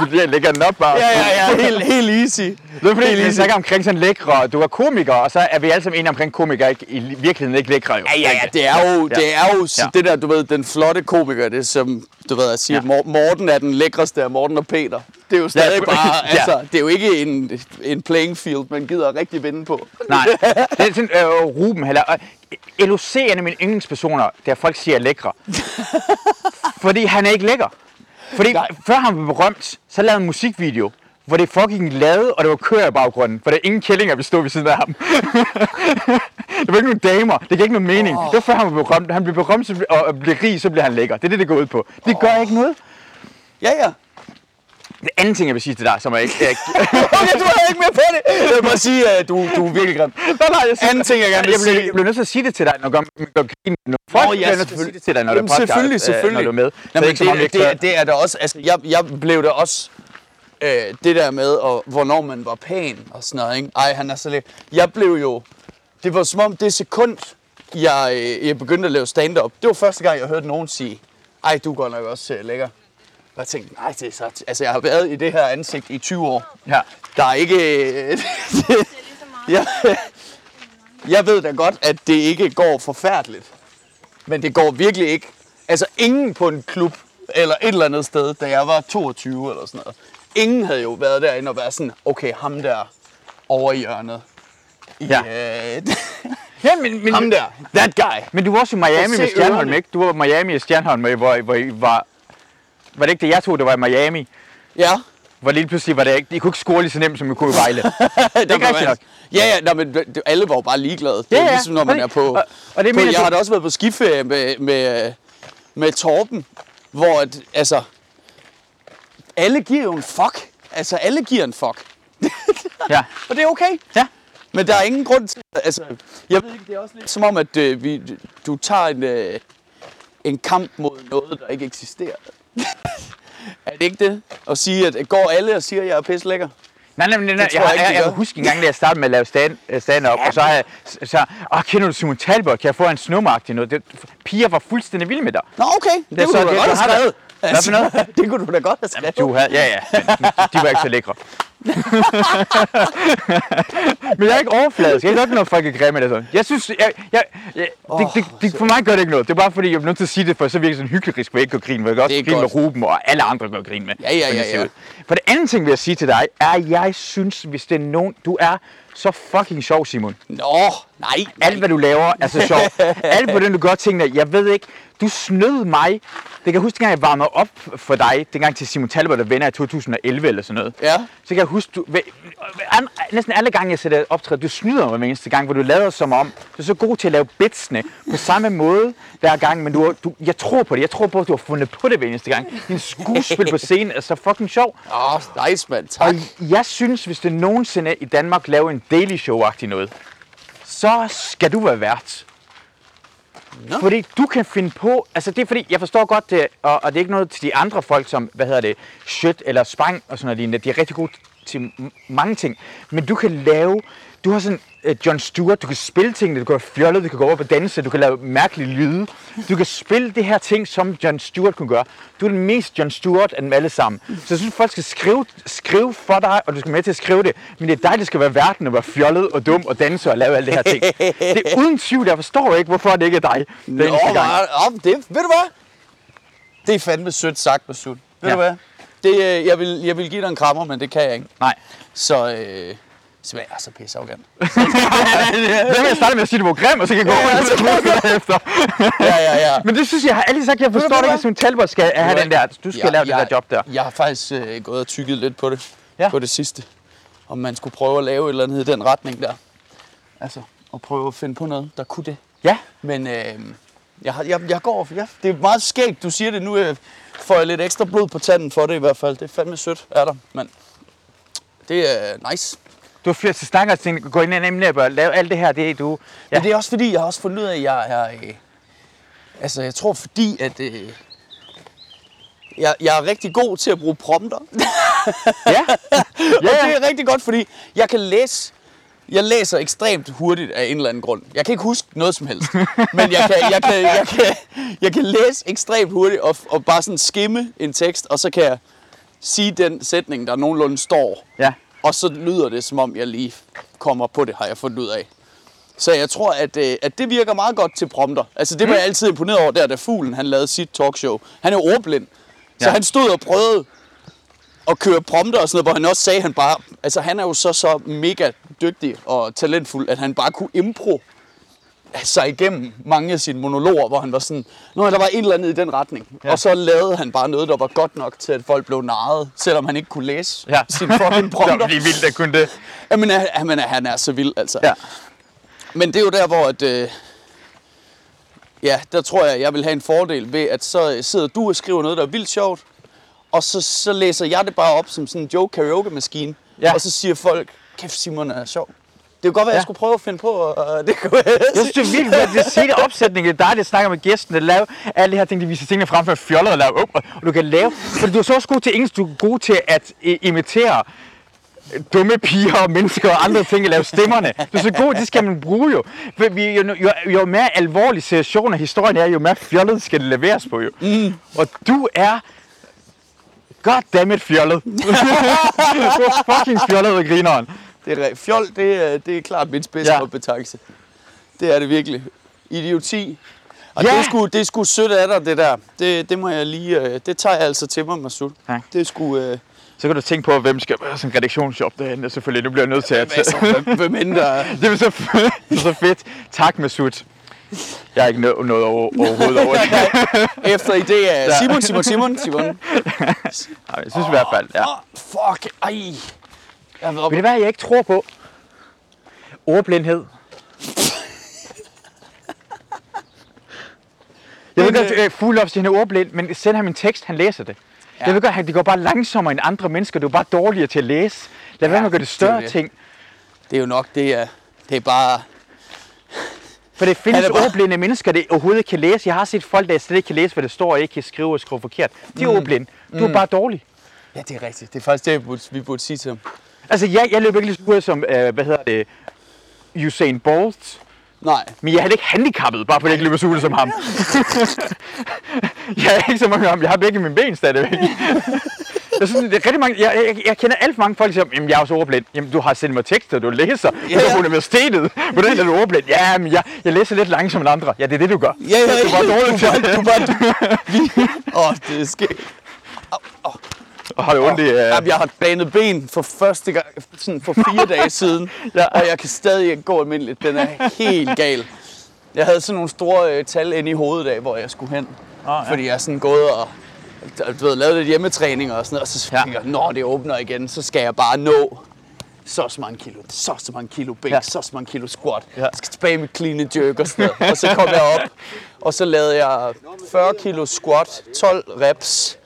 det bliver lækker nok bare. Ja, ja, ja, helt, helt easy. Det er fordi, vi snakker omkring sådan lækre, du er komiker, og så er vi alle sammen enige omkring komikere, ikke, i virkeligheden ikke lækre jo. Ja, ja, ja, det er jo, Ja. det er jo Ja. ja. det der, du ved, den flotte komiker, det som, du ved, at sige, Ja. ja. Morten er den lækreste af Morten og Peter. Det er jo stadig Ja. bare, Ja. altså, det er jo ikke en, en playing field, man gider rigtig vinde på. Nej, det er sådan, øh, Ruben heller. LOC er en af mine yndlingspersoner, der folk siger er lækre. Fordi han er ikke lækker. Fordi Nej. før han blev berømt, så lavede han en musikvideo, hvor det fucking lavede, og det var køer i baggrunden, for der er ingen kællinger, vi stod ved siden af ham. der var ikke nogen damer, det gav ikke nogen mening. Oh. Det var før han blev berømt. Han blev berømt og blev rig, så blev han lækker. Det er det, det går ud på. Det gør ikke noget. Ja, ja. Det anden ting, jeg vil sige til dig, som er ikke... Jeg, Okay, du er ikke med på det. Jeg bare sige, at du, du er virkelig grim. nej, nej, jeg Anden ting, jeg gerne vil jeg bliver, sige. jeg bliver nødt til at sige det til dig, når gør, gør grin. Når folk Nå, bliver nødt til at sige det til dig, når det er podcast, selvfølgelig, øh, selvfølgelig. når du er med. Nå, det er men det, jeg det, ikke det, er der også, altså, jeg, jeg blev der også, øh, det der med, og, hvornår man var pæn og sådan noget, ikke? Ej, han er så lækker. Jeg blev jo, det var som om det sekund, jeg, øh, jeg begyndte at lave stand-up, det var første gang, jeg hørte nogen sige, ej, du går nok også øh, lækker. Og jeg tænkte, nej, det er så... Altså, jeg har været i det her ansigt i 20 år. Ja. Der er ikke... øh, jeg, jeg ved da godt, at det ikke går forfærdeligt. Men det går virkelig ikke. Altså, ingen på en klub eller et eller andet sted, da jeg var 22 eller sådan noget. Ingen havde jo været derinde og været sådan, okay, ham der over i hjørnet. Ja. Øh, Ja, men, men, ham der, that guy. Men du var også i Miami med Stjernholm, ikke? Du var i Miami i Stjernholm, hvor, hvor I var... Var det ikke det, jeg tog, det var i Miami? Ja, Hvor lige pludselig var det ikke... I kunne ikke score lige så nemt, som I kunne i Vejle. det er ikke rigtigt nok. Ja, ja, nå, men alle var jo bare ligeglade. Det er Ja, ja. ligesom, når man er på... og- og det på jeg du- har da også været på skiferie med, med, med Torben, hvor at, altså, alle giver jo en fuck. Altså, alle giver en fuck. ja. Og det er okay. Ja. Men der er ingen grund til... Altså, jeg ved ikke, det er også lidt som om, at øh, vi, du tager en, øh, en kamp mod noget, der ikke eksisterer. er det ikke det? At sige, at går alle og siger, at jeg er pisse lækker? Nej, nej, men nej, jeg, jeg, jeg jeg, jeg, kan huske en gang, da jeg startede med at lave stand, øh, stand-up, og så har jeg så, åh, kender du Simon Talbot? Kan jeg få en snummeragtig noget? Det, piger var fuldstændig vilde med dig. Nå, okay. Det, Det det er kunne så- du da det- godt Hvad for noget? det kunne du da godt have skrevet. Du havde, ja, ja, de var ikke så lækre. men jeg er ikke overfladisk. Jeg kan godt, når folk er grimme eller sådan. Jeg synes, jeg, jeg, jeg, det, det, det, for mig gør det ikke noget. Det er bare fordi, jeg er nødt til at sige det, for så virker det sådan hyggelig, hvor jeg ikke gør grin. Hvor jeg kan også grine med. Ruben, og alle andre gør grin med. Ja, ja, ja, ja. For det andet ting, vil jeg sige til dig, er, at jeg synes, hvis det er nogen... Du er så fucking sjov, Simon. Nå, nej. Alt, hvad du laver, er så sjovt. Alt, hvordan du gør tingene. Jeg ved ikke, du snød mig. Det kan jeg huske, dengang jeg varmede op for dig, dengang til Simon Talbot og venner i 2011 eller sådan noget. Ja. Så kan jeg huske, du, ved- næsten alle gange, jeg sætter optræde, du snyder mig hver eneste gang, hvor du lader som om, du er så god til at lave bitsene på samme måde hver gang, men du, du, jeg tror på det. Jeg tror på, at du har fundet på det hver eneste gang. Din skuespil på scenen er så fucking sjov. Åh, oh, nice, mand. Tak. Og jeg synes, hvis det nogensinde i Danmark laver en Daily Show-agtig noget, så skal du være vært. Nå. Fordi du kan finde på, altså det er fordi, jeg forstår godt det, og, og det er ikke noget til de andre folk, som, hvad hedder det, shit eller spang og sådan noget lignende. De er rigtig gode til mange ting. Men du kan lave, du har sådan John Stewart, du kan spille tingene, du kan være fjollet, du kan gå op og danse, du kan lave mærkelige lyde. Du kan spille det her ting, som John Stewart kunne gøre. Du er den mest John Stewart af dem alle sammen. Så jeg synes, folk skal skrive, skrive for dig, og du skal med til at skrive det. Men det er dig, der skal være verden og være fjollet og dum og danse og lave alle det her ting. Det er uden tvivl, jeg forstår ikke, hvorfor det ikke er dig. Den Nå, gang. det, ved du hvad? Det er fandme sødt sagt, Masud. Ved Ja. du hvad? Det, øh, jeg, vil, jeg vil give dig en krammer, men det kan jeg ikke. Nej. Så, øh, jeg er så pisse arrogant. Så vil jeg starte med at sige, at du var grim, og så kan jeg gå over og efter. Ja, ja, ja. Men det synes jeg, jeg har altid sagt, jeg forstår det ikke, at Simon Talbot skal have den der, du skal lave det der job der. Jeg har faktisk øh, gået og tykket lidt på det, Ja. ja. på det sidste. Om man skulle prøve at lave et eller andet i den retning der. Altså, at prøve at finde på noget, der kunne det. Ja, Men øh, jeg, jeg, jeg går, ja, det er meget skægt, du siger det nu. Øh, får jeg lidt ekstra blod på tanden for det i hvert fald. Det er fandme sødt, er der. Men det er nice. Du har til snakker og tænker, gå ind i emne og lave alt det her, det er du. Ja. Men det er også fordi, jeg har også fundet ud af, at jeg er... Øh, altså, jeg tror fordi, at... Øh, jeg, jeg er rigtig god til at bruge prompter. Ja, Ja, og det er rigtig godt, fordi jeg kan læse Jeg læser ekstremt hurtigt af en eller anden grund. Jeg kan ikke huske noget som helst. Men jeg kan, jeg kan, jeg kan, jeg kan læse ekstremt hurtigt og, og bare sådan skimme en tekst, og så kan jeg sige den sætning, der nogenlunde står. Ja. Og så lyder det, som om jeg lige kommer på det, har jeg fundet ud af. Så jeg tror, at, øh, at det virker meget godt til prompter. Altså det var jeg altid imponeret over, der da Fuglen han lavede sit talkshow. Han er ordblind. Så Ja. han stod og prøvede at køre prompter og sådan noget, hvor han også sagde, han bare... Altså han er jo så, så mega dygtig og talentfuld, at han bare kunne impro sig igennem mange af sine monologer, hvor han var sådan, Nå, der var et eller andet i den retning. Ja. Og så lavede han bare noget, der var godt nok til, at folk blev narret, selvom han ikke kunne læse Ja. sin fucking Det prompter. var lige vildt at kunne det. Jamen, han, han, er, er så vild, altså. Ja. Men det er jo der, hvor at, øh, ja, der tror jeg, jeg vil have en fordel ved, at så øh, sidder du og skriver noget, der er vildt sjovt, og så, så læser jeg det bare op som sådan en joke karaoke maskine, Ja. og så siger folk, kæft Simon er sjov. Det kunne godt være, at Ja. jeg skulle prøve at finde på, og det kunne jeg Jeg synes, det er vildt, at det er opsætning. Det er dig, der snakker med gæsten, der laver alle de her ting, de viser tingene frem for fjollet og lave op, og du kan lave. For du er så også god til engelsk, du er god til at imitere dumme piger og mennesker og andre ting at lave stemmerne. Du er så god, det skal man bruge jo. Vi, jo, jo, jo mere alvorlig situation af historien er, jo mere fjollet skal det leveres på jo. Mm. Og du er goddammit fjollet. du er fucking fjollet og grineren. Det er, fjol, det er, det er klart mit spidskompetenце. Ja. Det er det virkelig. Idioti. Og Ja. det, er sgu, det er sgu sødt af dig, det der. Det, det må jeg lige... øh, Det tager jeg altså til mig, Masud. Tak. Det er sgu... Øh, Så kan du tænke på, hvem skal være sådan en redaktionsjob derinde. Selvfølgelig, du bliver nødt til at... hvem- hvem end der... Det er så, f- det er så fedt. Tak, Masud. Jeg har ikke noget, noget over, overhovedet over det. Efter i det er Simon, Simon, Simon, Simon. Nej, jeg synes i hvert fald, ja. Åh, fuck, ej. Jeg Ved du hvad, jeg ikke tror på? Ordblindhed. Jeg ved godt, at Fuglofs han er ordblind, men send ham en tekst, han læser det. Ja. Jeg ved godt, at det går bare langsommere end andre mennesker. Du er bare dårligere til at læse. Lad være med at gøre det det større det. ting. Det er jo nok, det er, det er bare... For det findes er bare- ordblinde mennesker, der overhovedet ikke kan læse. Jeg har set folk, der slet ikke kan læse, hvad der står, og ikke kan skrive og skrive forkert. De er ordblinde. Du er bare dårlig. Ja, det er rigtigt. Det er faktisk det, vi burde, vi burde sige til ham. Altså, jeg, jeg løber ikke lige så hurtigt som, øh, hvad hedder det, Usain Bolt. Nej. Men jeg er heller ikke handicappet, bare fordi jeg ikke løber så hurtigt som ham. jeg er ikke så mange ham. Jeg har begge mine ben stadigvæk. Jeg synes, det er rigtig mange, jeg, jeg, jeg kender alt for mange folk, der siger, jamen jeg er også ordblind. Jamen du har sendt mig tekster, du læser. Du Ja, ja. på universitetet. Hvordan er du ordblind? Ja, men jeg, jeg læser lidt langsomt end andre. Ja, det er det, du gør. Ja, ja, Du er bare dårlig du til det. du vi, åh, det er skægt. Og har det ondt i... Uh... Jamen, jeg har banet ben for første gang, sådan for fire dage siden, Ja. og jeg kan stadig ikke gå almindeligt. Den er helt gal. Jeg havde sådan nogle store øh, tal inde i hovedet af, hvor jeg skulle hen. ja. Fordi jeg er sådan gået og du ved, lavet lidt hjemmetræning og sådan noget, og så tænker jeg, når det åbner igen, så skal jeg bare nå så så mange kilo, så så mange kilo bænk, Ja. så så mange kilo squat. Ja. Jeg skal tilbage med clean and jerk og sådan noget. Og så kom jeg op, og så lavede jeg 40 kilo squat, 12 reps,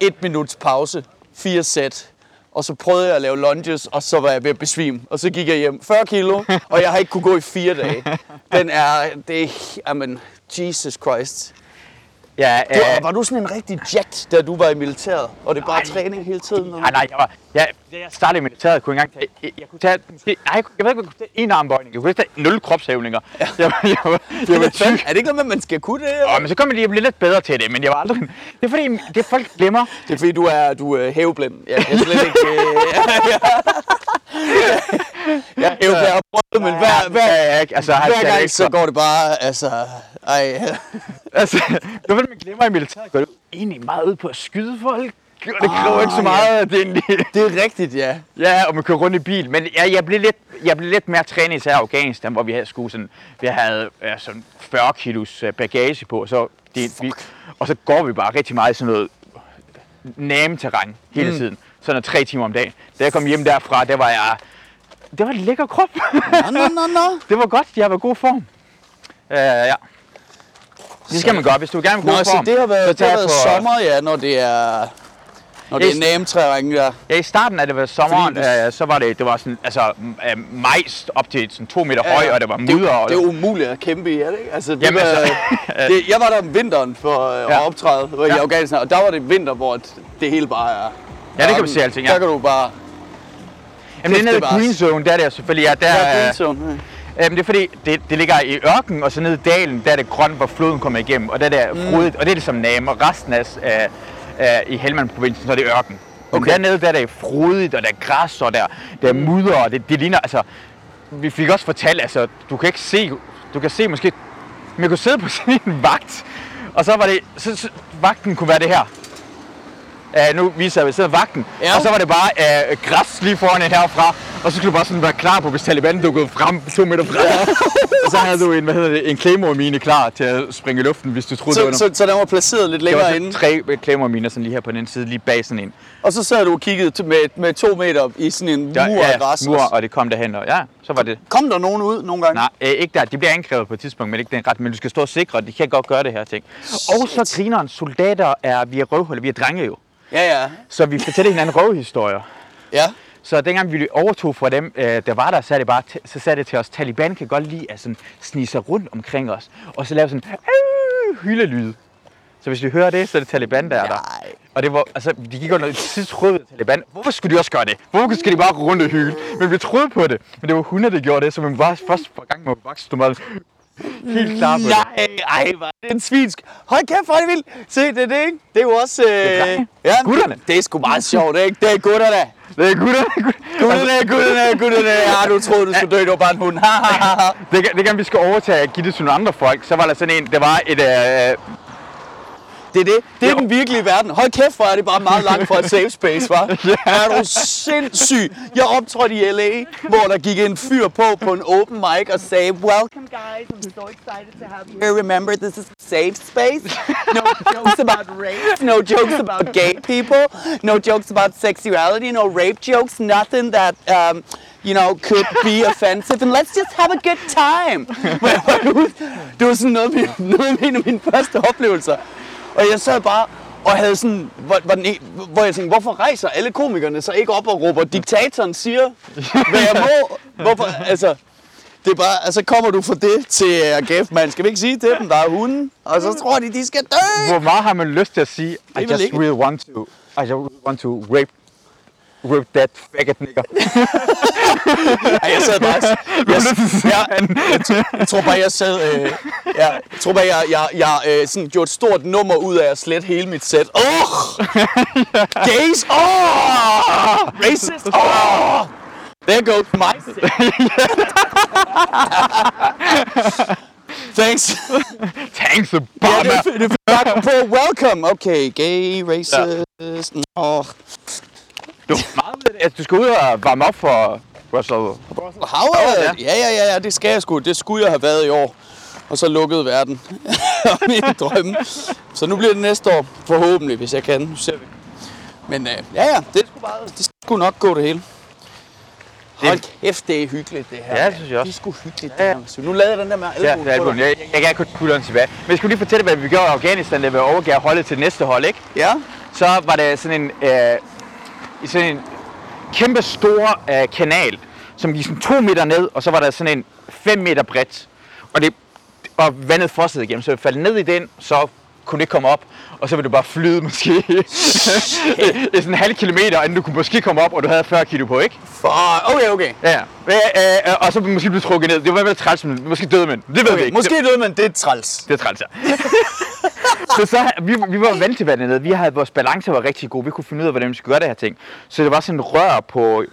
1 minuts pause, 4 sæt. Og så prøvede jeg at lave lunges, og så var jeg ved at besvime. Og så gik jeg hjem 40 kilo, og jeg har ikke kunne gå i fire dage. Den er, det er, jamen, Jesus Christ. Ja, Du, øh, var du sådan en rigtig jet, da du var i militæret? Og det er bare Nej. træning hele tiden? Nej, nej, jeg var, jeg, da jeg startede i militæret, kunne jeg ikke engang tage, jeg kunne tage, nej, jeg, jeg ved ikke, jeg kunne tage en armbøjning, jeg kunne tage nul kropshævninger. Jeg, var- jeg, var, jeg var tyk. Er det ikke noget med, at man skal kunne det? eller? Åh, men så kom jeg lige at blive lidt bedre til det, men jeg var aldrig... Det er fordi, det folk glemmer. Det er fordi, du er, du er hæveblind. Jeg kan slet ikke... Øh, jeg er prøvet, men hver, hver, Ja, ja, ikke. altså, jeg hver gang så går det bare, altså... Ej, Altså, det er fordi, man glemmer i militæret, går det egentlig meget ud på at skyde folk. Det kræver ikke så meget, at det det er rigtigt, ja. Ja, og man kører rundt i bil. Men jeg, jeg, blev lidt, jeg blev lidt mere trænet især i Afghanistan, hvor vi havde skulle sådan, vi havde ja, sådan 40 kilos øh, bagage på, og så, det, vi, og så går vi bare rigtig meget i sådan noget terræn hele Mm. tiden. Sådan tre timer om dagen. Da jeg kom hjem derfra, der var jeg, det var en lækker krop. Nå, nå, nå, nå. det var godt, jeg var i god form. Uh, ja. Det skal man gøre, hvis du gerne vil Nå, god så form. det har været, så det har været på- sommer, ja, når det er... Når det er næmtræring der. Ja, i starten af det var sommeren, hvis- øh, så var det, det var sådan, altså, øh, majs op til sådan to meter Ja, høj, ja. og det var Det, er mudder. og det er umuligt at kæmpe i, er det ikke? Altså, det Jamen, var, altså, det, jeg var der om vinteren for øh, Ja. at optræde ja. i Ja. Afghanistan, og der var det vinter, hvor det hele bare er... Ja, det kan du se alting, ja. Der kan du bare... Jamen, det er nede i Green Zone, der er det selvfølgelig, ja, der, Der er er, Green Zone. ja. Jamen, det er fordi, det, det ligger i ørken, og så nede i dalen, der er det grønt, hvor floden kommer igennem, og der er det Mm. frodigt, og det er det som name, og resten af, af, af i Helmand-provincen, så er det ørken. Men Okay. dernede, der er det frodigt, og der er græs, og der, der er mudder, og det, det ligner, altså, vi fik også fortalt, altså, du kan ikke se, du kan se måske, men jeg kunne sidde på sådan en vagt, og så var det, så, så vagten kunne være det her. Uh, nu viser jeg, at sidder vagten, Ja. og så var det bare uh, græs lige foran en herfra, og så skulle du bare sådan være klar på, hvis Taliban dukkede frem to meter frem. og så havde du en, hvad hedder det, en Claymore-mine klar til at springe i luften, hvis du troede, det var Så, så, så den var placeret lidt det var længere inde. tre øh, Claymore-miner sådan lige her på den side, lige bag sådan en. Og så sad du og kiggede med, med to meter i sådan en mur af græs. mur, og det kom derhen, og ja, så var det. Kom der nogen ud nogle gange? Nej, øh, ikke der. De bliver angrebet på et tidspunkt, men ikke den ret. Men du skal stå og sikre, at de kan godt gøre det her ting. Og så grineren, soldater er, vi er røvhuller, vi er drenge jo. Ja, ja. Så vi fortæller hinanden røvhistorier. Ja. Så dengang vi overtog fra dem, øh, der var der, så, det bare så sagde det til os, Taliban kan godt lide at sådan, snige sig rundt omkring os, og så lave sådan øh, hyldelyde. Så hvis vi hører det, så er det Taliban, der er der. Nej. Og det var, altså, de gik under vi, at Taliban. Hvorfor skulle de også gøre det? Hvorfor skal de bare gå rundt og hyle? Men vi troede på det. Men det var hunde, der gjorde det, så man bare først for gang med at vokse, helt klar på det. Nej, ej, er det en svinsk. Hold kæft, hvor er det vildt. Se, det er det, ikke? Det er jo også... Øh... er drenge. ja, Gutterne. Det er sgu meget sjovt, ikke? Det er gutterne. Det er gutter, gutter. Gutterne, gutterne, gutterne. Ja, du troede, du skulle dø, det var bare en hund. Ha, ha. Det, det kan vi skal overtage og give det til nogle andre folk, så var der sådan en, der var et, øh, Det er det. Det er Jo. den virkelige verden. Hold kæft, hvor er det bare meget langt fra et safe space, hva'? Er du sindssyg? Jeg optrådte i L.A., hvor der gik en fyr på på en open mic og sagde, Welcome guys, I'm so excited to have you here. Remember, this is a safe space. No jokes about race, no jokes about gay people, no jokes about sexuality, no rape jokes, nothing that... Um, you know, could be offensive, and let's just have a good time. Men var det var sådan noget, noget en af mine første oplevelser. Og jeg sad bare og havde sådan, hvor, hvor, den, en- hvor jeg tænkte, hvorfor rejser alle komikerne så ikke op og råber, diktatoren siger, hvad jeg må? Hvorfor, altså, det er bare, altså kommer du for det til AGF, man skal vi ikke sige til dem, der er hunden, og så tror de, de skal dø. hvor meget har man lyst til at sige, I just ikke. really want to, I just want to rape, rape that faggot nigger. Ej, jeg sad bare, jeg, jeg, jeg, jeg tror bare, jeg sad, øh, ja, jeg tror bare, jeg, jeg, jeg øh, sådan gjorde et stort nummer ud af at slette hele mit sæt. Åh! Oh! Gays! Åh! Oh! Racist! Åh! Oh! There goes my set. Thanks. Thanks, Ja, Obama. det, er- det er bare på welcome. Okay, gay, racist. Åh. Du, meget ud af det. Altså, du skal ud og varme op for Russell. Howard? Ja. Ja, ja, ja, ja, det skal jeg sgu. Det skulle jeg have været i år. Og så lukkede verden. og mine drømme. Så nu bliver det næste år, forhåbentlig, hvis jeg kan. Nu ser vi. Men øh, ja, ja, det skulle, bare, det skulle nok gå det hele. Hold kæft, det er hyggeligt, det her. Ja, det synes jeg også. Det er sgu hyggeligt, det her. Så nu lavede jeg den der med Ja, albuen det er på albuen. Jeg, jeg, jeg kan kun tilbage. Men jeg skulle lige fortælle, hvad vi gjorde i Afghanistan, da vi overgav holdet til næste hold, ikke? Ja, Så var det sådan en, øh, i sådan en kæmpe stor øh, kanal, som gik sådan to meter ned, og så var der sådan en 5 meter bredt. Og, det, og vandet fossede igennem, så vi faldt ned i den, så kunne det ikke komme op, og så ville du bare flyde måske i sådan en halv kilometer, inden du kunne måske komme op, og du havde 40 kilo på, ikke? for... Okay, okay. Ja, ja. Øh, øh, og så måske blive trukket ned. Det var vel træls, men måske døde men Det ved vi okay. ikke. Måske døde man, det er træls. Det er træls, ja. så, så vi, vi var vant til vandet. Vi havde, vores balance var rigtig god. Vi kunne finde ud af, hvordan vi skulle gøre det her ting. Så det var sådan en rør på,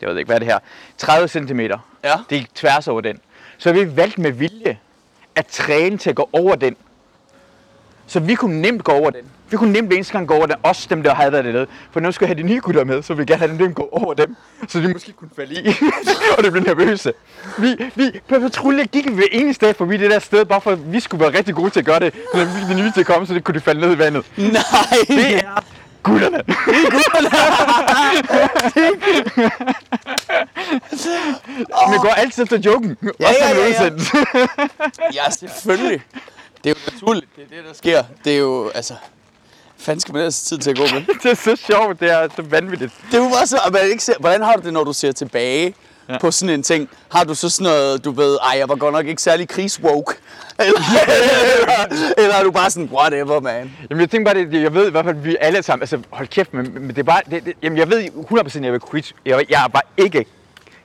jeg ved ikke, hvad er det her, 30 cm. Ja. Det gik tværs over den. Så vi valgte med vilje at træne til at gå over den. Så vi kunne nemt gå over den. Vi kunne nemt eneste gang gå over den, også dem, der havde været dernede. For nu skulle jeg have de nye gutter med, så vi gerne have dem gå over dem, så de måske kunne falde i. og det blev nervøse. Vi, vi på patrulje gik vi hver eneste dag forbi det der sted, bare for at vi skulle være rigtig gode til at gøre det, når vi fik de nye til at komme, så det kunne de falde ned i vandet. Nej. Det er gutterne. Vi går altid efter joken. Ja, ja, ja, ja. Ja, selvfølgelig. Det er jo naturligt, det er det, der sker. Det er jo, altså... Fanden skal man ellers tid til at gå med? det er så sjovt, det er så vanvittigt. Det er jo bare så, at man ikke ser, hvordan har du det, når du ser tilbage ja. på sådan en ting, har du så sådan noget, du ved, ej, jeg var godt nok ikke særlig krigswoke? Eller, eller, eller er du bare sådan, whatever, man? Jamen, jeg tænker bare, det, jeg ved i hvert fald, vi alle sammen, altså hold kæft, men, men det er bare, det, det, jamen, jeg ved 100% at jeg quit. Jeg, jeg er bare ikke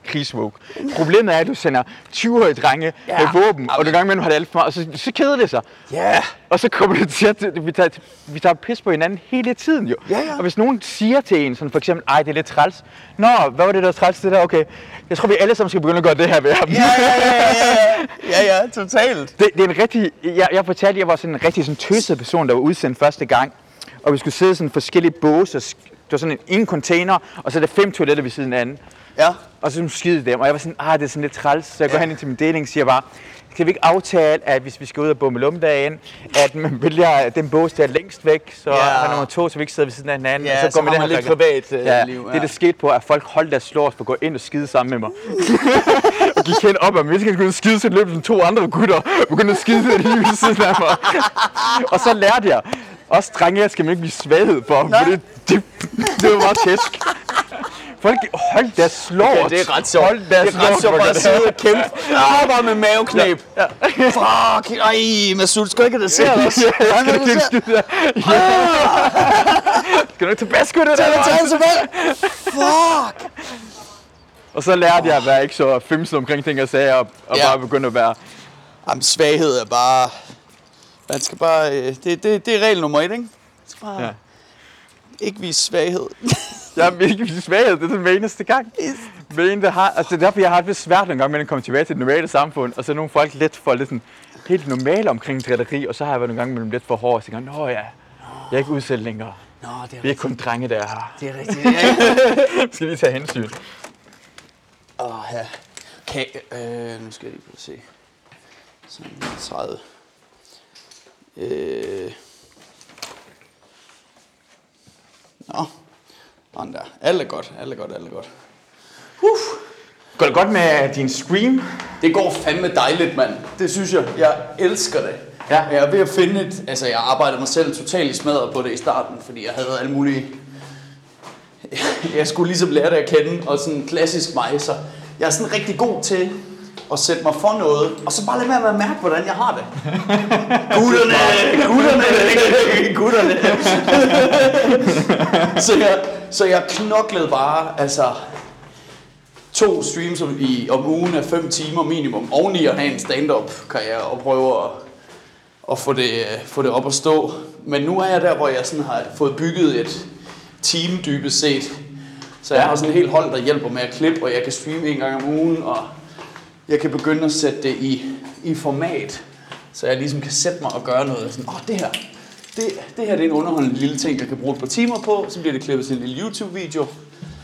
krigswoke. Problemet er, at du sender 20-årige drenge ja. med våben, og nogle gange imellem har det alt for meget, og så, så keder det sig. Ja. Og så kommer det til, at vi tager, vi tager pis på hinanden hele tiden jo. Ja, ja. Og hvis nogen siger til en, sådan for eksempel, ej, det er lidt træls. Nå, hvad var det der træls, det der? Okay, jeg tror, vi alle sammen skal begynde at gøre det her ved ham. Ja, ja, ja, ja, ja, ja, totalt. Det, det er en rigtig, jeg, jeg fortalte, jeg var sådan en rigtig sådan tøset person, der var udsendt første gang. Og vi skulle sidde i sådan forskellige båse. Det var sådan en, en container, og så er der fem toiletter ved siden af anden. Ja. Og så skide dem, og jeg var sådan, ah, det er sådan lidt træls. Så jeg går hen ind til min deling og siger bare, kan vi ikke aftale, at hvis vi skal ud og bomme lumdagen, at man vælger den bås, der er længst væk, så Ja. er nummer to, så vi ikke sidder ved siden af hinanden. Ja, og så med har den man lidt privat, øh, ja, liv, ja. Det, der skete på, at folk holdt deres slås for at gå ind og skide sammen med mig. og gik hen op, og skulle ud og skide, så løb sådan to andre gutter, begyndte at skide lige ved siden af mig. og så lærte jeg, også drenge, jeg skal man ikke blive svaghed for, for det, det, det var bare tæsk. Folk holdt deres slås. Ja, det er ret sjovt. Holdt Det deres er ret sjovt bare at det. sidde og kæmpe. Ja. bare med maveknæb. Ja. Fuck, ej, Masud, skal du ikke have dessert også? Ja, skal men ikke skide der. Ja. Skal du ikke det Tag det, der? tag det tilbage. Fuck. Og så lærte jeg at være ikke så femset omkring ting og sager, og, og Ja. bare begynde at være... Jamen, svaghed er bare... Man skal bare... øh, Det, det, det er regel nummer et, ikke? Man skal bare Ja. ja. ikke vise svaghed. Jeg er virkelig svaghed, det er den hver eneste gang. Hver eneste har, altså det er derfor, jeg har det svært nogle gange med at komme tilbage til det normale samfund, og så er nogle folk lidt for lidt sådan, helt normale omkring drilleri, og så har jeg været nogle gange med dem lidt for hård, og så tænker, nå ja, jeg er ikke udsat længere. Nå, det Vi er kun drenge, der er her. Det er rigtigt. Ja, skal lige tage hensyn. Åh, ja. Okay, øh, nu skal jeg lige se. Sådan 30. Øh. Nå. Sådan der. Alt er godt, alt er godt, alt er godt. Går det godt med din stream? Det går fandme dejligt, mand. Det synes jeg. Jeg elsker det. Ja. Jeg er ved at finde et... Altså, jeg arbejdede mig selv totalt i smadret på det i starten, fordi jeg havde alle mulige... Jeg skulle ligesom lære det at kende, og sådan klassisk mig, så jeg er sådan rigtig god til at sætte mig for noget, og så bare lade være med at mærke, hvordan jeg har det. gutterne, gutterne, gutterne. så, jeg, så jeg knoklede bare, altså to streams om, i, om ugen af 5 timer minimum, oveni at have en stand-up karriere og prøve at, at få, det, få det op at stå. Men nu er jeg der, hvor jeg sådan har fået bygget et team dybest set. Så jeg har sådan et helt hold, der hjælper med at klippe, og jeg kan streame en gang om ugen, og jeg kan begynde at sætte det i, i format, så jeg ligesom kan sætte mig og gøre noget. Sådan, åh, oh, det her, det, det her det er en underholdende lille ting, jeg kan bruge et par timer på, så bliver det klippet til en lille YouTube-video,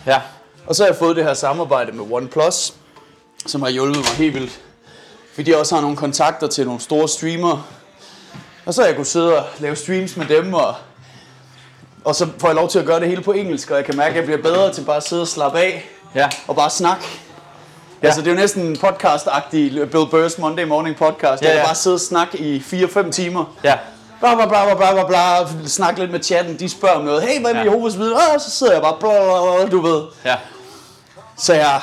Ja. og så har jeg fået det her samarbejde med OnePlus, som har hjulpet mig helt vildt. Fordi jeg også har nogle kontakter til nogle store streamere. Og så har jeg kunnet sidde og lave streams med dem, og, og så får jeg lov til at gøre det hele på engelsk, og jeg kan mærke, at jeg bliver bedre til bare at sidde og slappe af Ja. og bare snakke. Ja. Altså, det er jo næsten en podcast-agtig Bill Burrs Monday Morning podcast. Ja, Ja. Jeg bare sidde og snakke i 4-5 timer. Ja. Bla bla bla bla bla bla. Snakke lidt med chatten. De spørger om noget. Hey, hvad er Ja. Jehovas vidne? Og så sidder jeg bare bla bla bla, du ved. Ja. Så jeg...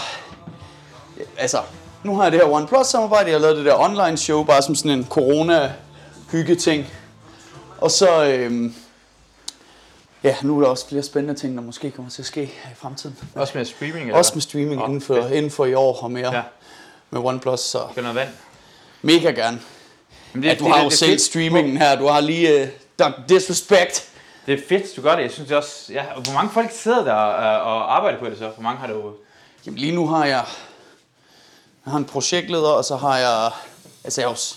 Altså, nu har jeg det her OnePlus samarbejde. Jeg har lavet det der online show, bare som sådan en corona hygge ting. Og så... Øhm, ja, nu er der også flere spændende ting, der måske kommer til at ske i fremtiden. Også med streaming, eller Også med streaming Nå, inden, for, fedt. inden for i år og mere Ja. ja. med OnePlus, så Skal noget vand? mega gerne. Men Ja, du har jo det selv fedt. streamingen her, du har lige uh, Dr. Disrespect. Det er fedt, du gør det. Jeg synes det også... Ja, hvor mange folk sidder der og, og arbejder på det så? Hvor mange har du... Jamen lige nu har jeg, jeg har en projektleder, og så har jeg, altså jeg også,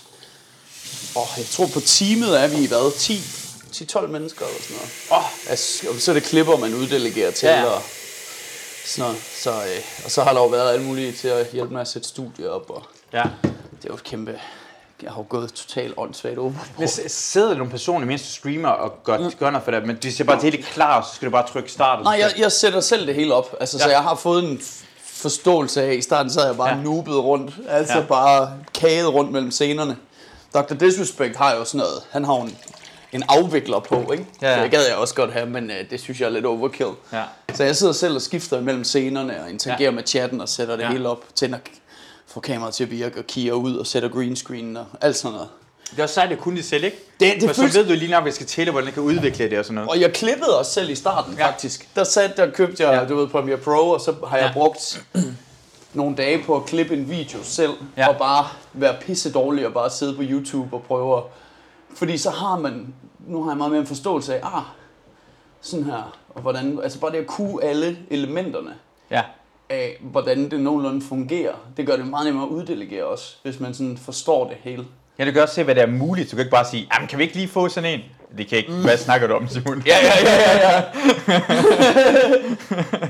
åh, jeg tror på teamet er vi i hvad, 10, 10-12 mennesker eller sådan noget. Åh, Altså, og så er det klipper, man uddelegerer til, Ja. og sådan noget. Så, øh, og så har der jo været alle mulige til at hjælpe med at sætte studier op, og ja. det er jo et kæmpe, jeg har jo gået totalt åndssvagt over. Men sidder der nogle personer, mens du streamer, og gør, mm. gør noget for det, men de ser bare helt klar, og så skal du bare trykke start. Nej, jeg, jeg sætter selv det hele op. Altså, ja. Så jeg har fået en forståelse af, i starten så jeg bare Ja. nubet rundt. Altså Ja. bare kaget rundt mellem scenerne. Dr. Disrespect har jo sådan noget. Han har jo en, en afvikler på, ikke? Ja, ja. Så det gad jeg også godt have, men øh, det synes jeg er lidt overkill. Ja. Så jeg sidder selv og skifter imellem scenerne og interagerer Ja. med chatten og sætter det Ja. hele op, tænder får kameraet til at virke og kigger ud og sætter green screen og alt sådan noget. Det er også sejt, at kunne det selv, ikke? Det- det For så føles- ved du lige nok, hvad jeg skal til, hvordan jeg kan udvikle det og sådan noget. Og jeg klippede også selv i starten, Ja. faktisk. Der satte, der købte jeg, Ja. du ved, Premiere Pro, og så har jeg Ja. brugt nogle dage på at klippe en video selv, ja. og bare være pisse dårlig og bare sidde på YouTube og prøve at... Fordi så har man, nu har jeg meget mere en forståelse af, ah, sådan her, og hvordan, altså bare det at kunne alle elementerne Ja. Af, hvordan det nogenlunde fungerer, det gør det meget nemmere at uddelegere også, hvis man sådan forstår det hele. Ja, du kan også se, hvad der er muligt. Du kan ikke bare sige, jamen kan vi ikke lige få sådan en? Det kan ikke. Hvad snakker du om, Simon? Ja, ja, ja, ja, ja.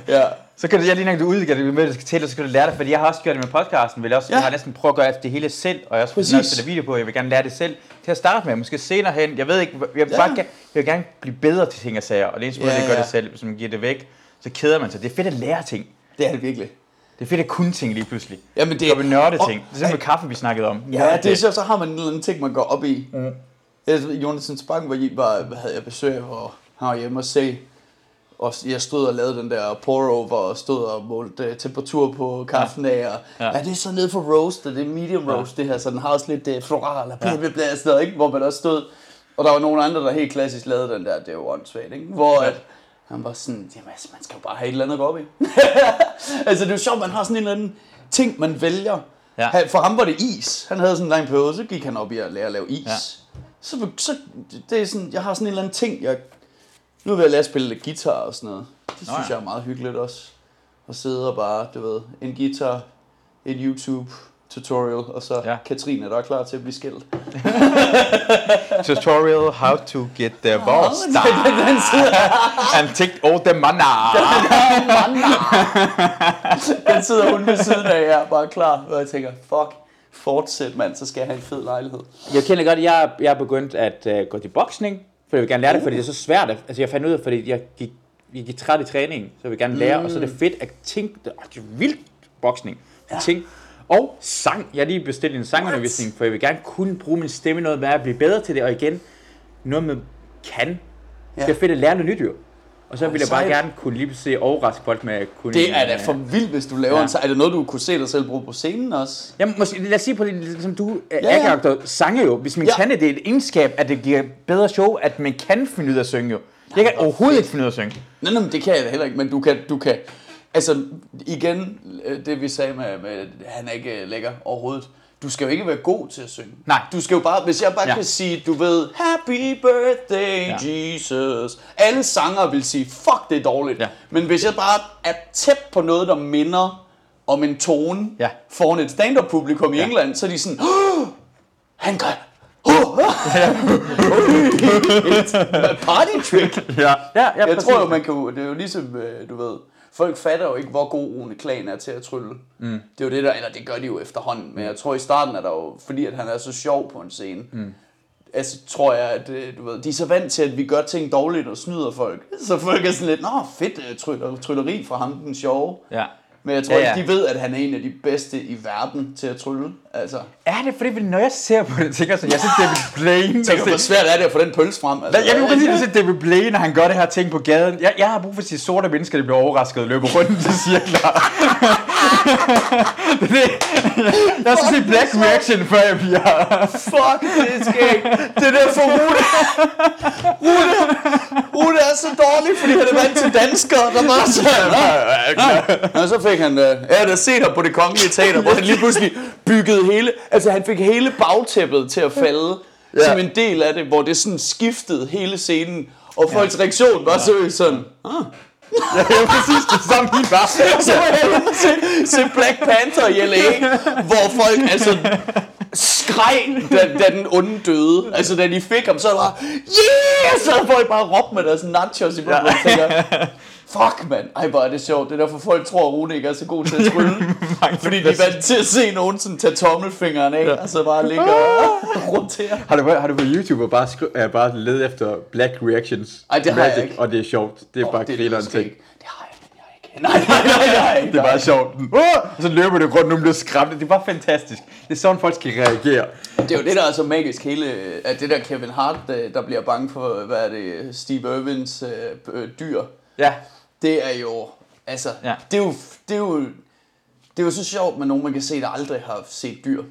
ja. Så kan du, jeg lige når du udvikler det med, du skal til, og så kan du lære det, fordi jeg har også gjort det med podcasten, vil jeg også, ja. Jeg har næsten prøvet at gøre det hele selv, og jeg har også jeg sætter video på, jeg vil gerne lære det selv til at starte med, måske senere hen, jeg ved ikke, jeg vil, Ja. bare, gerne- jeg vil gerne blive bedre til ting og sager, og det eneste måde, Ja, det gør ja. det selv, hvis man giver det væk, så keder man sig. Det er fedt at lære ting. Det er det virkelig. Det er fedt at kunne ting lige pludselig. Jamen, Det er nørde og- ting. Det er simpelthen kaffe, vi snakkede om. Ja, det er så, så har man en eller anden ting, man går op i. Mm. Jeg, Jonathan Spang var, var, hvad havde jeg besøg hvor han var hjemme og se. Og jeg stod og lavede den der pour over og stod og målte uh, temperatur på kaffen af. Og, Ja. ja. ja. det er så nede for roast, og det er medium roast, det her, så den har også lidt uh, floral og bla bla bla, sådan noget, ikke? hvor man også stod. Og der var nogle andre, der helt klassisk lavede den der, det er jo åndssvagt, ikke? Hvor at, han var sådan, jamen altså, man skal jo bare have et eller andet at gå op i. altså det er jo sjovt, man har sådan en eller anden ting, man vælger. Ja. For ham var det is. Han havde sådan en lang periode, så gik han op i at lære at lave is. Ja. Så, så det er sådan, jeg har sådan en eller anden ting, jeg... Nu vil jeg lære at spille lidt guitar og sådan noget. Det synes ja. jeg er meget hyggeligt også. At sidde og bare, du ved, en guitar, et YouTube tutorial, og så Ja. Katrine, der er klar til at blive skilt. Tutorial how to get the boss den sidder, and take all the money. den sidder hun ved siden af, jeg er bare klar. Og jeg tænker, fuck, fortsæt mand, så skal jeg have en fed lejlighed. Jeg kender godt, jeg, jeg er begyndt at uh, gå til boksning, for jeg vil gerne lære det, fordi det er så svært. at- Altså jeg fandt ud af, fordi jeg gik, jeg gik træt i træningen, så jeg vil gerne lære, mm. og så er det fedt at tænke, er, det er vildt boksning, ja. tænke. Og sang, jeg har lige bestilt en sangundervisning, for jeg vil gerne kunne bruge min stemme noget med at blive bedre til det, og igen, noget med kan. Det er Ja. fedt at lære noget nyt jo. Og så vil jeg bare gerne kunne lige pludselig overraske folk med at kunne... Det er da øh, for vildt, hvis du laver Ja. en sang. Er det noget, du kunne se dig selv bruge på scenen også? Jamen, måske, lad os sige på det, ligesom du, ja, Ja, ja. sange jo. Hvis man ja. Kan det, det er et egenskab, at det giver bedre show, at man kan finde ud af at synge jo. Jeg kan overhovedet ikke finde ud af at synge. Nej, nej, det kan jeg da heller ikke, men du kan, du kan, altså igen, øh, det vi sagde med, med han er ikke øh, lækker overhovedet. Du skal jo ikke være god til at synge. Nej. Du skal jo bare, hvis jeg bare Ja. kan sige, du ved, Happy birthday, Ja. Jesus. Alle sanger vil sige, fuck, det er dårligt. Ja. Men hvis jeg bare er tæt på noget, der minder om en tone Ja. foran et stand-up publikum i Ja. England, så er de sådan, oh, han gør, oh, party trick. Ja, ja, ja Jeg tror jo, man kan det er jo ligesom, øh, du ved, folk fatter jo ikke, hvor god Rune Klan er til at trylle. Mm. Det er jo det der, eller det gør de jo efterhånden, men jeg tror i starten er der jo, fordi at han er så sjov på en scene, mm. altså tror jeg, at øh, du ved, de er så vant til, at vi gør ting dårligt og snyder folk. Så folk er sådan lidt, nå fedt, øh, tryller, trylleri fra ham, den sjove. Ja. Men jeg tror Ja, ja, de ved, at han er en af de bedste i verden til at trylle. Altså, Er det fordi, når jeg ser på det, tænker jeg sådan, jeg ser David Blaine. tænk hvor svært er det at få den pølse frem. Altså, Jeg vil præcis se David Blaine, når han gør det her ting på gaden. Jeg, jeg har brug for at sige sorte mennesker, der bliver overrasket og løber rundt i cirkler. det, det, jeg har så set Black Reaction, før jeg bliver... Fuck, det er skægt. Det er derfor Rune, Rune, Rune er så dårlig, fordi han er vant til danskere, der bare så... Og så fik han, øh, jeg havde set ham på det kongelige teater, hvor han lige pludselig byggede hele, altså han fik hele bagtæppet til at falde, ja. som en del af det, hvor det sådan skiftede hele scenen, og folks reaktion var så sådan, ah. Ja, præcis det samme min var. så var jeg se, se Black Panther i LA, hvor folk altså skreg, da, da den onde døde. Altså, da de fik ham, så var det bare, yeah! Så folk bare råbt med deres nachos i munden. Ja. Fuck, mand. Ej, hvor er det sjovt. Det er derfor, folk tror, at Rune ikke er så god til at trylle. fordi de er vant til at se nogen sådan tage tommelfingeren af, og så bare ligge og rotere. Har du, har du på YouTube og bare, skri- uh, bare led efter Black Reactions? Ej, det har jeg Magic, ikke. Og det er sjovt. Det er bare det, grilleren måske ting. ikke. det har jeg, men jeg ikke nej, nej, nej. Det er bare sjovt. Uh! Og så løber det rundt, nu bliver skræmt. Det er bare fantastisk. Det er sådan, folk skal reagere. Det er jo det, der er så magisk hele, at det der Kevin Hart, der der bliver bange for, hvad er det, Steve Irwins øh, øh, dyr. Ja. Det er jo, altså, Ja. det, er jo, det, er jo, det er jo så sjovt med nogen, man kan se, der aldrig har set dyr.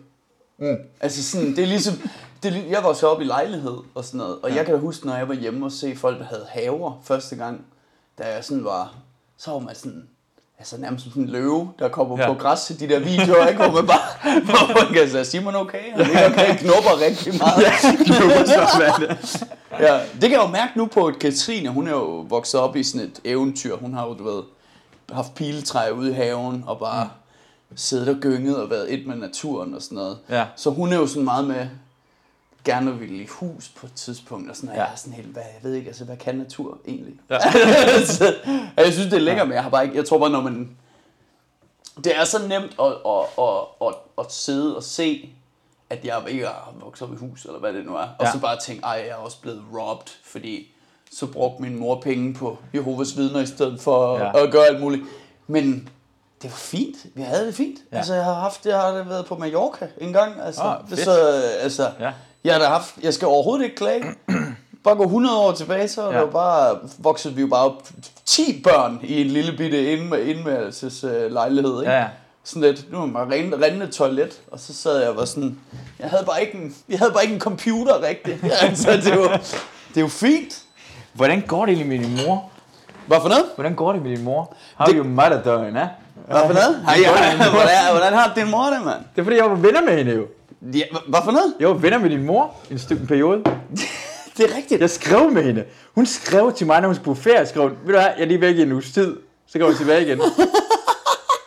Mm. Altså sådan, det er ligesom, det er, jeg var så op i lejlighed og sådan noget, og ja. jeg kan da huske, når jeg var hjemme og se folk, der havde haver første gang, da jeg sådan var, så var man sådan, altså nærmest som sådan en løve, der kommer Ja. på græs til de der videoer, ikke? Hvor man bare, hvor man kan sige, Simon okay? Han okay, knupper rigtig meget. Ja, det kan jeg jo mærke nu på, at Katrine, hun er jo vokset op i sådan et eventyr. Hun har jo, du ved, haft piletræ ude i haven og bare mm. siddet og gynget og været et med naturen og sådan noget. Ja. Så hun er jo sådan meget med, gerne vil i hus på et tidspunkt, og sådan, og Ja. jeg er sådan helt, hvad, jeg ved ikke, altså, hvad kan natur egentlig? Ja. så, jeg synes, det er lækkert, men jeg har bare ikke, jeg tror bare, når man, det er så nemt at, at, at, at, at sidde og se, at jeg ikke har vokset op i hus, eller hvad det nu er, og Ja. så bare tænke, ej, jeg er også blevet robbed, fordi så brugte min mor penge på Jehovas vidner, i stedet for Ja. at gøre alt muligt. Men det var fint. Vi havde det fint. Ja. Altså, jeg har haft, jeg har været på Mallorca en gang. Altså, det, fedt. så, altså, Ja. jeg har haft, jeg skal overhovedet ikke klage. Bare gå 100 år tilbage, så Ja. ja. bare, voksede vi jo bare op 10 børn i en lille bitte indme- indværelses øh, lejlighed. Ikke? Ja, ja. Sådan lidt, nu man rent, rindende toilet, og så sad jeg og var sådan, jeg havde bare ikke en, jeg havde bare ikke en computer rigtigt. altså, det var, det er jo fint. Hvordan går det egentlig med din mor? Hvad for noget? Hvordan går det med din mor? Har Det- jo mother ja? Hvad for noget? Ej, ja, hvordan, hvordan har din mor det, mand? Det er fordi, jeg var venner med hende jo. Ja, hva- hvad for noget? Jeg var venner med din mor en stykke periode. Det er rigtigt. Jeg skrev med hende. Hun skrev til mig, når hun skulle på ferie. Skrev, hun, ved du hvad, jeg er lige væk i en uges tid. Så går hun tilbage igen.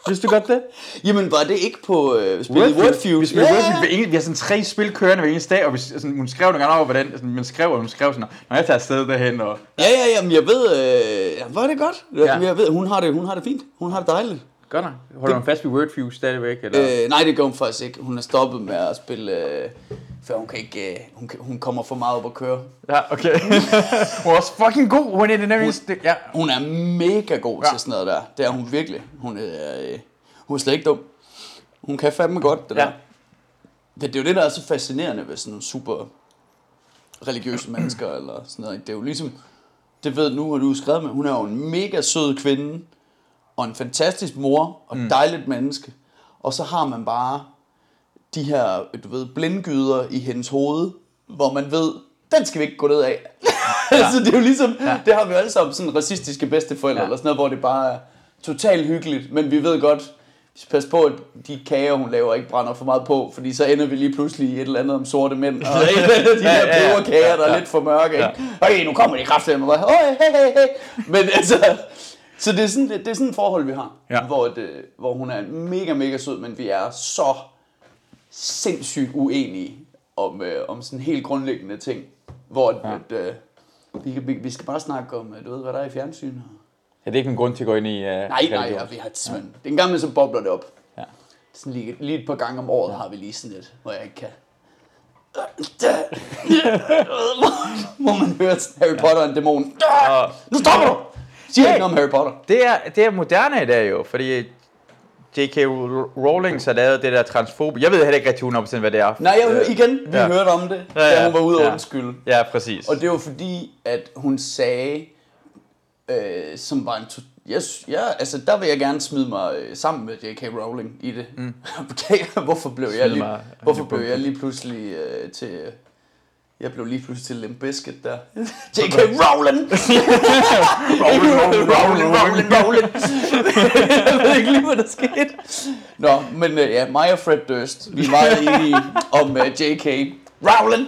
Vidste du godt det? Jamen, var det ikke på øh, spillet Wordfeud? Vi spiller Wordfeud. hver eneste- Vi har sådan tre spil kørende hver eneste dag, og vi, sådan, hun skrev nogle gange over, hvordan sådan, man skrev, og hun skrev sådan, når jeg tager afsted derhen, og Ja, ja, ja, men jeg ved, øh, ja, var det godt? Ja. Jeg ved, hun har det, hun har det fint. Hun har det dejligt. Godt nok. Holder hun fast ved Wordfeud stadigvæk? Eller? Øh, nej, det gør hun faktisk ikke. Hun er stoppet med at spille, øh, for hun kan ikke, øh, hun, hun kommer for meget op at køre. Ja, okay. hun er også fucking god. Hun er det nærmest... Ja. Hun er mega god Ja. til sådan noget der. Det er hun virkelig. Hun er, øh, hun er slet ikke dum. Hun kan fandme godt, det Ja. der. Men det er jo det, der er så fascinerende ved sådan nogle super religiøse mennesker, eller sådan noget. Det er jo ligesom, det ved nu, har du skrevet med, hun er jo en mega sød kvinde, og en fantastisk mor, og et dejligt menneske. Og så har man bare de her, du ved, blindgyder i hendes hoved, hvor man ved, den skal vi ikke gå ned af. Ja. så det er jo ligesom, ja. det har vi jo alle sammen sådan racistiske bedsteforældre, Ja. eller sådan noget, hvor det bare er totalt hyggeligt, men vi ved godt, vi skal passe på, at de kager, hun laver, ikke brænder for meget på, fordi så ender vi lige pludselig i et eller andet om sorte mænd, og et eller andet de Ja, der peberkager, der er lidt for mørke, ikke? Okay, nu kommer de kraftigt, og bare, hey, hey, hey, hey. Men altså, så det er sådan, det, det er sådan et forhold, vi har, Ja. hvor, det, hvor hun er mega, mega sød, men vi er så sindssygt uenige om, øh, om sådan helt grundlæggende ting, hvor Ja. ja. at, øh, vi, vi, vi skal bare snakke om, øh, du ved, hvad der er i fjernsynet. Ja, det er ikke en grund til at gå ind i... Uh, Nej, nej, ja, vi har simpelthen, det er en gang med, så bobler det op. Ja. Sådan lige, lige et par gange om året har vi lige sådan et, hvor jeg ikke kan. hvor man hører Harry Potter og en dæmon. Nu stopper du! Siger ikke noget om Harry Potter. Det er, det er moderne i dag jo, fordi J.K. Rowling har lavet det der transfobe. Jeg ved heller ikke rigtig 100% hvad det er. Nej, jeg, Øh, igen, vi ja. hørte om det, Ja, ja, ja, da hun var ude ja. undskylde. Ja, præcis. Og det var fordi, at hun sagde, øh, som var en... Jeg, ja, altså, der vil jeg gerne smide mig øh, sammen med J.K. Rowling i det. Mm. hvorfor blev jeg lige, hvorfor blev jeg lige pludselig øh, til... Jeg blev lige pludselig til Limp Bizkit der. J.K. Rowling! Rowling, Rowling, Rowling, Rowling. jeg ved ikke lige, hvad der skete. Nå, men øh, ja, mig og Fred Durst, vi er meget enige om øh, J.K. Rowling.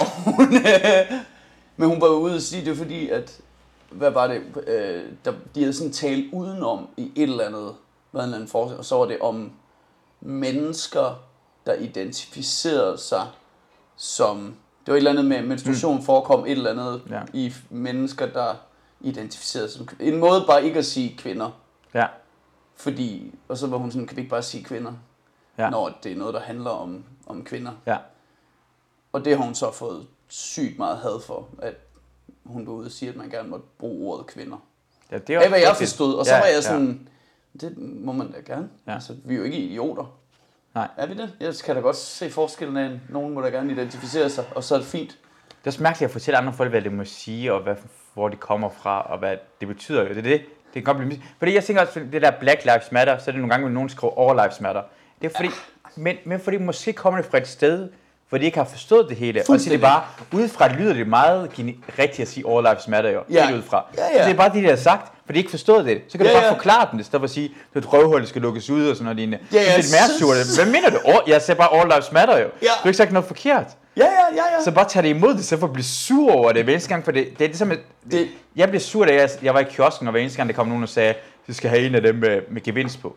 Og hun, øh, men hun var ude og sige, det fordi, at, hvad var det, øh, der, de havde sådan talt udenom i et eller andet, hvad en eller anden forskning, og så var det om mennesker, der identificerede sig som, det var et eller andet med menstruation mm. forekom et eller andet Ja. ja. i mennesker, der identificerede sig som. En måde bare ikke at sige kvinder, Ja. fordi, og så var hun sådan, kan vi ikke bare sige kvinder, Ja. ja. når det er noget, der handler om, om kvinder. Ja. Og det har hun så fået sygt meget had for, at hun var ude og sige, at man gerne måtte bruge ordet kvinder. Ja, det er af hvad jeg forstod. Og så Ja, var jeg ja. sådan, det må man da gerne. Ja. Altså, vi er jo ikke idioter. Nej. Er vi det? Jeg kan da godt se forskellen af, nogen må da gerne identificere sig, og så er det fint. Det er også mærkeligt at fortælle andre folk, hvad det må sige, og hvad, hvor de kommer fra, og hvad det betyder. Det er det. Det kan godt blive mis- Fordi jeg tænker også, det der Black Lives Matter, så er det nogle gange, når nogen skriver All Lives Matter. Det er fordi, men, men fordi måske kommer det fra et sted, hvor de ikke har forstået det hele. Og så er det bare, udefra lyder det meget rigtigt at sige All Lives Matter jo. Ja. Helt udefra. Ja, ja. Så det er bare det, de har sagt, for de ikke forstået det. Så kan du Ja, bare ja. forklare dem, i stedet for at sige, at et røvhul skal lukkes ud og sådan noget lignende. Ja, ja, det er mere surt. Hvad mener du? All- Jeg siger bare All Lives Matter jo. Du har ikke sagt noget forkert. Ja, ja, ja, ja. Så bare tag det imod det, så for at blive sur over det hver eneste gang, for det, det er ligesom, at Det- jeg blev sur, da jeg, jeg var i kiosken, og hver eneste gang, der kom nogen og sagde, du skal have en af dem med, med gevinst på.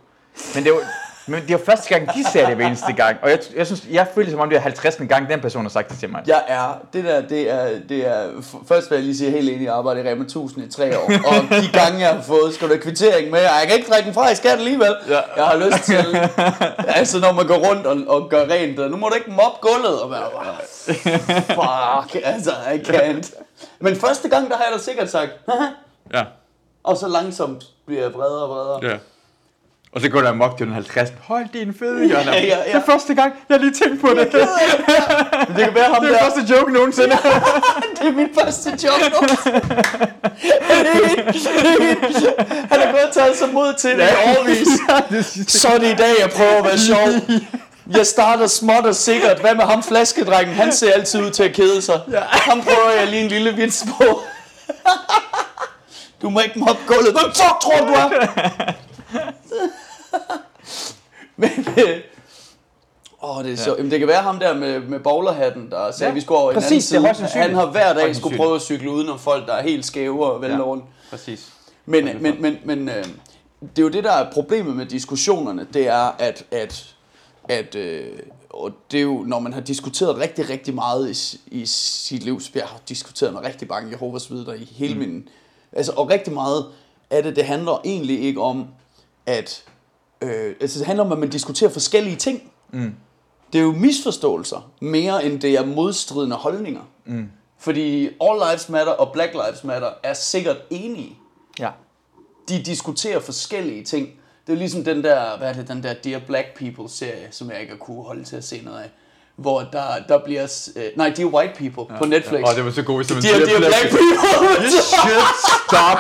Men det var, men det var første gang, de sagde det hver eneste gang, og jeg, jeg synes, jeg følte som om, det var 50. gang, den person har sagt det til mig. Jeg er, det der, det er, det er, først vil jeg lige sige, helt enig, jeg arbejder i Rema 1000 i tre år, og de gange, jeg har fået, skal du have kvittering med, og jeg kan ikke trække den fra i skat alligevel. Ja. Jeg har lyst til, altså når man går rundt og, og gør rent, og nu må du ikke mobbe gulvet, og være bare, fuck, altså, I can't. Men første gang, der har jeg da sikkert sagt, "Haha." Ja. og så langsomt bliver jeg bredere og bredere. ja. Og så går der amok til den 50. Hold din fede, Jonna. Ja, ja, ja. Det er første gang, jeg lige tænkt på det. Det kan være ham Det er der. første joke nogensinde. Det er min første job nu. Han har gået og taget sig mod til det i årvis. Så er det i dag, jeg prøver at være sjov. Jeg starter småt og sikkert. Hvad med ham flaskedrengen? Han ser altid ud til at kede sig. Ham prøver jeg lige en lille vits på. Du må ikke mobbe gulvet. Hvem fuck tror du er? Men, øh, Åh, det er så... Jamen, det kan være ham der med, med bowlerhatten, der sagde, Ja, vi skulle over i en præcis, anden det er side. højst sandsynligt. Han har hver dag skulle prøve at cykle udenom folk, der er helt skæve og vælter Ja. rundt. Præcis. Men, men, men, men øh, det er jo det, der er problemet med diskussionerne, det er, at, at, at øh, og det er jo, når man har diskuteret rigtig, rigtig meget i, i sit liv, så jeg har diskuteret med rigtig mange Jehovas vidner i hele mm. min... Altså, og rigtig meget af det, det handler egentlig ikke om, at... Øh, altså, det handler om, at man diskuterer forskellige ting. Mm. Det er jo misforståelser, mere end det er modstridende holdninger. Mm. Fordi All Lives Matter og Black Lives Matter er sikkert enige Ja. de diskuterer forskellige ting. Det er ligesom den der, hvad er det, den der Dear Black People serie, som jeg ikke har kunne holde til at se noget af. Hvor der, der bliver, øh, nej, Dear White People ja, på Netflix. Åh, det var så godt, som en Dear, Dear Black People! Shit, stop.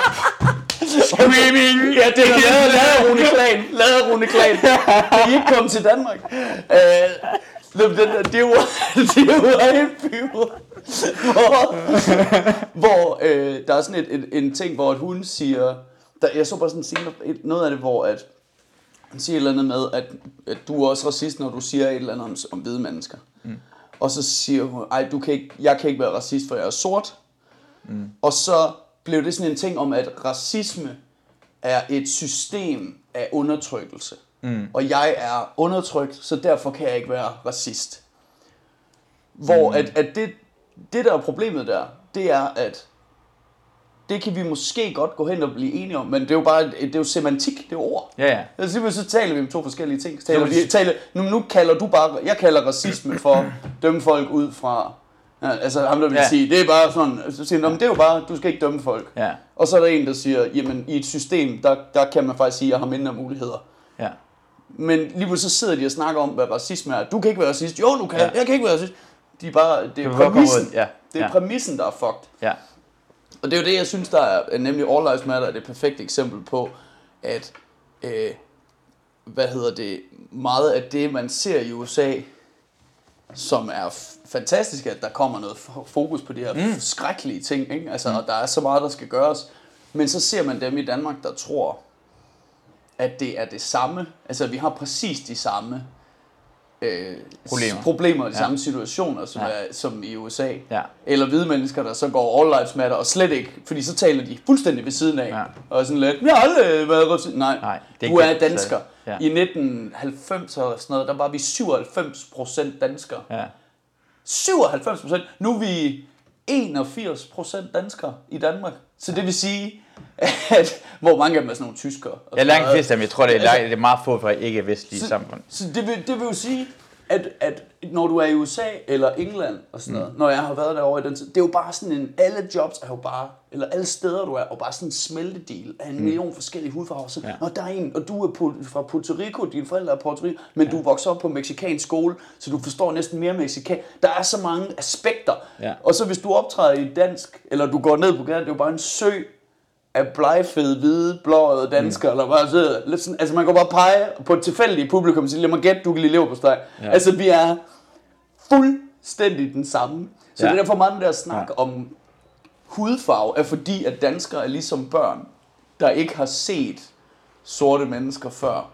Screaming. ja, det er lavet, lavet Rune Klan. Lavet Rune Klan. Kan I ikke komme til Danmark? Øh, den der Dear, White- Dear White People. Hvor, hvor øh, der er sådan et, et, en ting, hvor at hun siger, der, jeg så bare sådan en et- noget af det, hvor at, han siger et eller andet med, at, at du er også racist, når du siger et eller andet om, om hvide mennesker. Mm. Og så siger hun, ej, du kan ikke, jeg kan ikke være racist, for jeg er sort. Mm. Og så blev det sådan en ting om, at racisme er et system af undertrykkelse. Mm. Og jeg er undertrykt, så derfor kan jeg ikke være racist. Hvor mm. at, at det, det, der er problemet der, det er, at det kan vi måske godt gå hen og blive enige om, men det er jo bare, det er jo semantik, det er ord. Ja, ja. Altså, så taler vi om to forskellige ting. Så taler vi, taler, nu, nu kalder du bare, jeg kalder racisme for dømme folk ud fra, ja, altså ham der vil Ja. sige, det er bare sådan, så siger han, "Nå, men det er jo bare, du skal ikke dømme folk. Ja. Og så er der en, der siger, jamen i et system, der, der kan man faktisk sige, at jeg har mindre muligheder. Ja. Men lige pludselig så sidder de og snakker om, hvad racisme er. Du kan ikke være racist. Jo, du kan. Ja. Jeg kan ikke være racist. De er bare, det er præmissen. ja. Det er Ja. præmissen, der er fucked. Ja. Og det er jo det, jeg synes, der er, nemlig All Lives Matter er det perfekte eksempel på, at, øh, hvad hedder det, meget af det, man ser i USA, som er fantastisk, at der kommer noget fokus på de her mm. skrækkelige ting, ikke? Altså, mm. og der er så meget, der skal gøres. Men så ser man dem i Danmark, der tror, at det er det samme. Altså, vi har præcis de samme øh, Problemer. problemer de Ja. samme situationer, som, Ja. er, som i USA. Ja. Eller hvide mennesker, der så går all lives matter, og slet ikke, fordi så taler de fuldstændig ved siden af. Ja. Og sådan lidt, jeg har aldrig været racist." Nej, Nej, det er du er dansker. ja. I 1990 og sådan noget, der var vi 97 procent danskere. Ja. 97 procent. Nu er vi 81 procent danskere i Danmark. Så det vil sige, at hvor mange af dem er sådan nogle tyskere. og Jeg sådan langt flest af dem. Jeg tror, det er, Altså- det er meget få fra ikke-vestlige samfund. Så det vil, det vil jo sige, at, at når du er i USA eller England og sådan noget, mm. når jeg har været derovre i den tid, det er jo bare sådan en, alle jobs er jo bare, eller alle steder du er, og bare sådan en smeltedel af en mm. million forskellige hudfarver. Så, Ja. Når der er en, og du er på, fra Puerto Rico, dine forældre er Puerto Rico, men ja. du vokser op på meksikansk skole, så du forstår næsten mere mexikan. Der er så mange aspekter. Ja. Og så hvis du optræder i dansk, eller du går ned på gaden, det er jo bare en sø af blegfede, hvide, blåede danskere, mm. eller bare sidder lidt sådan, altså man kan bare pege på et tilfældigt publikum og sige, lad mig gætte, du kan lide leverpostej. Ja. Ja. Altså vi er fuldstændig den samme. Så Ja. det er derfor meget den der snak ja. om hudfarve, er fordi, at danskere er ligesom børn, der ikke har set sorte mennesker før.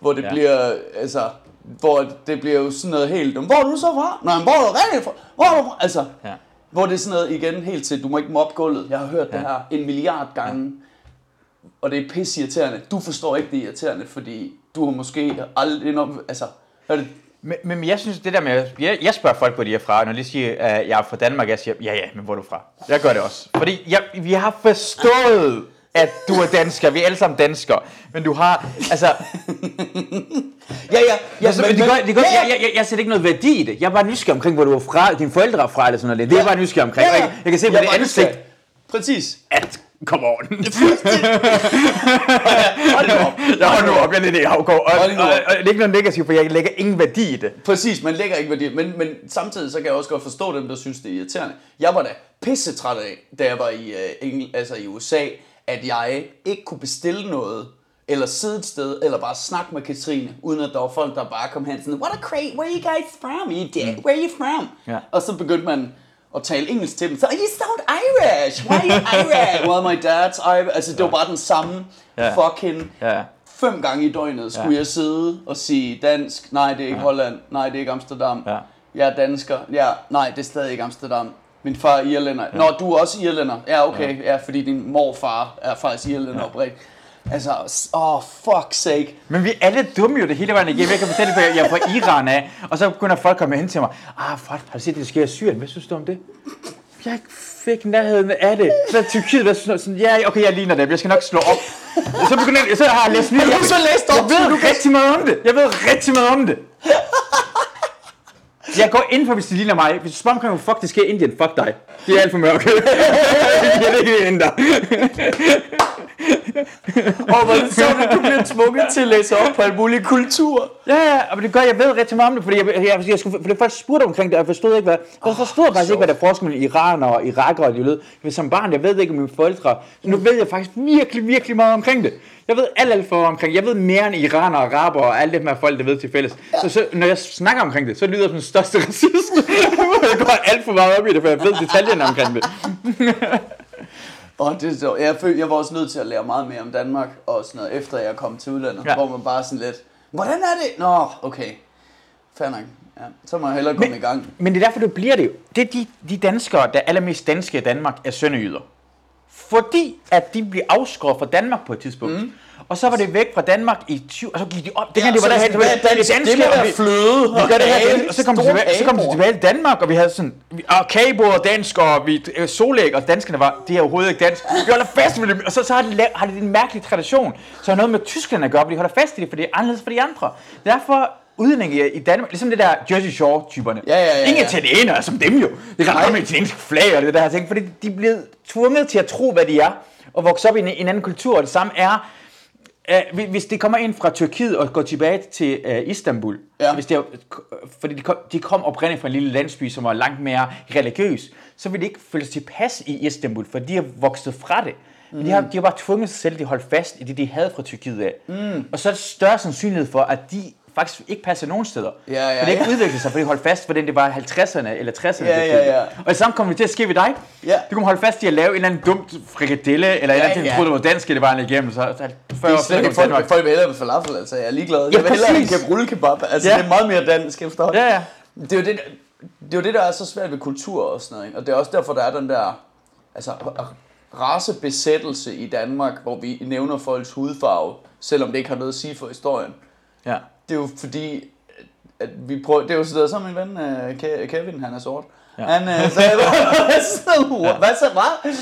Hvor det Ja. bliver, altså, hvor det bliver jo sådan noget helt, hvor er du så fra? Nej, hvor er du rigtig fra? Hvor er du fra? Altså, Ja. Hvor det er sådan noget igen helt til, du må ikke mobbe gulvet. Jeg har hørt ja. det her en milliard gange. Og det er pisse irriterende. Du forstår ikke det er irriterende, fordi du har måske aldrig nok, altså, er det, Men, men jeg synes, det der med, jeg, jeg spørger folk, hvor de er fra, når de siger, at jeg er fra Danmark, jeg siger, ja ja, men hvor er du fra? Jeg gør det også. Fordi jeg, vi har forstået, at du er dansker, vi er alle sammen danskere, men du har, altså, Ja, ja. ja altså men, det gør, det gør, jeg, jeg, jeg, jeg ser ikke noget værdi i det. Jeg er bare nysgerrig omkring, hvor du er fra, dine forældre er fra, eller sådan noget. Det er bare nysgerrig omkring. Og jeg, jeg kan se på Jeg det ansigt. Præcis. at, come on. Hold nu op. Jeg holder nu op, jeg er lidt i afgård. Og, og, Hold og, det er ikke noget negativt, for jeg lægger ingen værdi i det. Præcis, man lægger ikke værdi. Men, men samtidig så kan jeg også godt forstå dem, der synes, det er irriterende. Jeg var da pissetræt af, da jeg var i, uh, Engl- altså i USA, at jeg ikke kunne bestille noget, eller sidde et sted, eller bare snakke med Katrine, uden at der var folk, der bare kom hen sådan, What a great, where are you guys from? You dead? Where are you from? Ja. Og så begyndte man at tale engelsk til dem. Så, you sound Irish! Why are you Irish? well, my dad's Irish. Altså, det var bare den samme Ja. fucking Ja. fem gange i døgnet skulle ja. jeg sidde og sige dansk, nej det er ikke ja. Holland, nej det er ikke Amsterdam, Ja. jeg er dansker, ja, nej det er stadig ikke Amsterdam. Min far er irlænder. Ja. Nå, du er også irlænder. Ja, okay. Ja. ja, fordi din morfar er faktisk irlænder ja. oprigtigt. Altså, åh, oh, fuck sake. Men vi er alle dumme jo det hele vejen igennem. Jeg kan fortælle, at jeg er fra Iran af, og så begynder folk at komme hen til mig. Ah, fuck, har du set, det der sker i Syrien? Hvad synes du om det? Jeg fik nærheden af det. Hvad Tyrkiet? Hvad synes du? Ja, okay, jeg ligner dem. Jeg skal nok slå op. Så begynder jeg, så har jeg læst nyt. Har du så læst op, Jeg så ved du rigtig meget om det. Jeg ved rigtig meget om det. Jeg går ind for, hvis de ligner mig. Hvis du spørger omkring, fuck det sker i Indien, fuck dig. Det er alt for mørke. det er ikke ind der. Og hvor det sjovt, at du bliver tvunget til at læse op på alle mulige kulturer. Ja, ja, og det gør, jeg ved rigtig meget om det, fordi jeg, jeg, jeg, jeg skulle, fordi folk spurgte omkring det, og jeg forstod ikke, hvad, jeg forstod oh, faktisk ikke, hvad der er forskel mellem Iran og Irak og de lød. Men som barn, jeg ved ikke om mine forældre, så nu ved jeg faktisk virkelig, virkelig meget omkring det. Jeg ved alt, alt for omkring, jeg ved mere end Iran og Araber og alle dem her folk, der ved til fælles. Så, så, når jeg snakker omkring det, så lyder jeg som den største racist. jeg går alt for meget op i det, for jeg ved detaljerne omkring det. Og det er så, jeg, føl, jeg var også nødt til at lære meget mere om Danmark, og sådan noget, efter jeg kom til udlandet, Ja. hvor man bare sådan lidt, hvordan er det? Nå, okay, fair nok. Ja, så må jeg hellere komme Men- i gang. Men det er derfor, det bliver det jo. Det er de, de danskere, der er allermest danske i Danmark, er sønderjyder. Fordi at de blev afskåret fra Danmark på et tidspunkt. Mm. Og så var det væk fra Danmark i 20, og så gik de op. Det kan de var derhen, var det, det, det og være vi- fløde vi gør det her, og så kom, de tilbage, så kom de tilbage til Danmark, og vi havde sådan, vi- og kagebord og dansk, og vi, øh, solæg, og danskerne var, det er overhovedet ikke dansk. Vi holder fast ved det, og så, så har, de, har de en mærkelig tradition, så har noget med Tyskland at gøre, men de holder fast i det, for det er anderledes for de andre. Derfor udlændinge i Danmark, ligesom det der Jersey Shore-typerne. Ja, ja, ja, Ingen ja. italienere som dem jo. Det kan ramme italiensk flag og det der ting, fordi de er blevet tvunget til at tro, hvad de er, og vokse op i en, en anden kultur, og det samme er, Uh, hvis det kommer ind fra Tyrkiet og går tilbage til uh, Istanbul, Ja. hvis det er, fordi de kom, de kom oprindeligt fra en lille landsby, som var langt mere religiøs, så vil de ikke føle sig tilpas i Istanbul, for de har vokset fra det. Men de, har, de har bare tvunget sig selv, de holdt fast i det, de havde fra Tyrkiet af. Mm. Og så er der større sandsynlighed for, at de faktisk ikke passer nogen steder. Ja, ja, for det ikke ja. udviklede sig, fordi holdt fast, hvordan det var i 50'erne eller 60'erne. Ja, det ja, ja. Og det samme kommer til at ske ved dig. Ja. Du kommer holde fast i at lave en eller anden dumt frikadelle, eller en eller anden ting, ja. du troede, det var dansk, det var en igennem, så, så 40 Det er slet ikke folk, folk vil hellere med falafel, altså jeg er ligeglad. Ja, jeg vil hellere have en rullekebab. Altså Ja. det er meget mere dansk efterhånden. Ja, ja. Det er jo det, det, er jo det, der er så svært ved kultur og sådan noget. Ikke? Og det er også derfor, der er den der altså, racebesættelse i Danmark, hvor vi nævner folks hudfarve, selvom det ikke har noget at sige for historien. Ja. Det er jo fordi, at vi prøver, det er jo sådan noget, så min ven Ke- Kevin, han er sort. Ja. Han øh, sagde, hvad så, hvad så, hvad?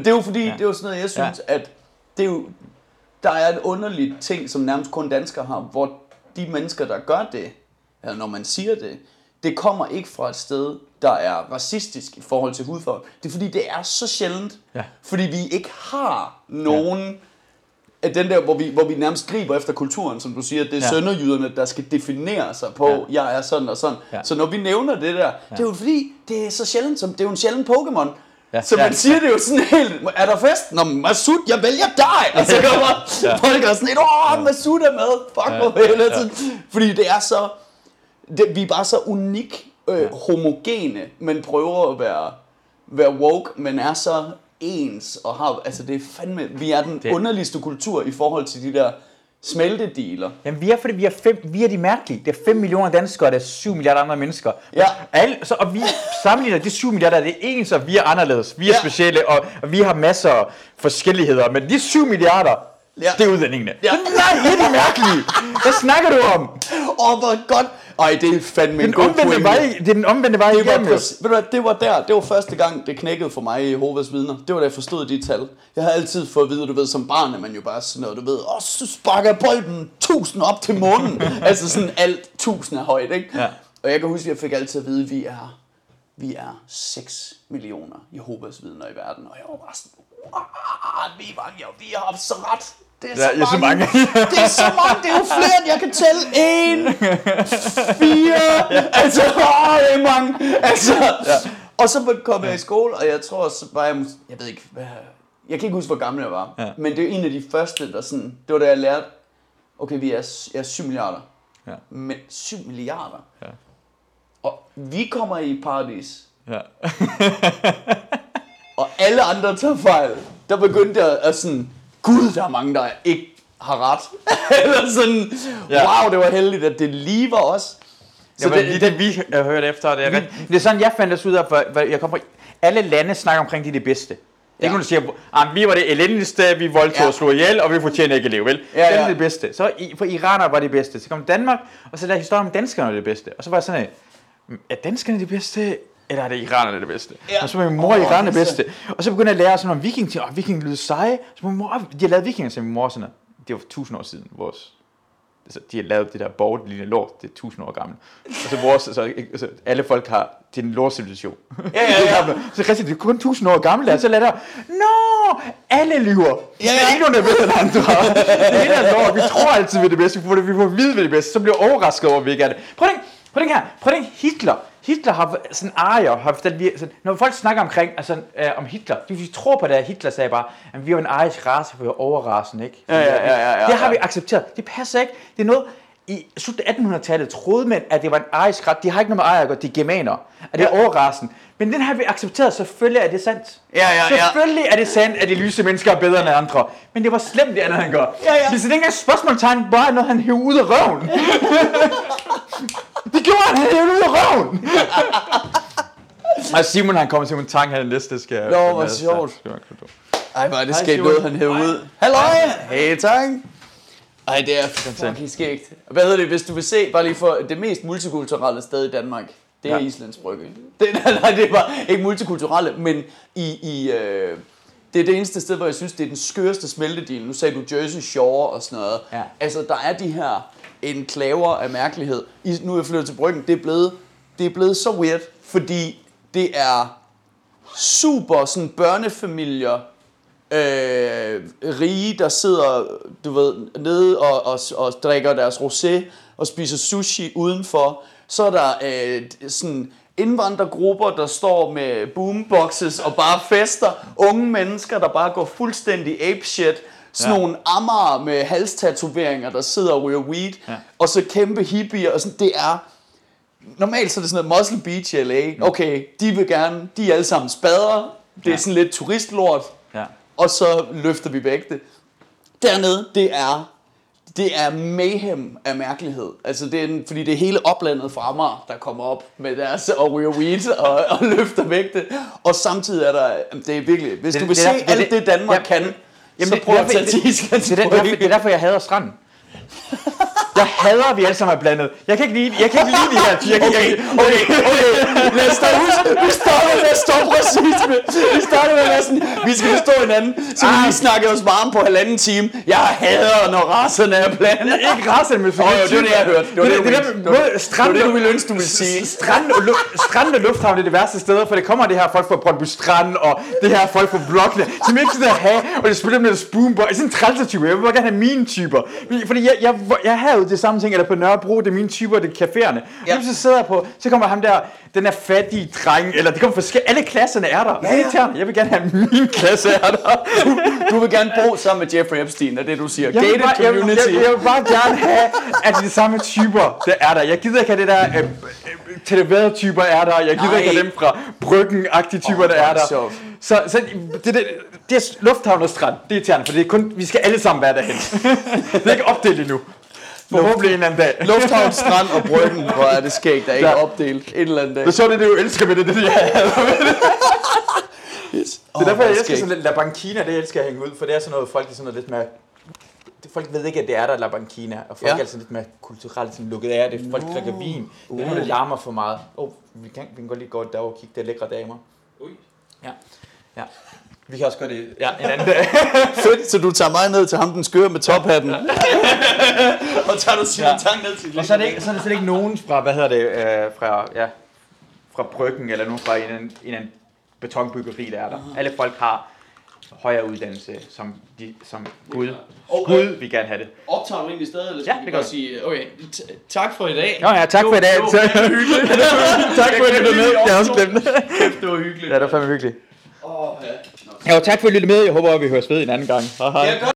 Det er jo fordi, det er jo sådan noget, jeg synes, at det er jo, der er et underligt ting, som nærmest kun danskere har, hvor de mennesker, der gør det, eller når man siger det, det kommer ikke fra et sted, der er racistisk i forhold til hudfarve. Det er fordi, det er så sjældent. Ja. Fordi vi ikke har nogen af den der, hvor vi, hvor vi nærmest griber efter kulturen, som du siger, det er Ja. ja. sønderjyderne, der skal definere sig på, Ja. ja. jeg er sådan og sådan. Ja. Ja. Så når vi nævner det der, det er jo fordi, det er så sjældent, som, det er jo en sjælden Pokémon. Ja. Ja. Så Ja. man siger det jo sådan helt, er der fest? Nå, Masud, jeg vælger dig! Og så kommer ja. folk og sådan lidt, åh, Masud er med, fuck Ja. hvor hele tiden. Fordi det er så, det, vi er bare så unik, øh, homogene, men prøver at være, være woke, men er så ens og har, altså det er fandme, vi er den Det- det. underligste kultur i forhold til de der smeltedealer. Jamen, vi er, fordi vi er, fem, vi er de mærkelige. Det er 5 millioner danskere, og det er 7 milliarder andre mennesker. Ja. Alle, så, og vi sammenligner de 7 milliarder, det er ens, og vi er anderledes. Vi er ja. Specielle, og, og vi har masser af forskelligheder. Men de 7 milliarder, ja. Det er udlændingene. Ja. Nej, I er de mærkelige. Hvad snakker du om? Åh, oh, hvor godt! Ej, det er fandme en Den god omvendte pointe. vej, det er den omvendte vej Det var, igennem. jo. præcis- ved du hvad, det var der, det var første gang, det knækkede for mig i Hoveds vidner. Det var da jeg forstod de tal. Jeg har altid fået at vide, du ved, som barn er man jo bare sådan noget, du ved, åh, så sparker bolden 1000 op til månen. altså sådan alt 1000 er højt, ikke? Ja. Og jeg kan huske, at jeg fik altid at vide, at vi er, vi er 6 millioner Jehovas vidner i verden. Og jeg var bare sådan, vi mange, ja, vi har så ret. Det er, Ja, ja, så mange. det er så mange, det er jo flere, end jeg kan tælle. En, fire, altså, åh, det er mange. Altså, ja. Og så kom jeg i skole, og jeg tror, så var jeg, jeg ved ikke, hvad, jeg kan ikke huske, hvor gammel jeg var. Ja. Men det er en af de første, der sådan, det var da jeg lærte, okay, vi er, jeg er 7 milliarder. Ja. Men 7 milliarder? Ja. Og vi kommer i paradis, Ja. og alle andre tager fejl. Der begyndte jeg at sådan, gud, der er mange, der ikke har ret. Eller sådan, Ja. ja. wow, det var heldigt, at det lige var os. Så det, det, det, vi har hørt efter, det er, ret- det er sådan, jeg fandt det ud af, for, for jeg kom fra, alle lande snakker omkring, de er det bedste. Det er ikke Ja. nogen, der siger, at vi var det elendigste, vi voldtog Ja. og slog ihjel, og vi fortjener ikke at leve, vel? Ja, det er ja. det bedste. Så i, for iraner var det bedste. Så kom Danmark, og så der historien om danskerne var det bedste. Og så var jeg sådan, "Mm, er danskerne det bedste, eller er det iranerne det bedste? Ja. Og så var min mor oh, iranerne det altså. bedste. Og så begyndte jeg at lære sådan om viking til, og viking lyder seje. Så min mor, de har lavet vikinger, så min mor sådan, det var tusind år siden, vores altså, de har lavet det der borg, det ligner lort, det er tusind år gammelt. Og så vores, altså, altså, alle folk har, det er en lortcivilisation. Ja, ja, ja. så Christian, det er kun tusind år gammelt, og så lader der, nå, alle lyver. Ja, Ja. Der er ikke nogen, der ved, end andre. det hele er lort, vi tror altid, vi er det bedste, vi får, det, vi får at vide, vi er det bedste, så bliver overrasket over, at vi ikke er det. Prøv den, prøv den her, prøv den Hitler. Hitler har sådan arier, har vi, sådan, når folk snakker omkring, altså, øh, om Hitler, vi, vi tror på det, at Hitler sagde bare, at vi er en arisk race, for vi er overrasen, ikke? Ja, ja, ja, ja, ja, det har ja. vi accepteret. Det passer ikke. Det er noget, i slut 1800-tallet troede man, at det var en arisk ret. De har ikke noget med arier at gøre, de er germaner. At det er overrasen. Men den har vi accepteret. Selvfølgelig er det sandt. Ja, ja, ja. Selvfølgelig er det sandt, at de lyse mennesker er bedre end andre. Men det var slemt, det andet han gør. Ja, ja. Det er ikke engang spørgsmålstegn, bare noget, han hævde ud af røven. det gjorde han, han hævde ud af røven. Og Simon, han kommer Simon Tang, han er næste, skal jeg... Nå, hvor sjovt. Ej, hvor er det skægt noget, han hævde ud. Halløj! Hey, tak! Ej, det er fucking skægt. Hvad hedder det, hvis du vil se, bare lige for det mest multikulturelle sted i Danmark, det er Ja. Islands Brygge. Det, nej, det var ikke multikulturelle, men i, i øh, det er det eneste sted, hvor jeg synes, det er den skørste smeltedil. Nu sagde du Jersey Shore og sådan noget. Ja. Altså, der er de her en klaver af mærkelighed. I, nu er jeg flyttet til Bryggen. Det er blevet, det er blevet så weird, fordi det er super sådan børnefamilier, øh, rige, der sidder, du ved, nede og, og, og drikker deres rosé og spiser sushi udenfor. Så er der øh, sådan indvandrergrupper, der står med boomboxes og bare fester. Unge mennesker, der bare går fuldstændig apeshit. Sådan Ja. nogle ammer med halstatoveringer, der sidder og ryger weed. Ja. Og så kæmpe hippier. Og sådan, det er normalt så er det sådan noget Muscle Beach i LA. Okay, de vil gerne, de er alle sammen spadere. Det er Ja. sådan lidt turistlort. Ja. Og så løfter vi vægte. Dernede, det er det er mayhem af mærkelighed. Altså det er en, fordi det er hele oplandet fra Amager, der kommer op med deres og ryger weed og, og løfter vægte. Og samtidig er der, det er virkelig, hvis Det- du vil det se derfor- alt det- det Danmark ja, kan, Jamen, så det- prøv det er at tage det er derfor, jeg hader stranden. Jeg hader, at vi alle sammen er blandet. Jeg kan ikke lide, jeg kan ikke lide de her jeg kan, Okay, jeg, okay, okay. Lad os huske, vi starter med at stoppe racisme. Vi starter med at være sådan, vi skal forstå hinanden. Så vi lige snakke os varme på halvanden time. Jeg hader, når racerne er blandet. ikke rasen, men Åh, jo, det var det, jeg hørte. Det var det, det, det, det strand, det, du ville ønske, du ville sige. Strand og, lu- strand og lufthavn er det værste steder, for det kommer det her folk fra Brøndby Strand, og det her folk fra blokkene, som ikke sidder at have, og det spiller med det spoonboy. Sådan en trælsertype. Jeg vil bare gerne have mine typer. Fordi- Fordi jeg, jeg, jeg har jo det samme ting, eller på Nørrebro, det er mine typer, det er caféerne. Ja. Så sidder jeg på, så kommer ham der, den er fattige dreng, eller det kommer forskellige, alle klasserne er der. Ja, ja. Jeg vil gerne have min klasse er der. Du vil gerne bo sammen med Jeffrey Epstein, er det, du siger. Jeg vil, Gated bare, jeg, community. jeg, jeg vil bare gerne have, at de samme typer, der er der. Jeg gider ikke have det der øh, øh, tatoverede typer er der. Jeg gider Nej. ikke have dem fra bryggen-agtige typer, Åh, der er er der. sjovt. Så, så det, det, det er lufthavn og strand. Det er irriterende, for det er kun, vi skal alle sammen være derhen. det er ikke opdelt endnu. Forhåbentlig en eller anden dag. Lufthavn, strand og bryggen, hvor er det skægt, der er ikke Ja. opdelt en eller anden dag. Det er så det, du elsker ved det, det, det, det. Yes. Det er derfor, jeg elsker skægt. sådan lidt La Banquina, det elsker jeg at hænge ud, for det er sådan noget, folk er sådan noget lidt mere... det- Folk ved ikke, at det er der La Banquina, og folk Ja. er sådan lidt mere kulturelt sådan lukket af det. Folk drikker vin. Det er noget, der larmer for meget. Åh, oh, vi, kan, vi kan godt lige gå derover og kigge, det er lækre damer. Ui. Ja. Ja. Vi kan også godt det ja, en anden dag. Fedt, så du tager mig ned til ham, den skøre med tophatten. og tager du Simon Ja. Tang ned til og så er, det ikke, så er det slet ikke nogen fra, hvad hedder det, øh, fra, ja, fra Bryggen, eller nogen fra en, en, en, en betonbyggeri, der er der. Alle folk har højere uddannelse, som, de, som Gud. Okay. Gud vil gerne have det. Optager du egentlig stadig, eller Ja, det gør jeg. sige, okay, t- tak for i dag. Nå ja, tak for i dag. Hyggeligt. tak for at du med. Jeg har også glemt det. Kæft, det var hyggeligt. Ja, det var fandme hyggeligt. Åh, ja. Nå. Tak for at lytte med. Jeg håber, at vi høres ved en anden gang. Hej hej.